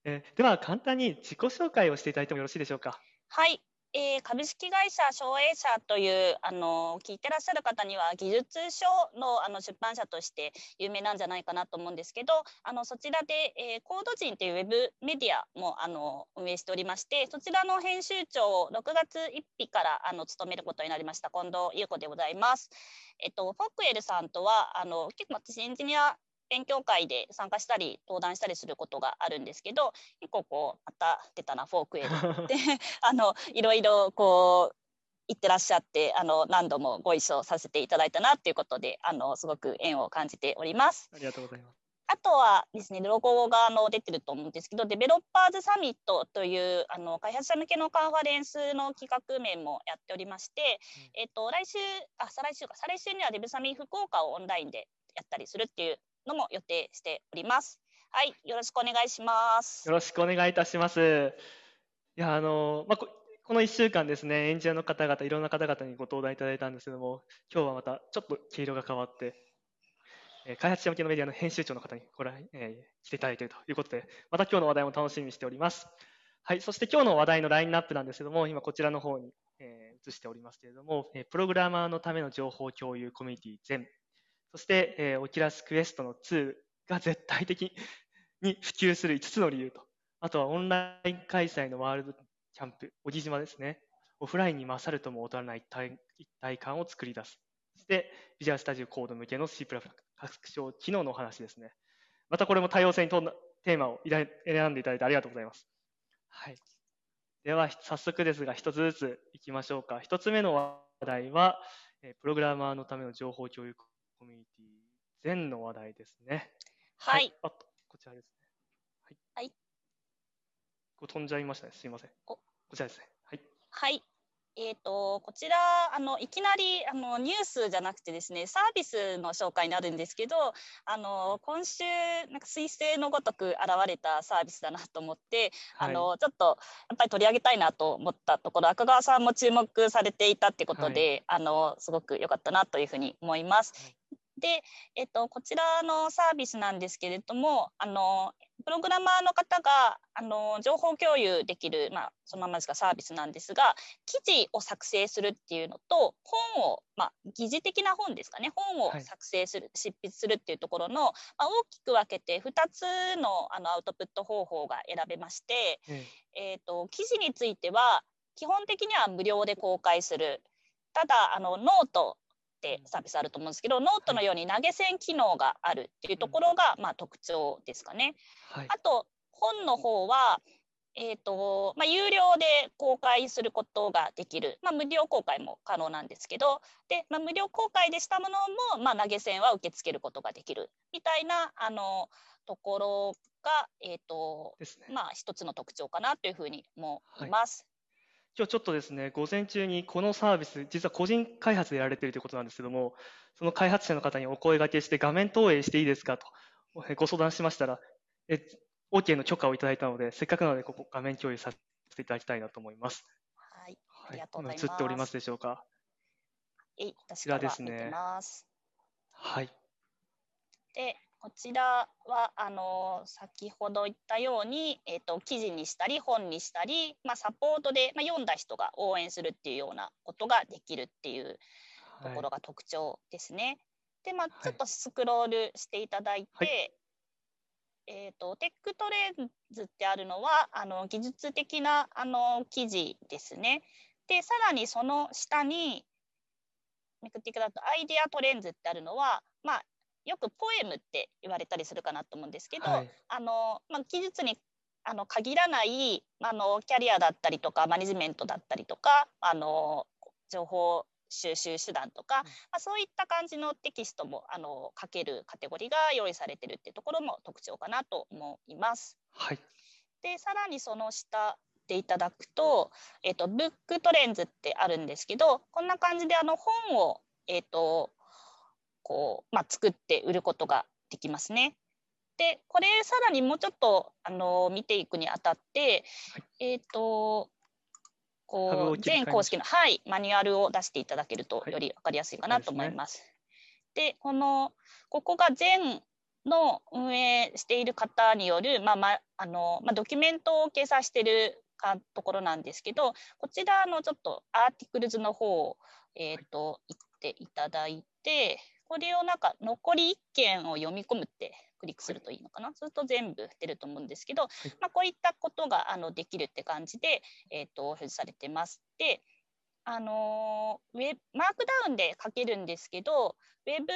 えーでは、簡単に自己紹介をしていただいてもよろしいでしょうか？はい、えー株式会社省営社というあの聞いてらっしゃる方には技術書のあの出版社として有名なんじゃないかなと思うんですけどあのそちらで、えーコード人というウェブメディアもあの運営しておりましてそちらの編集長を6月1日からあの務めることになりました近藤優子でございます。えっと、フォックエルさんとはあの結構私エンジニア勉強会で参加したり登壇したりすることがあるんですけど結構こうまた出たなフォークエル であのいろいろこう言ってらっしゃってあの何度もご一緒させていただいたなっていうことであのすごく縁を感じております。ありがとうございます。あとはですね、ロゴがあの出てると思うんですけど、デベロッパーズサミットというあの開発者向けのカンファレンスの企画面もやっておりまして、えっと来週、あ、再来週か、再来週にはデブサミ福岡をオンラインでやったりするっていうのも予定しております。はい、よろしくお願いします。よろしくお願いいたします。いや、あの、まあ、ここの1週間ですね、エンジニアの方々、いろんな方々にご登壇いただいたんですけども、今日はまたちょっと毛色が変わって、えー開発者向けのメディアの編集長の方にこれ、えー来ていただいているということで、また今日の話題も楽しみにしております。はい、そして今日の話題のラインナップなんですけども、今こちらの方に、えー移しておりますけれども、えープログラマーのための情報共有コミュニティ全、そして、えー、オキラスクエストの2が絶対的に普及する5つの理由と、あとはオンライン開催のワールドキャンプ、小木島ですね。オフラインに勝るとも劣らない一体一体感を作り出す。そして、ビジュアルスタジオコード向けの C++ 拡張機能のお話ですね。またこれも多様性に富んだテーマを選んでいただいてありがとうございます。はい。では、早速ですが、一つずついきましょうか。一つ目の話題は、プログラマーのための情報共有コミュニティ全の話題ですね。はい、あと、こちらですね。はい。はいこう飛んじゃいましたね。すいません。おこちらですね。はい。はい。えー、とこちらあのいきなりあのニュースじゃなくてですねサービスの紹介になるんですけどあの今週なんか彗星のごとく現れたサービスだなと思って、あのちょっとやっぱり取り上げたいなと思ったところ赤川さんも注目されていたってことで、あのすごく良かったなというふうに思います。で、えっと、こちらのサービスなんですけれどもあのプログラマーの方があの情報共有できる、まあ、そのままですがサービスなんですが記事を作成するっていうのと本を、まあ、疑似的な本ですかね本をはい。作成する、執筆するっていうところの、まあ、大きく分けて2つのあのアウトプット方法が選べまして、ええー、と記事については基本的には無料で公開する。ただあのノートってサービスあると思うんですけどノートのように投げ銭機能があるっていうところが、まあ、特徴ですかね。はい。あと本の方は、えーとまあ、有料で公開することができる、まあ、無料公開も可能なんですけどで、まあ、無料公開でしたものも、まあ、投げ銭は受け付けることができるみたいなあのところが、えーとね。まあ、一つの特徴かなというふうに思います。今日ちょっとですね、午前中にこのサービス、実は個人開発でやられているということなんですけども、その開発者の方にお声掛けして、画面投影していいですかとえご相談しましたら、え OK の許可をいただいたので、せっかくなので、ここ画面共有させていただきたいなと思います。はい、はありがとうござい今ます映っておりますでしょうか？えい私ちらですねてます。はい。でこちらはあの先ほど言ったように、えー、と記事にしたり本にしたり、まあ、サポートで、まあ、読んだ人が応援するっていうようなことができるっていうところが特徴ですね。で、まあ、はいちょっとスクロールしていただいて、はいえー、と Tech Trends ってあるのはあの技術的なあの記事ですね。でさらにその下にめくっていただくと Idea Trends ってあるのは、まあ、よくポエムって言われたりするかなと思うんですけど、はい。あのまあ、技術にあの限らないあのキャリアだったりとかマネジメントだったりとかあの情報収集手段とか、まあ、そういった感じのテキストもあの書けるカテゴリーが用意されてるっていうところも特徴かなと思います。はい。でさらにその下でいただくと,、えっとブックトレンズってあるんですけどこんな感じであの本を、えっとこうまあ、作って売ることができますね。でこれさらにもうちょっとあの見ていくにあたって、はい。えっ、とこう全公式の、はい、マニュアルを出していただけるとより分かりやすいかなと思います。で、ね、このここが全の運営している方による、まあまあのまあ、ドキュメントを掲載しているかところなんですけどこちらのちょっとアーティクルズの方を、えーと、言っていただいてこれをなんか残り1件を読み込むってクリックするといいのかな、そうすると全部出ると思うんですけど、まあ、こういったことがあのできるって感じで、えーと、表示されてます。であのウェマークダウンで書けるんですけどウェブ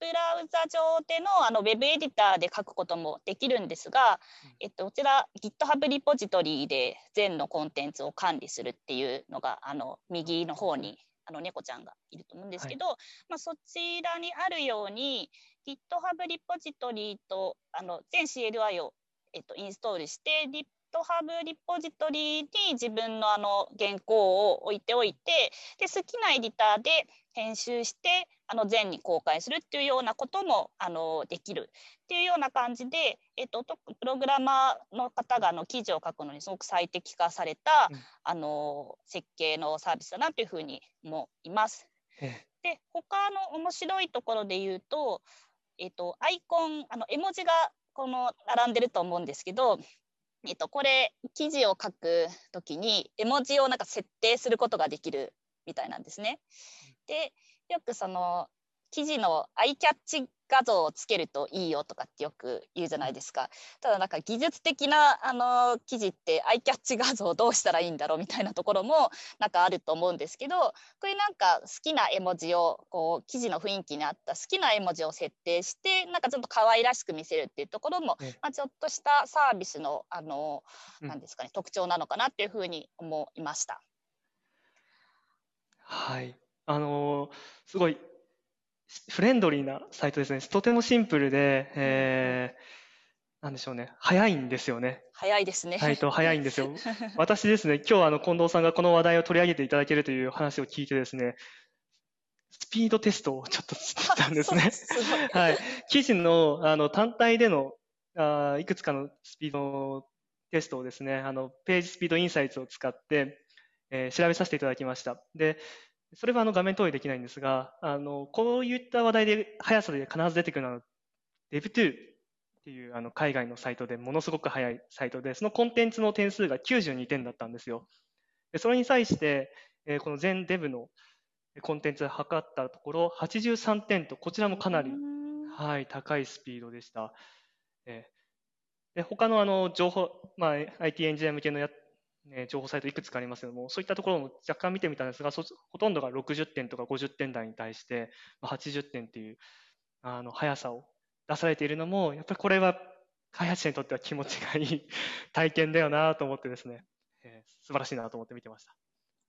ブラウザ上でのあのウェブエディターで書くこともできるんですが、えっと、こちら GitHub リポジトリで全のコンテンツを管理するっていうのがあの右の方にあの猫ちゃんがいると思うんですけど、はい、まあ、そちらにあるように GitHub リポジトリとあの全 CLI を、えっと、インストールして GitHub リポジトリに自分のあの原稿を置いておいてで好きなエディターで編集してあの全に公開するっていうようなこともあのできるっていうような感じで、えっと、プログラマーの方があの記事を書くのにすごく最適化された、うん、あの設計のサービスだなというふうに思います。で他の面白いところで言うと、えっと、アイコンあの絵文字がこの並んでると思うんですけどえっと、これ記事を書くときに絵文字をなんか設定することができるみたいなんですね。でよくその記事のアイキャッチ画像をつけるといいよとかってよく言うじゃないですか。ただなんか技術的なあの記事ってアイキャッチ画像をどうしたらいいんだろうみたいなところもなんかあると思うんですけどこれなんか好きな絵文字をこう記事の雰囲気に合った好きな絵文字を設定してなんかちょっと可愛らしく見せるっていうところも、まあ、ちょっとしたサービスのあの、なんですかね特徴なのかなっていうふうに思いました。はいあのすごいフレンドリーなサイトですね。とてもシンプルで、えー、なんでしょうね。早いんですよね。早いですね。サイト早いんですよ。私ですね、今日あの近藤さんがこの話題を取り上げていただけるという話を聞いてですね、スピードテストをちょっとしてきたんですね。はい。記事のあの単体でのあいくつかのスピードテストをですね、あのページスピードインサイツを使って、えー、調べさせていただきました。で、それはあの画面投影できないんですが、あのこういった話題で速さで必ず出てくるのは Dev2 っていうあの海外のサイトでものすごく速いサイトで、そのコンテンツの点数が92点だったんですよ。でそれに際して、えー、この全 Dev のコンテンツで測ったところ83点と、こちらもかなり、はい、高いスピードでした。え他のあの情報、まあ、IT エンジニア向けのやね、情報サイトいくつかありますけども、そういったところも若干見てみたんですが、ほとんどが60点とか50点台に対して、80点っていうあの速さを出されているのも、やっぱりこれは開発者にとっては気持ちがいい 体験だよなと思ってですね、えー、素晴らしいなと思って見てました。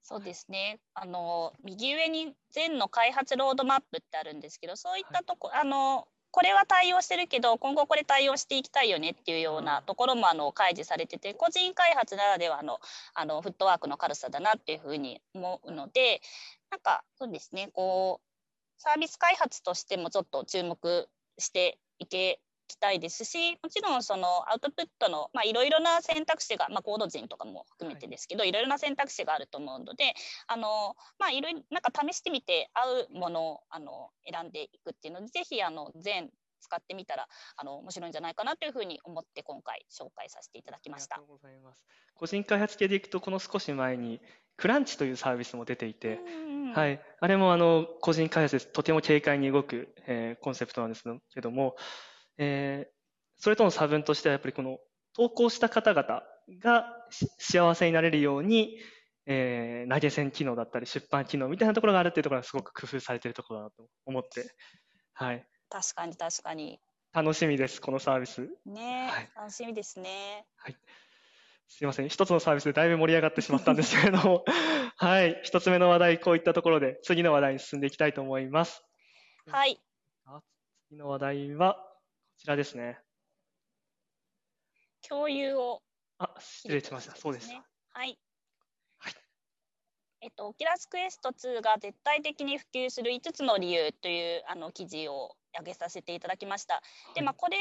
そうですね。あの右上に全の開発ロードマップってあるんですけど、そういったとこ、はい、あのこれは対応してるけど今後これ対応していきたいよねっていうようなところもあの開示されてて個人開発ならではのあのフットワークの軽さだなっていうふうに思うのでなんかそうですねこうサービス開発としてもちょっと注目していけきたいですしもちろんそのアウトプットのいろいろな選択肢が、まあ、コード人とかも含めてですけどいろいろな選択肢があると思うのであの、まあ、いろいろなんか試してみて合うものをあの選んでいくっていうのでぜひあの全使ってみたらあの面白いんじゃないかなというふうに思って今回紹介させていただきました。ありがとうございます。個人開発系でいくとこの少し前にクランチというサービスも出ていて、はい、あれもあの個人開発ですとても軽快に動く、えー、コンセプトなんですけども、えー、それとの差分としてはやっぱりこの投稿した方々が幸せになれるように、えー、投げ銭機能だったり出版機能みたいなところがあるっていうところがすごく工夫されているところだなと思って、はい、確かに確かに。楽しみですこのサービス。ね、はい、楽しみですね。はい。すいません。一つのサービスでだいぶ盛り上がってしまったんですけれども。はい。一つ目の話題こういったところで次の話題に進んでいきたいと思います。はい。次の話題はちらですね。共有を、あ、失礼しました。そうでした。はい。はい。えっと、オキラスクエスト2が絶対的に普及する5つの理由というあの記事を上げさせていただきました。で、まあ、これを、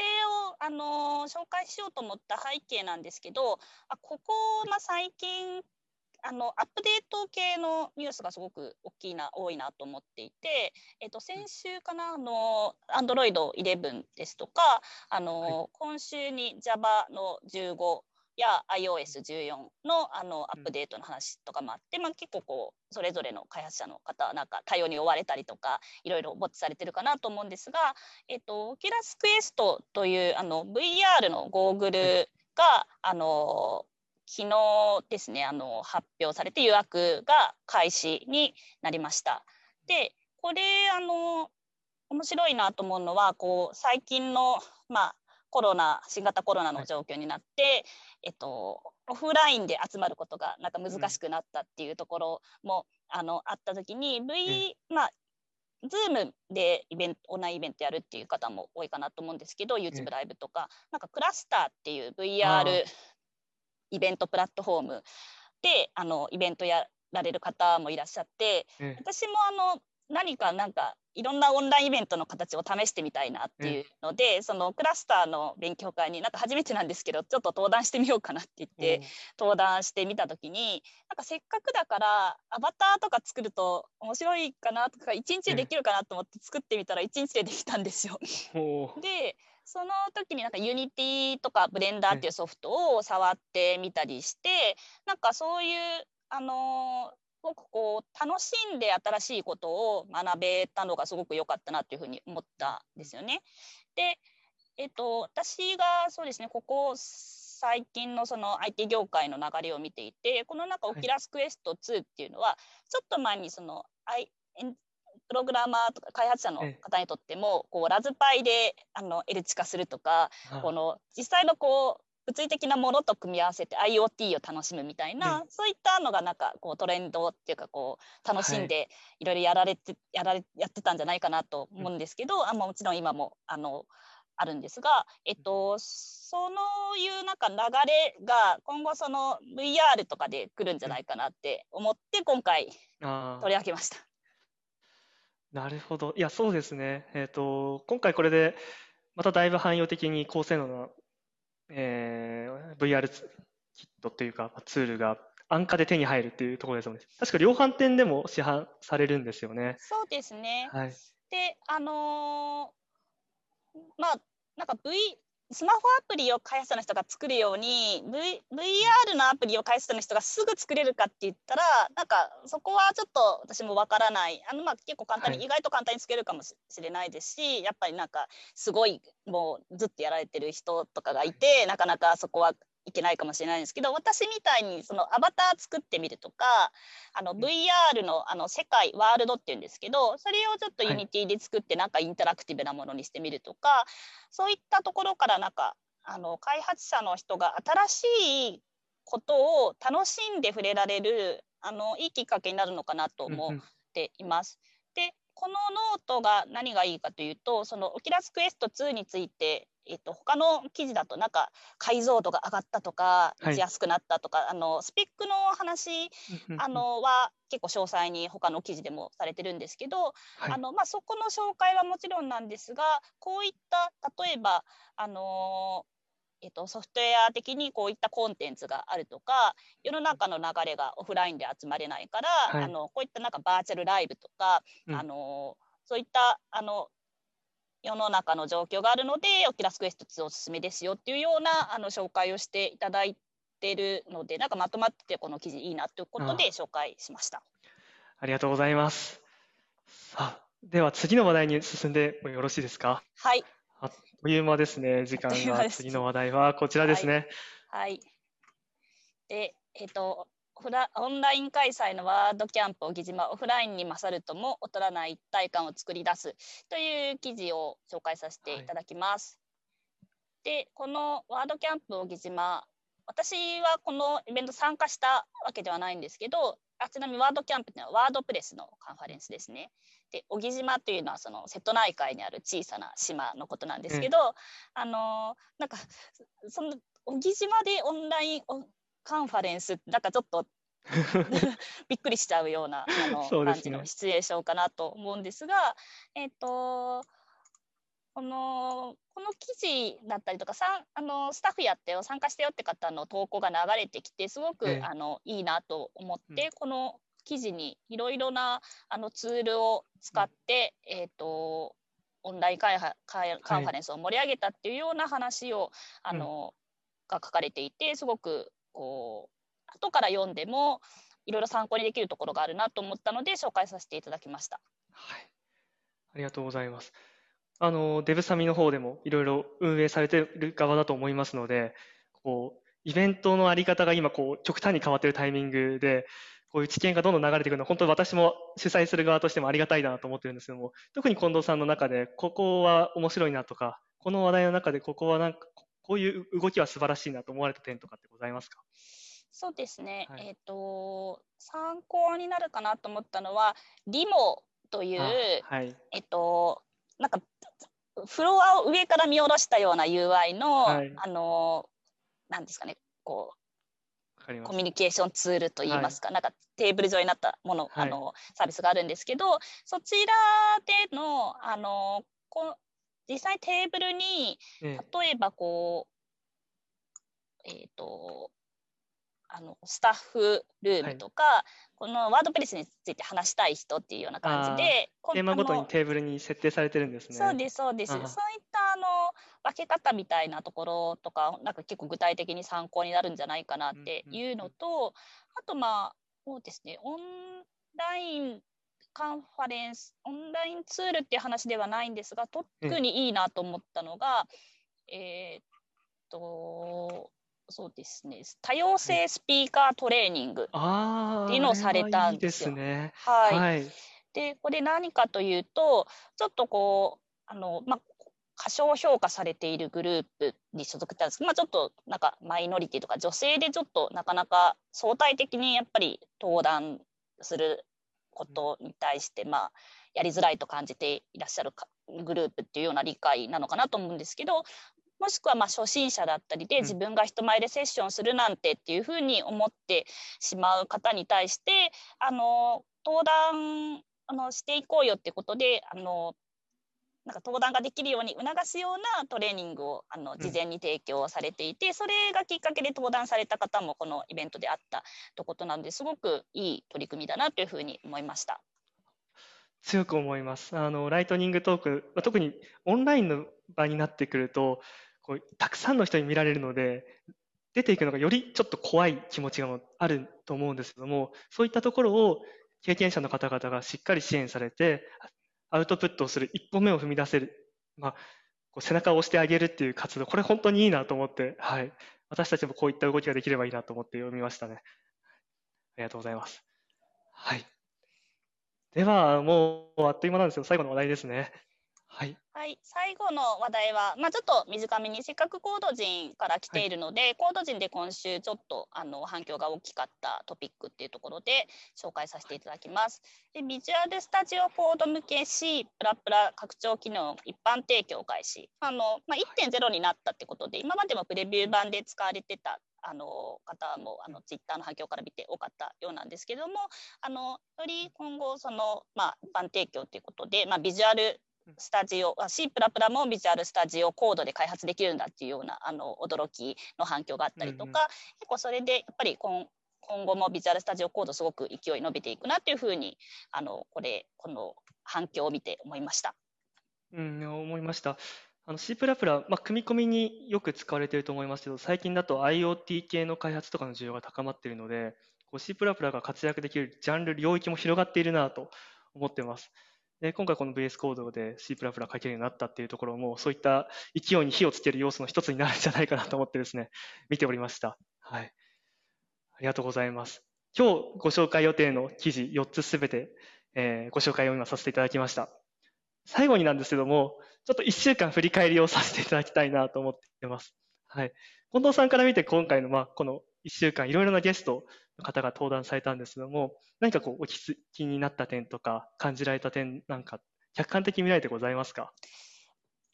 あの紹介しようと思った背景なんですけど、あここ、まあ、最近あのアップデート系のニュースがすごく大きいな多いなと思っていて、えっと、先週かなあの Android 11ですとかあの、はい、今週に Java の15や iOS14 のあのアップデートの話とかもあって、うん、まあ、結構こうそれぞれの開発者の方はなんか対応に追われたりとかいろいろウォッチされてるかなと思うんですが、えっと、オキラスクエストというあの VR のゴーグルが、はい、あの昨日ですねあの発表されて予約が開始になりました。でこれあの面白いなと思うのはこう最近の、まあ、コロナ新型コロナの状況になって、はい、えっと、オフラインで集まることがなんか難しくなったっていうところも、うん、あのあった時に V、うん、まあ Zoom でイベントオンラインイベントやるっていう方も多いかなと思うんですけど YouTube ライブとか、うん、なんかクラスターっていう VR イベントプラットフォーム。であのイベントやられる方もいらっしゃって、うん、私もあの何かなんかいろんなオンラインイベントの形を試してみたいなっていうので、うん、そのクラスターの勉強会になんか初めてなんですけどちょっと登壇してみようかなって言って、登壇してみた時になんかせっかくだからアバターとか作ると面白いかなとか一日でできるかなと思って作ってみたら一日でできたんですよ。でその時になんか Unity とかブレンダーっていうソフトを触ってみたりして、なんかそういうあのすごくこう楽しんで新しいことを学べたのがすごく良かったなというふうに思ったんですよね。で、えっと、私がそうですねここ最近のその IT 業界の流れを見ていてこの中オキラスクエスト2っていうのは、ちょっと前にそのプログラマーとか開発者の方にとってもこうラズパイであの L 値化するとかこの実際のこう物理的なものと組み合わせて IoT を楽しむみたいな、そういったのがなんかこうトレンドっていうかこう楽しんでい。ろいろやられて、やられやってたんじゃないかなと思うんですけど、あもちろん今もあのあるんですが、えっと、そのいうなんか流れが今後その VR とかで来るんじゃないかなって思って今回取り上げました。なるほど。いや、そうですね。えっ、ー、と、今回これで、まただいぶ汎用的に高性能な、えー、VR キットというか、ツールが安価で手に入るっていうところですよね。確か量販店でも市販されるんですよね。そうですね。はい、で、あのー、まあ、なんか V、スマホアプリを開発者の人が作るように、v、VR のアプリを開発者の人がすぐ作れるかって言ったらなんかそこはちょっと私もわからない。あのまあ結構簡単に、はい、意外と簡単に作れるかもしれないですしやっぱりなんかすごいもうずっとやられてる人とかがいてなかなかそこはいけないかもしれないんですけど私みたいにそのアバター作ってみるとかあの VR のあの世界ワールドっていうんですけどそれをちょっと Unity で作ってなんかインタラクティブなものにしてみるとか、はい、そういったところからなんかあの開発者の人が新しいことを楽しんで触れられるあのいいきっかけになるのかなと思っています。でこのノートが何がいいかというとその Oculus Quest 2についてえっと、他の記事だとなんか解像度が上がったとか打ちやすくなったとか、はい、あのスペックの話あのは結構詳細に他の記事でもされてるんですけど、はい、あのまあ、そこの紹介はもちろんなんですがこういった例えばあのえっと、ソフトウェア的にこういったコンテンツがあるとか世の中の流れがオフラインで集まれないから、はい、あのこういったなんかバーチャルライブとか、うん、あのそういったあの世の中の状況があるのでオキラスクエスト2おすすめですよっていうようなあの紹介をしていただいてるのでなんかまとまってこの記事いいなということで紹介しました。ありがとうございます。さあでは次の話題に進んでもよろしいですか？はい。あっという間ですね。時間が。次の話題はこちらですね。はい、はい、でえっ、ー、とオンライン開催のワードキャンプ小木島オフラインに勝るとも劣らない一体感を作り出すという記事を紹介させていただきます。はい、でこのワードキャンプ小木島私はこのイベント参加したわけではないんですけどあちなみにワードキャンプっていうのはワードプレスのカンファレンスですね。で小木島というのはその瀬戸内海にある小さな島のことなんですけど、うん、あのなんかその小木島でオンラインカンファレンスなんかちょっと びっくりしちゃうようなあの、ね、感じのシチュエーションかなと思うんですが、えーと、このこの記事だったりとかさんあのスタッフやってよ参加してよって方の投稿が流れてきてすごく、ええ。あのいいなと思って、うん。この記事にいろいろなあのツールを使って、えっ、とオンライン開発カンファレンスを盛り上げたっていうような話を、あのが書かれていてすごくこう後から読んでもいろいろ参考にできるところがあるなと思ったので紹介させていただきました。はい。ありがとうございます。あの、デブサミの方でもいろいろ運営されている側だと思いますので、こう、イベントのあり方が今、こう、極端に変わっているタイミングで、こういう知見がどんどん流れてくるのは、本当に私も主催する側としてもありがたいなと思ってるんですけども、特に近藤さんの中で、ここは面白いなとか、この話題の中で、ここはなんか、こういう動きは素晴らしいなと思われた点とかってございますか？そうですね、はい。えっ、と参考になるかなと思ったのはリモという、あはい。えっとなんかフロアを上から見下ろしたような UI の、はい。あのなんですかねこうコミュ。ニケーションツールといいますか、なんかテーブル上になったもの、はい。あのサービスがあるんですけどそちらでのあのこ実際テーブルにええ。例えばこう、えっ、と、あの、スタッフルームとか、このワードプレスについて話したい人っていうような感じで、こテーマごとにテーブルに設定されてるんですね。そうです、そうです。そういあったあの分け方みたいなところとか、なんか結構具体的に参考になるんじゃないかなっていうのと、あとまあ、そうですね、オンラインカンファレンス、オンラインツールっていう話ではないんですが、特にいいなと思ったのが、えーっと、そうですね、多様性スピーカートレーニング。っていうのをされたんでですよすね。はい。はい。で、これ何かというと、ちょっとこう、あの、まあ、過小評価されているグループに所属ってあるんですけど、まあ、ちょっとなんかマイノリティとか女性でちょっとなかなか相対的にやっぱり登壇することに対して、まあ、やりづらいと感じていらっしゃるかグループっていうような理解なのかなと思うんですけど、もしくはまあ初心者だったりでうん。自分が人前でセッションするなんてっていうふうに思ってしまう方に対してあの登壇あのしていこうよってことであのなんか登壇ができるように促すようなトレーニングをあのん事前に提供されていて、それがきっかけで登壇された方もこのイベントであったということなんですごくいい取り組みだなというふうに思いました。強く思います。あの、ライトニングトーク、まあ特にオンラインの場になってくると、こうたくさんの人に見られるので、出ていくのがよりちょっと怖い気持ちがあると思うんですけども、そういったところを経験者の方々がしっかり支援されて、アウトプットをする一歩目を踏み出せる、まあ、こう背中を押してあげるっていう活動、これ本当にいいなと思って、はい。私たちもこういった動きができればいいなと思って読みましたね。ありがとうございます。はい。では、もうあっという間なんですよ、最後の話題ですね。はい。はい、最後の話題は、まあ、ちょっと短めにせっかくコード人から来ているので、コード人で今週ちょっとあの反響が大きかったトピックっていうところで紹介させていただきます。でビジュアルスタジオコード向け C++ 拡張機能一般提供開始。あのまあ、1.0になったってことで、今までもプレビュー版で使われてたあの方もあのツイッターの反響から見て多かったようなんですけども、あのより今後その、まあ、一般提供ということで、まあ、ビジュアルスタジオ、あ C++ もビジュアルスタジオコードで開発できるんだっていうようなあの驚きの反響があったりとか、うんうん結構それでやっぱり今今後もビジュアルスタジオコードすごく勢い伸びていくなっていうふうにあのこれこの反響を見て思いました。うん、思いました。あの C++、まあ、組み込みによく使われていると思いますけど、最近だと IoT 系の開発とかの需要が高まっているので、こう C++ が活躍できるジャンル、領域も広がっているなと思ってます。で今回この VS コードで C++ 書けるようになったっていうところも、そういった勢いに火をつける要素の一つになるんじゃないかなと思ってですね、見ておりました。はい。ありがとうございます。今日ご紹介予定の記事4つすべて、えーご紹介を今させていただきました。最後になんですけども、ちょっと1週間振り返りをさせていただきたいなと思っています。はい。近藤さんから見て今回の、まあ、この1週間いろいろなゲストの方が登壇されたんですけども、何かこうお気づきになった点とか感じられた点なんか客観的に見られてございますか？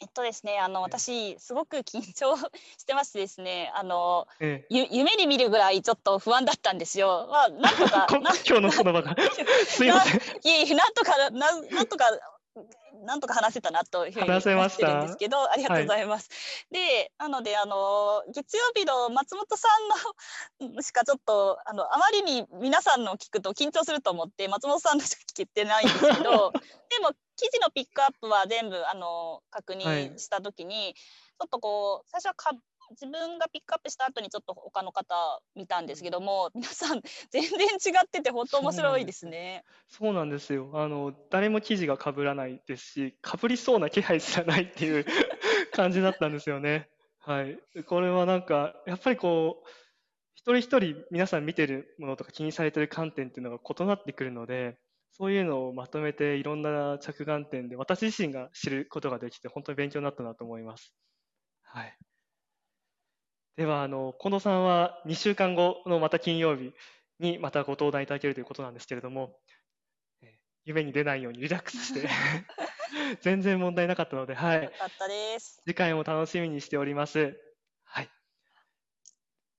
えっとですね、あの私すごく緊張 してましてですね、あのえゆ夢に見るぐらいちょっと不安だったんですよ。まあなんとか 今日のその場が すいません。いえいえなんとかななんとかなんとか話せたなというふうに話せました？思ってるんですけど、ありがとうございます。で、なので、あの、月曜日の松本さんのしかちょっと、あの、あまりに皆さんの聞くと緊張すると思って、松本さんのしか聞けてないんですけど、でも、記事のピックアップは全部、あの、確認したときに、ちょっとこう、最初はか自分がピックアップした後にちょっと他の方見たんですけども、皆さん全然違ってて本当面白いですね。そうなんですよ。あの、誰も記事が被らないですし、被りそうな気配すらないっていう 感じだったんですよね。はい。これはなんか、やっぱりこう、一人一人皆さん見てるものとか気にされてる観点っていうのが異なってくるので、そういうのをまとめていろんな着眼点で私自身が知ることができて本当に勉強になったなと思います。はい。では、あの、近藤さんは2週間後のまた金曜日にまたご登壇いただけるということなんですけれども、えー夢に出ないようにリラックスして 全然問題なかったので、はいよ。かったです。次回も楽しみにしております。はい。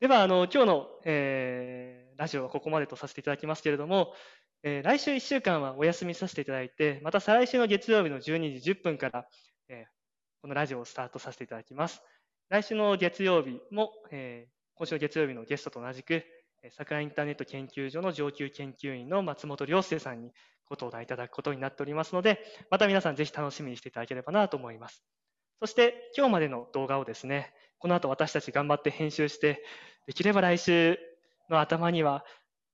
では、あの、今日の、えーラジオはここまでとさせていただきますけれども、えー来週1週間はお休みさせていただいて、また再来週の月曜日の12時10分から、えーこのラジオをスタートさせていただきます。来週の月曜日も、えー今週の月曜日のゲストと同じく、桜インターネット研究所の上級研究員の松本良介さんにご登壇いただくことになっておりますので、また皆さんぜひ楽しみにしていただければなと思います。そして今日までの動画をですね、この後私たち頑張って編集して、できれば来週の頭には、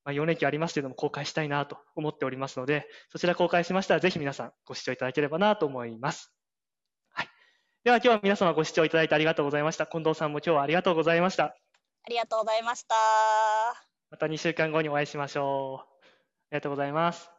まあ、4連休ありますけれども公開したいなと思っておりますので、そちら公開しましたらぜひ皆さんご視聴いただければなと思います。はい。では今日は皆様ご視聴いただいてありがとうございました。近藤さんも今日はありがとうございました。ありがとうございました。また2週間後にお会いしましょう。ありがとうございます。